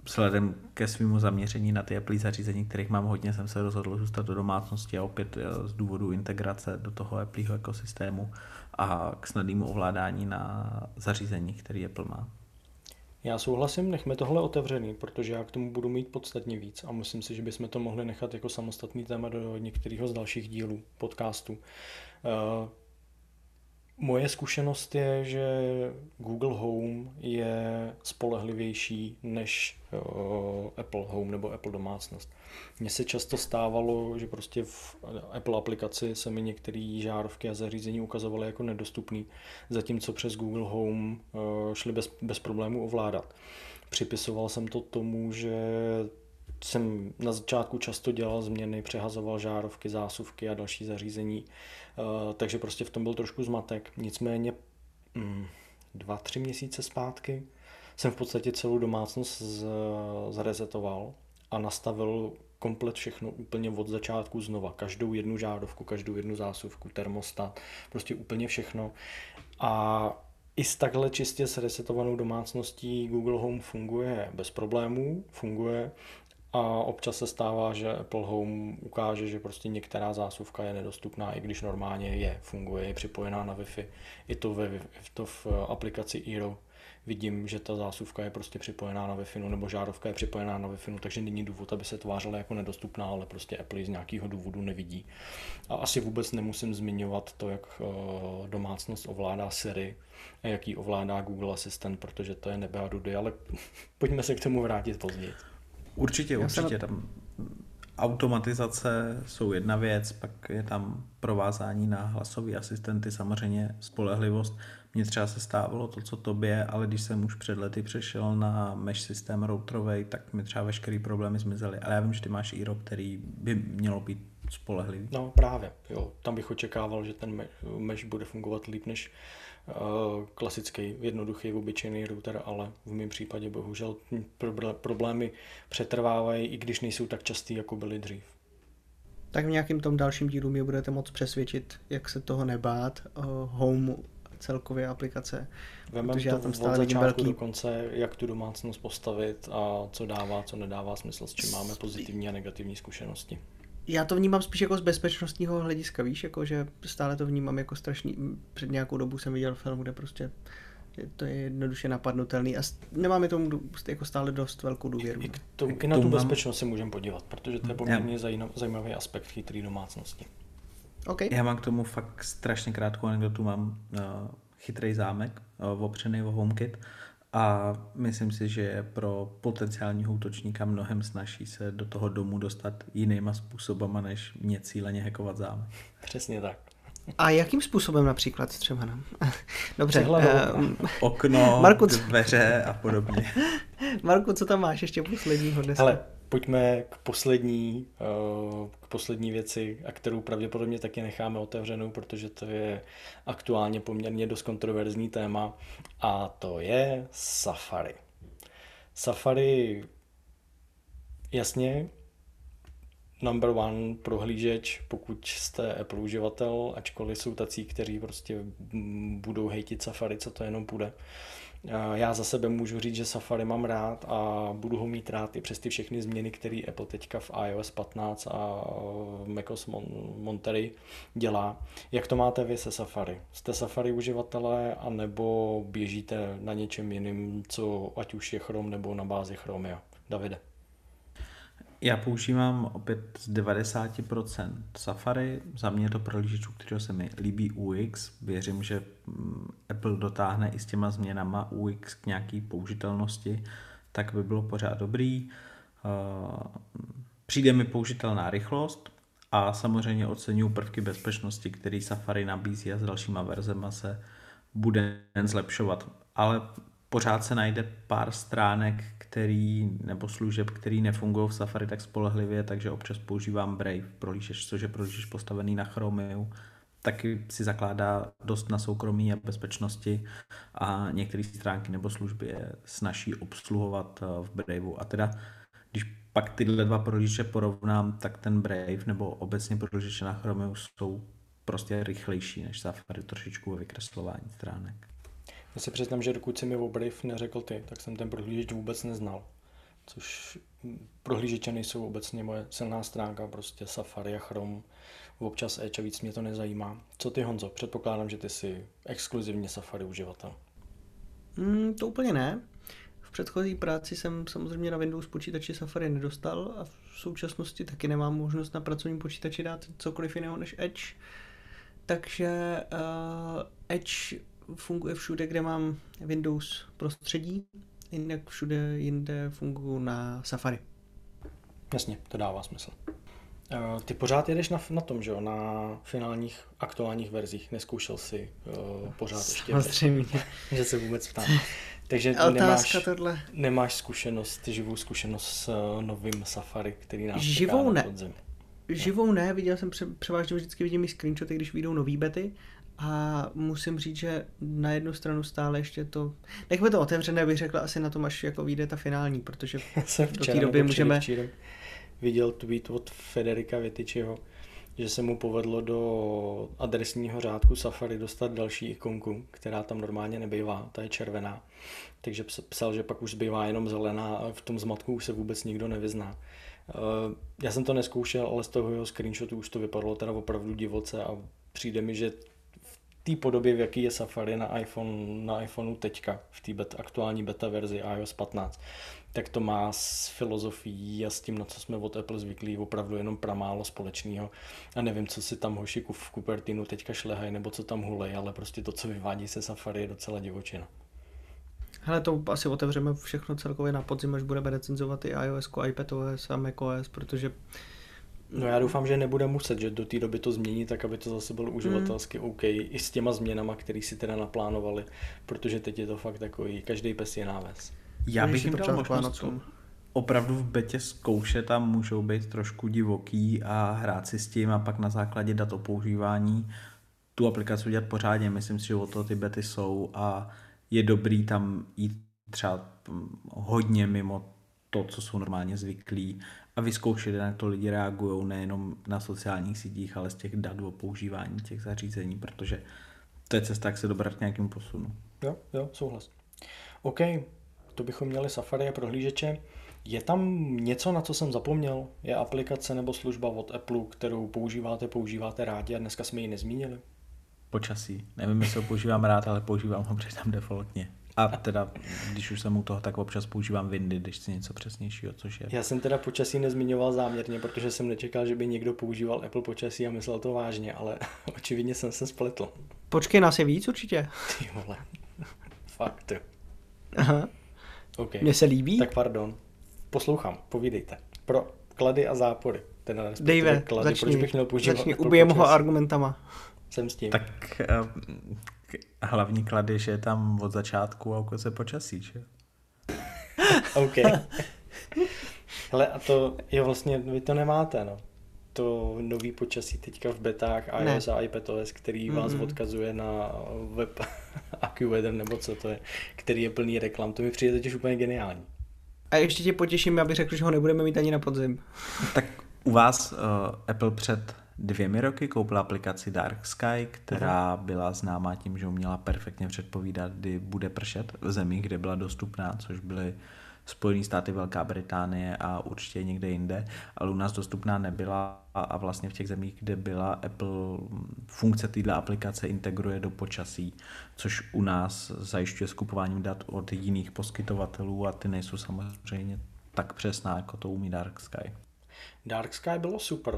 vzhledem ke svýmu zaměření na ty Apple zařízení, kterých mám hodně, jsem se rozhodl zůstat do domácnosti a opět eh, z důvodu integrace do toho Appleho ekosystému a k snadnému ovládání na zařízení, který Apple má. Já souhlasím, nechme tohle otevřený, protože já k tomu budu mít podstatně víc a myslím si, že bychom to mohli nechat jako samostatný téma do některého z dalších dílů podcastu. Eh, Moje zkušenost je, že Google Home je spolehlivější než uh, Apple Home nebo Apple domácnost. Mně se často stávalo, že prostě v Apple aplikaci se mi některé žárovky a zařízení ukazovaly jako nedostupný, zatímco přes Google Home uh, šly bez, bez problémů ovládat. Připisoval jsem to tomu, že jsem na začátku často dělal změny, přehazoval žárovky, zásuvky a další zařízení, eh, takže prostě v tom byl trošku zmatek. Nicméně mm, dva, tři měsíce zpátky jsem v podstatě celou domácnost zresetoval a nastavil komplet všechno úplně od začátku znova. Každou jednu žárovku, každou jednu zásuvku, termostat, prostě úplně všechno. A i s takhle čistě resetovanou domácností Google Home funguje bez problémů, funguje a občas se stává, že Apple Home ukáže, že prostě některá zásuvka je nedostupná, i když normálně je, funguje, je připojená na Wi-Fi. I to, ve, to v aplikaci Eero vidím, že ta zásuvka je prostě připojená na Wi-Fi, nebo žárovka je připojená na Wi-Fi, takže není důvod, aby se tvářila jako nedostupná, ale prostě Apple z nějakého důvodu nevidí. A asi vůbec nemusím zmiňovat to, jak eh, domácnost ovládá Siri a jaký ovládá Google Assistant, protože to je nebe a dudy, ale pojďme se k tomu vrátit později. Určitě, Já určitě. Jsem... Tam automatizace jsou jedna věc, pak je tam provázání na hlasový asistenty, samozřejmě spolehlivost. Mně třeba se stávalo to, co tobě, ale když jsem už před lety přešel na mesh systém routerový, tak mi třeba veškeré problémy zmizely. Ale já vím, že ty máš IRO, který by mělo být spolehlivý. No právě, jo. Tam bych očekával, že ten mesh bude fungovat líp než klasický, jednoduchý, obyčejný router, ale v mém případě bohužel problémy přetrvávají, i když nejsou tak častý, jako byly dřív. Tak v nějakým tom dalším dílu mě budete moc přesvědčit, jak se toho nebát. Uh, home celkově aplikace. Vememe to já tam stále od začátku velký... do konce, jak tu domácnost postavit a co dává, co nedává smysl, s čím máme pozitivní a negativní zkušenosti já to vnímám spíš jako z bezpečnostního hlediska, víš, jako že stále to vnímám jako strašný, před nějakou dobu jsem viděl film, kde prostě to je jednoduše napadnutelný a nemáme tomu jako stále dost velkou důvěru. I, k tomu, i na tu bezpečnost se můžeme podívat, protože to je poměrně zajímavý aspekt chytrý domácnosti. Okay. Já mám k tomu fakt strašně krátkou anekdotu, mám uh, chytrý zámek uh, opřený o HomeKit a myslím si, že je pro potenciálního útočníka mnohem snaží se do toho domu dostat jinýma způsobama, než mě cíleně hackovat zámek. Přesně tak. A jakým způsobem například třeba? No? Dobře. Um, okno, Marku, dveře a podobně. Marku, co tam máš ještě posledního dneska? Ale pojďme k poslední, uh, k poslední věci, a kterou pravděpodobně taky necháme otevřenou, protože to je aktuálně poměrně dost kontroverzní téma a to je Safari. Safari, jasně, number one prohlížeč, pokud jste Apple uživatel, ačkoliv jsou tací, kteří prostě budou hejtit Safari, co to jenom půjde. Já za sebe můžu říct, že Safari mám rád a budu ho mít rád i přes ty všechny změny, které Apple teďka v iOS 15 a macOS Monterey dělá. Jak to máte vy se Safari? Jste Safari uživatelé anebo běžíte na něčem jiným, co ať už je Chrome nebo na bázi Chromia? Davide. Já používám opět z 90% Safari. Za mě to prohlížeč, u kterého se mi líbí UX. Věřím, že mm, Apple dotáhne i s těma změnama UX k nějaký použitelnosti, tak by bylo pořád dobrý. Eh, přijde mi použitelná rychlost a samozřejmě oceňuji prvky bezpečnosti, který Safari nabízí a s dalšíma verzema se bude zlepšovat. Ale pořád se najde pár stránek, který, nebo služeb, který nefungují v Safari tak spolehlivě, takže občas používám Brave prohlížeč, což je prohlížeč postavený na Chromium. Taky si zakládá dost na soukromí a bezpečnosti a některé stránky nebo služby je snaží obsluhovat eh, v Braveu. A teda, když pak tyhle dva prohlížeče porovnám, tak ten Brave nebo obecně prohlížeče na Chromium jsou prostě rychlejší než Safari trošičku ve vykreslování stránek. Já si přiznám, že dokud si mi obriv neřekl ty, tak jsem ten prohlížeč vůbec neznal. Což prohlížeče nejsou obecně moje silná stránka, prostě Safari a Chrome, občas Edge a víc mě to nezajímá. Co ty Honzo? Předpokládám, že ty jsi exkluzivně Safari uživatel. Mm, to úplně ne. V předchozí práci jsem samozřejmě na Windows počítači Safari nedostal a v současnosti taky nemám možnost na pracovním počítači dát cokoliv jiného než Edge. Takže uh, Edge funguje všude, kde mám Windows prostředí, jinak všude jinde funguji na Safari. Jasně, to dává smysl. Eh, ty pořád jedeš na, na tom, že jo, na finálních aktuálních verzích, neskoušel si uh, pořád ještě, Samozřejmě. že se vůbec ptám. Takže nemáš, tohle. nemáš zkušenost, živou zkušenost s uh, novým Safari, který nás živou ne. podzim. Živou ne, viděl jsem pře- převážně vždycky vidím i screenshoty, když vyjdou nový bety, a musím říct, že na jednu stranu stále ještě to... Nechme to otevřené, bych řekl asi na tom, až jako vyjde ta finální, protože do té doby můžeme... viděl tweet od Federika Větyčiho, že se mu povedlo do adresního řádku Safari dostat další ikonku, která tam normálně nebývá, ta je červená. Takže psal, že pak už zbývá jenom zelená a v tom zmatku už se vůbec nikdo nevyzná. Eh, já jsem to neskoušel, ale z toho jeho screenshotu už to vypadalo teda opravdu divoce a přijde mi, že té podobě, v jaký je Safari na, iPhone, na iPhoneu teďka, v té bet, aktuální beta verzi iOS 15, tak to má s filozofií a s tím, na co jsme od Apple zvyklí, opravdu jenom pramálo společného. A nevím, co si tam hoši v Cupertinu teďka šlehají, nebo co tam hulej, ale prostě to, co vyvádí se Safari, je docela divočina. Hele, to asi otevřeme všechno celkově na podzim, až budeme recenzovat i iOS, iPadOS a macOS, protože No já doufám, že nebude muset, že do té doby to změní tak, aby to zase bylo uživatelsky mm. OK, i s těma změnama, které si teda naplánovali, protože teď je to fakt takový, každý pes je náves. Já bych jim dal možnost opravdu v betě zkoušet a můžou být trošku divoký a hrát si s tím a pak na základě dat o používání tu aplikaci udělat pořádně. Myslím si, že o to ty bety jsou a je dobrý tam jít třeba hodně mimo to, co jsou normálně zvyklí a vyzkoušet, jak to lidi reagují nejenom na sociálních sítích, ale z těch dat o používání těch zařízení, protože to je cesta, jak se dobrat k nějakému posunu. Jo, jo, souhlas. OK, to bychom měli Safari a prohlížeče. Je tam něco, na co jsem zapomněl? Je aplikace nebo služba od Apple, kterou používáte, používáte rádi a dneska jsme ji nezmínili? Počasí. Nevím, jestli ho používám rád, ale používám ho předtím defaultně. A teda, když už jsem u toho, tak občas používám Windy, když chci něco přesnějšího, což je. Já jsem teda počasí nezmiňoval záměrně, protože jsem nečekal, že by někdo používal Apple počasí a myslel to vážně, ale očividně jsem se spletl. Počkej, nás je víc určitě. Ty vole. Fakt. Aha. Okay. Mně se líbí. Tak pardon. Poslouchám, povídejte. Pro klady a zápory. Teda Dejve, klady, začni, proč bych měl používat začni ubijem ho argumentama. Jsem s tím. Tak uh, hlavní klady, že je tam od začátku a okolo se počasí, že? OK. Hele, a to je vlastně, vy to nemáte, no. To nový počasí teďka v betách iOS ne. a iPadOS, který mm-hmm. vás odkazuje na web AccuWeather, nebo co to je, který je plný reklam. To mi přijde totiž úplně geniální. A ještě tě potěším, aby řekl, že ho nebudeme mít ani na podzim. Tak u vás uh, Apple před dvěmi roky koupila aplikaci Dark Sky, která uh-huh. byla známá tím, že uměla perfektně předpovídat, kdy bude pršet v zemích, kde byla dostupná, což byly Spojené státy, Velká Británie a určitě někde jinde, ale u nás dostupná nebyla a, a vlastně v těch zemích, kde byla Apple funkce této aplikace integruje do počasí, což u nás zajišťuje skupováním dat od jiných poskytovatelů a ty nejsou samozřejmě tak přesná, jako to umí Dark Sky. Dark Sky bylo super,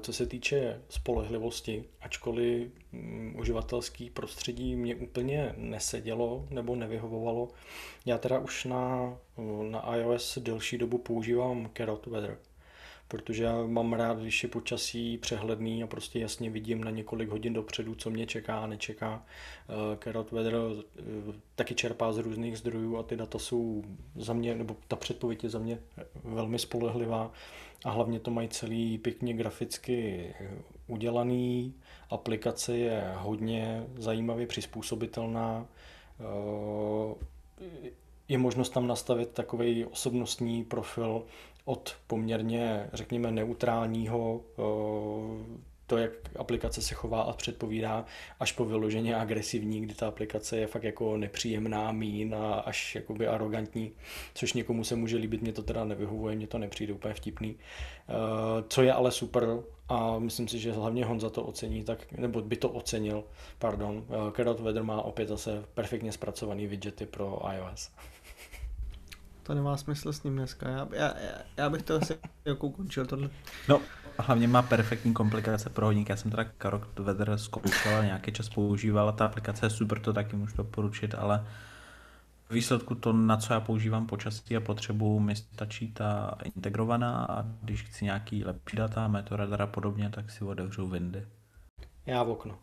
co se týče spolehlivosti, ačkoliv mm, uživatelský prostředí mě úplně nesedělo nebo nevyhovovalo. Já teda už na, na iOS delší dobu používám Carrot Weather, protože já mám rád, když je počasí přehledný a prostě jasně vidím na několik hodin dopředu, co mě čeká a nečeká. Carrot Weather eh, taky čerpá z různých zdrojů a ty data jsou za mě, nebo ta předpověď je za mě velmi spolehlivá a hlavně to mají celý pěkně graficky udělaný. Aplikace je hodně zajímavě přizpůsobitelná. Je možnost tam nastavit takový osobnostní profil od poměrně, řekněme, neutrálního to, jak aplikace se chová a předpovídá, až po vyloženě agresivní, kdy ta aplikace je fakt jako nepříjemná, mín a až jakoby arrogantní, což někomu se může líbit, mě to teda nevyhovuje, mě to nepřijde úplně vtipný. Eh, co je ale super a myslím si, že hlavně Honza to ocení, tak, nebo by to ocenil, pardon, eh, Carrot Weather má opět zase perfektně zpracovaný widgety pro iOS. To nemá smysl s ním dneska. Já, já, já bych to asi jako ukončil tohle. No, hlavně má perfektní komplikace pro hodník. Já jsem teda Karok Weather zkoušel, nějaký čas používal, ta aplikace je super, to taky můžu doporučit, ale výsledku to, na co já používám počasí a potřebu, mi stačí ta integrovaná a když chci nějaký lepší data, metoradar a podobně, tak si otevřu Windy. Já v okno.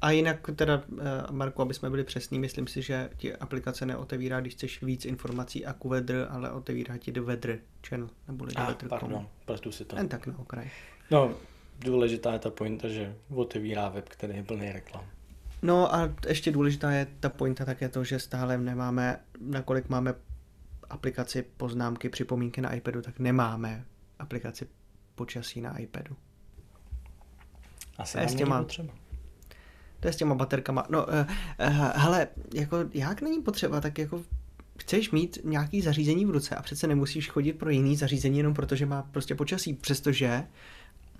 A jinak teda, eh, Marku, aby jsme byli přesní, myslím si, že ti aplikace neotevírá, když chceš víc informací a Weather, ale otevírá ti do Weather channel, nebo ah, Weather pardon, pletu si to. Jen tak na okraj. No, důležitá je ta pointa, že otevírá web, který je plný reklam. No a ještě důležitá je ta pointa také to, že stále nemáme, nakolik máme aplikaci poznámky, připomínky na iPadu, tak nemáme aplikaci počasí na iPadu. Asi nám mám třeba. To je s těma baterkama. No, uh, uh, hele, jako jak není potřeba, tak jako chceš mít nějaký zařízení v ruce a přece nemusíš chodit pro jiný zařízení jenom protože má prostě počasí, přestože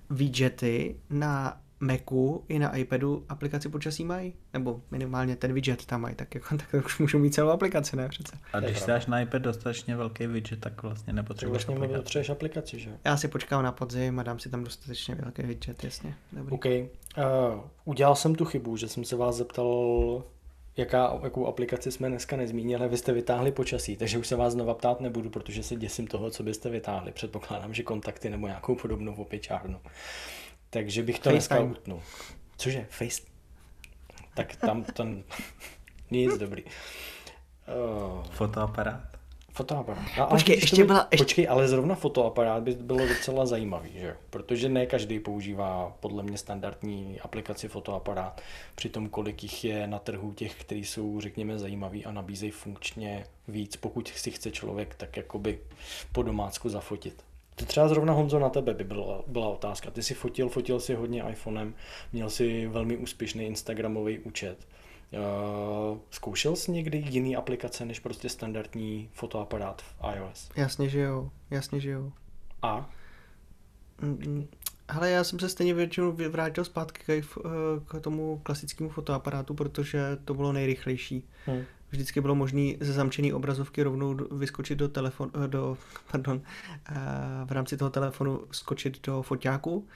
widgety na Macu i na iPadu aplikaci počasí mají, nebo minimálně ten widget tam mají, tak, jako, tak už můžou mít celou aplikaci, ne přece. A když dáš na iPad dostatečně velký widget, tak vlastně nepotřebuješ vlastně aplikaci. potřebuješ aplikaci, že? Já si počkám na podzim a dám si tam dostatečně velký widget, jasně. Dobrý. OK. Uh, udělal jsem tu chybu, že jsem se vás zeptal, jaká, jakou aplikaci jsme dneska nezmínili, vy jste vytáhli počasí, takže už se vás znova ptát nebudu, protože se děsím toho, co byste vytáhli. Předpokládám, že kontakty nebo nějakou podobnou opičárnu. Takže bych to dneska utnul. Cože? Face? Tak tam to nic dobrý. Uh, fotoaparát? Fotoaparát. A, počkej, ještě by, byla... Počkej, ale zrovna fotoaparát by bylo docela zajímavý, že? Protože ne každý používá podle mě standardní aplikaci fotoaparát. Přitom kolik jich je na trhu těch, kteří jsou, řekněme, zajímaví a nabízejí funkčně víc, pokud si chce člověk tak jakoby po domácku zafotit. To třeba zrovna Honzo na tebe by byla, byla otázka. Ty si fotil, fotil si hodně iPhonem, měl si velmi úspěšný Instagramový účet. Uh, zkoušel jsi někdy jiný aplikace než prostě standardní fotoaparát v iOS? Jasně, že jo. Jasně, že jo. A? Ale já jsem se stejně většinou vrátil zpátky k, k tomu klasickému fotoaparátu, protože to bylo nejrychlejší. Hmm vždycky bylo možné ze zamčené obrazovky rovnou vyskočit do telefonu, eh, do, pardon, eh, v rámci toho telefonu skočit do foťáku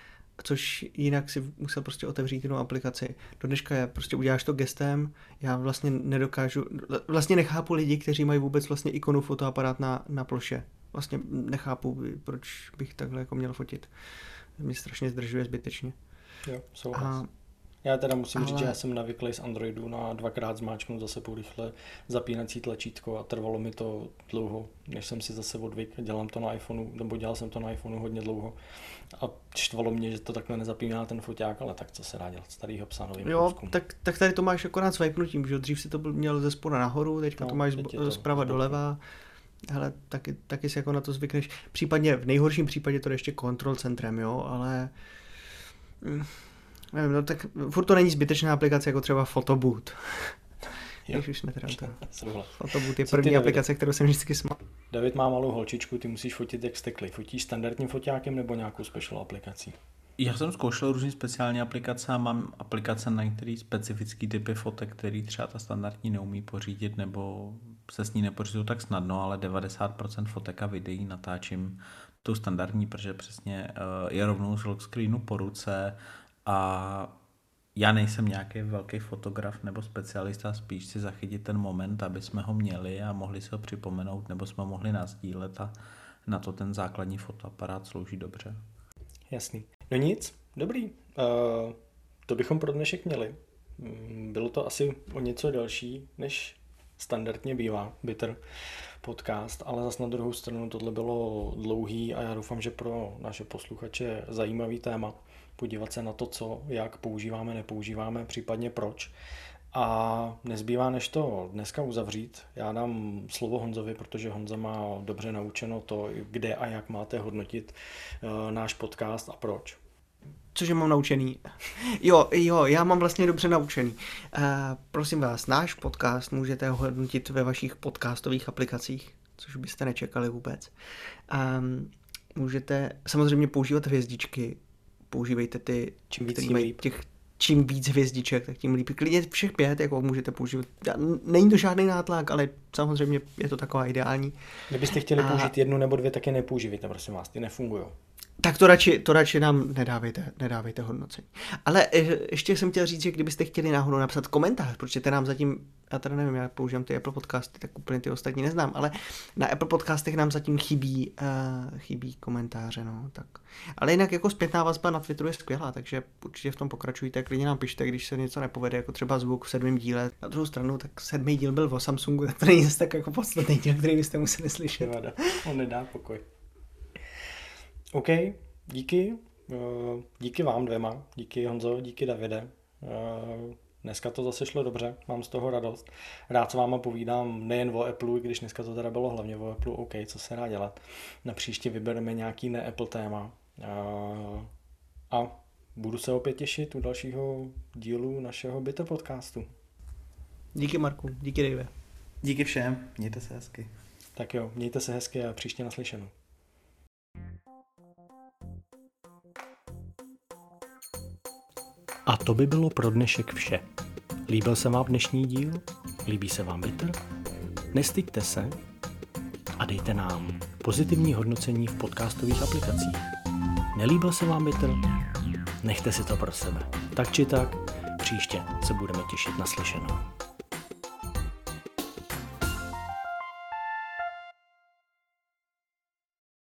což jinak si musel prostě otevřít jinou aplikaci. Do dneška je prostě uděláš to gestem, já vlastně nedokážu, vlastně nechápu lidi, kteří mají vůbec vlastně ikonu fotoaparát na, na ploše. Vlastně nechápu, proč bych takhle jako měl fotit. Mě strašně zdržuje zbytečně. Jo, souhlas. A já teda musím ale... říct, že já jsem navyklý z Androidu na dvakrát zmáčknout zase po rychle zapínací tlačítko a trvalo mi to dlouho, než jsem si zase odvyk. Dělám to na iPhoneu, nebo dělal jsem to na iPhoneu hodně dlouho. A štvalo mě, že to takhle nezapíná ten foťák, ale tak co se dá dělat, starýho psa novým Jo, tak, tak, tady to máš akorát svajpnutím, že dřív si to měl ze spora nahoru, teďka no, to máš teď to, zprava doleva. Hele, taky, taky si jako na to zvykneš. Případně v nejhorším případě to ještě kontrol centrem, jo, ale mm, Nevím, no tak furt to není zbytečná aplikace jako třeba Photoboot. Jo. Když už jsme teda to. Photoboot je Co první ty, aplikace, kterou jsem vždycky smál. David má malou holčičku, ty musíš fotit jak stekli. Fotíš standardním foťákem nebo nějakou special aplikací? Já jsem zkoušel různé speciální aplikace a mám aplikace na některé specifické typy fotek, který třeba ta standardní neumí pořídit nebo se s ní nepořídou tak snadno, ale 90% fotek a videí natáčím tu standardní, protože přesně eh, je rovnou z lock screenu po ruce, a já nejsem nějaký velký fotograf nebo specialista, spíš si zachytit ten moment, aby jsme ho měli a mohli si ho připomenout, nebo jsme mohli nazdílet a na to ten základní fotoaparát slouží dobře. Jasný. No nic, dobrý. Uh, to bychom pro dnešek měli. Mm, bylo to asi o něco další, než standardně bývá Bitter podcast, ale zase na druhou stranu tohle bylo dlouhý a já doufám, že pro naše posluchače zajímavý téma podívat se na to, co, jak používáme, nepoužíváme, případně proč. A nezbývá než to dneska uzavřít. Já dám slovo Honzovi, protože Honza má dobře naučeno to, kde a jak máte hodnotit uh, náš podcast a proč. Cože mám naučený? Jo, jo, já mám vlastně dobře naučený. Uh, prosím vás, náš podcast můžete hodnotit ve vašich podcastových aplikacích, což byste nečekali vůbec. Um, můžete samozřejmě používat hvězdičky, používejte ty, čím víc, líp. těch, čím víc hvězdiček, tak tím líp. Klidně všech pět, jako můžete používat. Není to žádný nátlak, ale samozřejmě je to taková ideální. Kdybyste chtěli a... použít jednu nebo dvě, tak je nepoužívejte, prosím vás, ty nefungují. Tak to radši, to radši nám nedávejte, nedávejte hodnocení. Ale eh, ještě jsem chtěl říct, že kdybyste chtěli náhodou napsat komentář, protože te nám zatím, já teda nevím, já používám ty Apple podcasty, tak úplně ty ostatní neznám, ale na Apple podcastech nám zatím chybí, uh, chybí komentáře, no, tak. Ale jinak jako zpětná vazba na Twitteru je skvělá, takže určitě v tom pokračujte, klidně nám pište, když se něco nepovede, jako třeba zvuk v sedmém díle. Na druhou stranu, tak sedmý díl byl o Samsungu, tak to není zase tak jako poslední díl, který byste museli slyšet. On nedá pokoj. OK, díky. Eh, díky vám dvěma. Díky Honzo, díky Davide. Eh, dneska to zase šlo dobře, mám z toho radost. Rád s váma povídám nejen o Apple, když dneska to teda bylo hlavně o Apple, OK, co se dá dělat. Na příště vybereme nějaký ne-Apple téma. Eh, a budu se opět těšit u dalšího dílu našeho Bitter podcastu. Díky Marku, díky Dave. Díky všem, mějte se hezky. Tak jo, mějte se hezky a příště naslyšenou. A to by bylo pro dnešek vše. Líbil se vám dnešní díl? Líbí se vám Bitter? Nestyďte se a dejte nám pozitivní hodnocení v podcastových aplikacích. Nelíbil se vám Bitter? Nechte si to pro sebe. Tak či tak, příště se budeme těšit na slyšenou.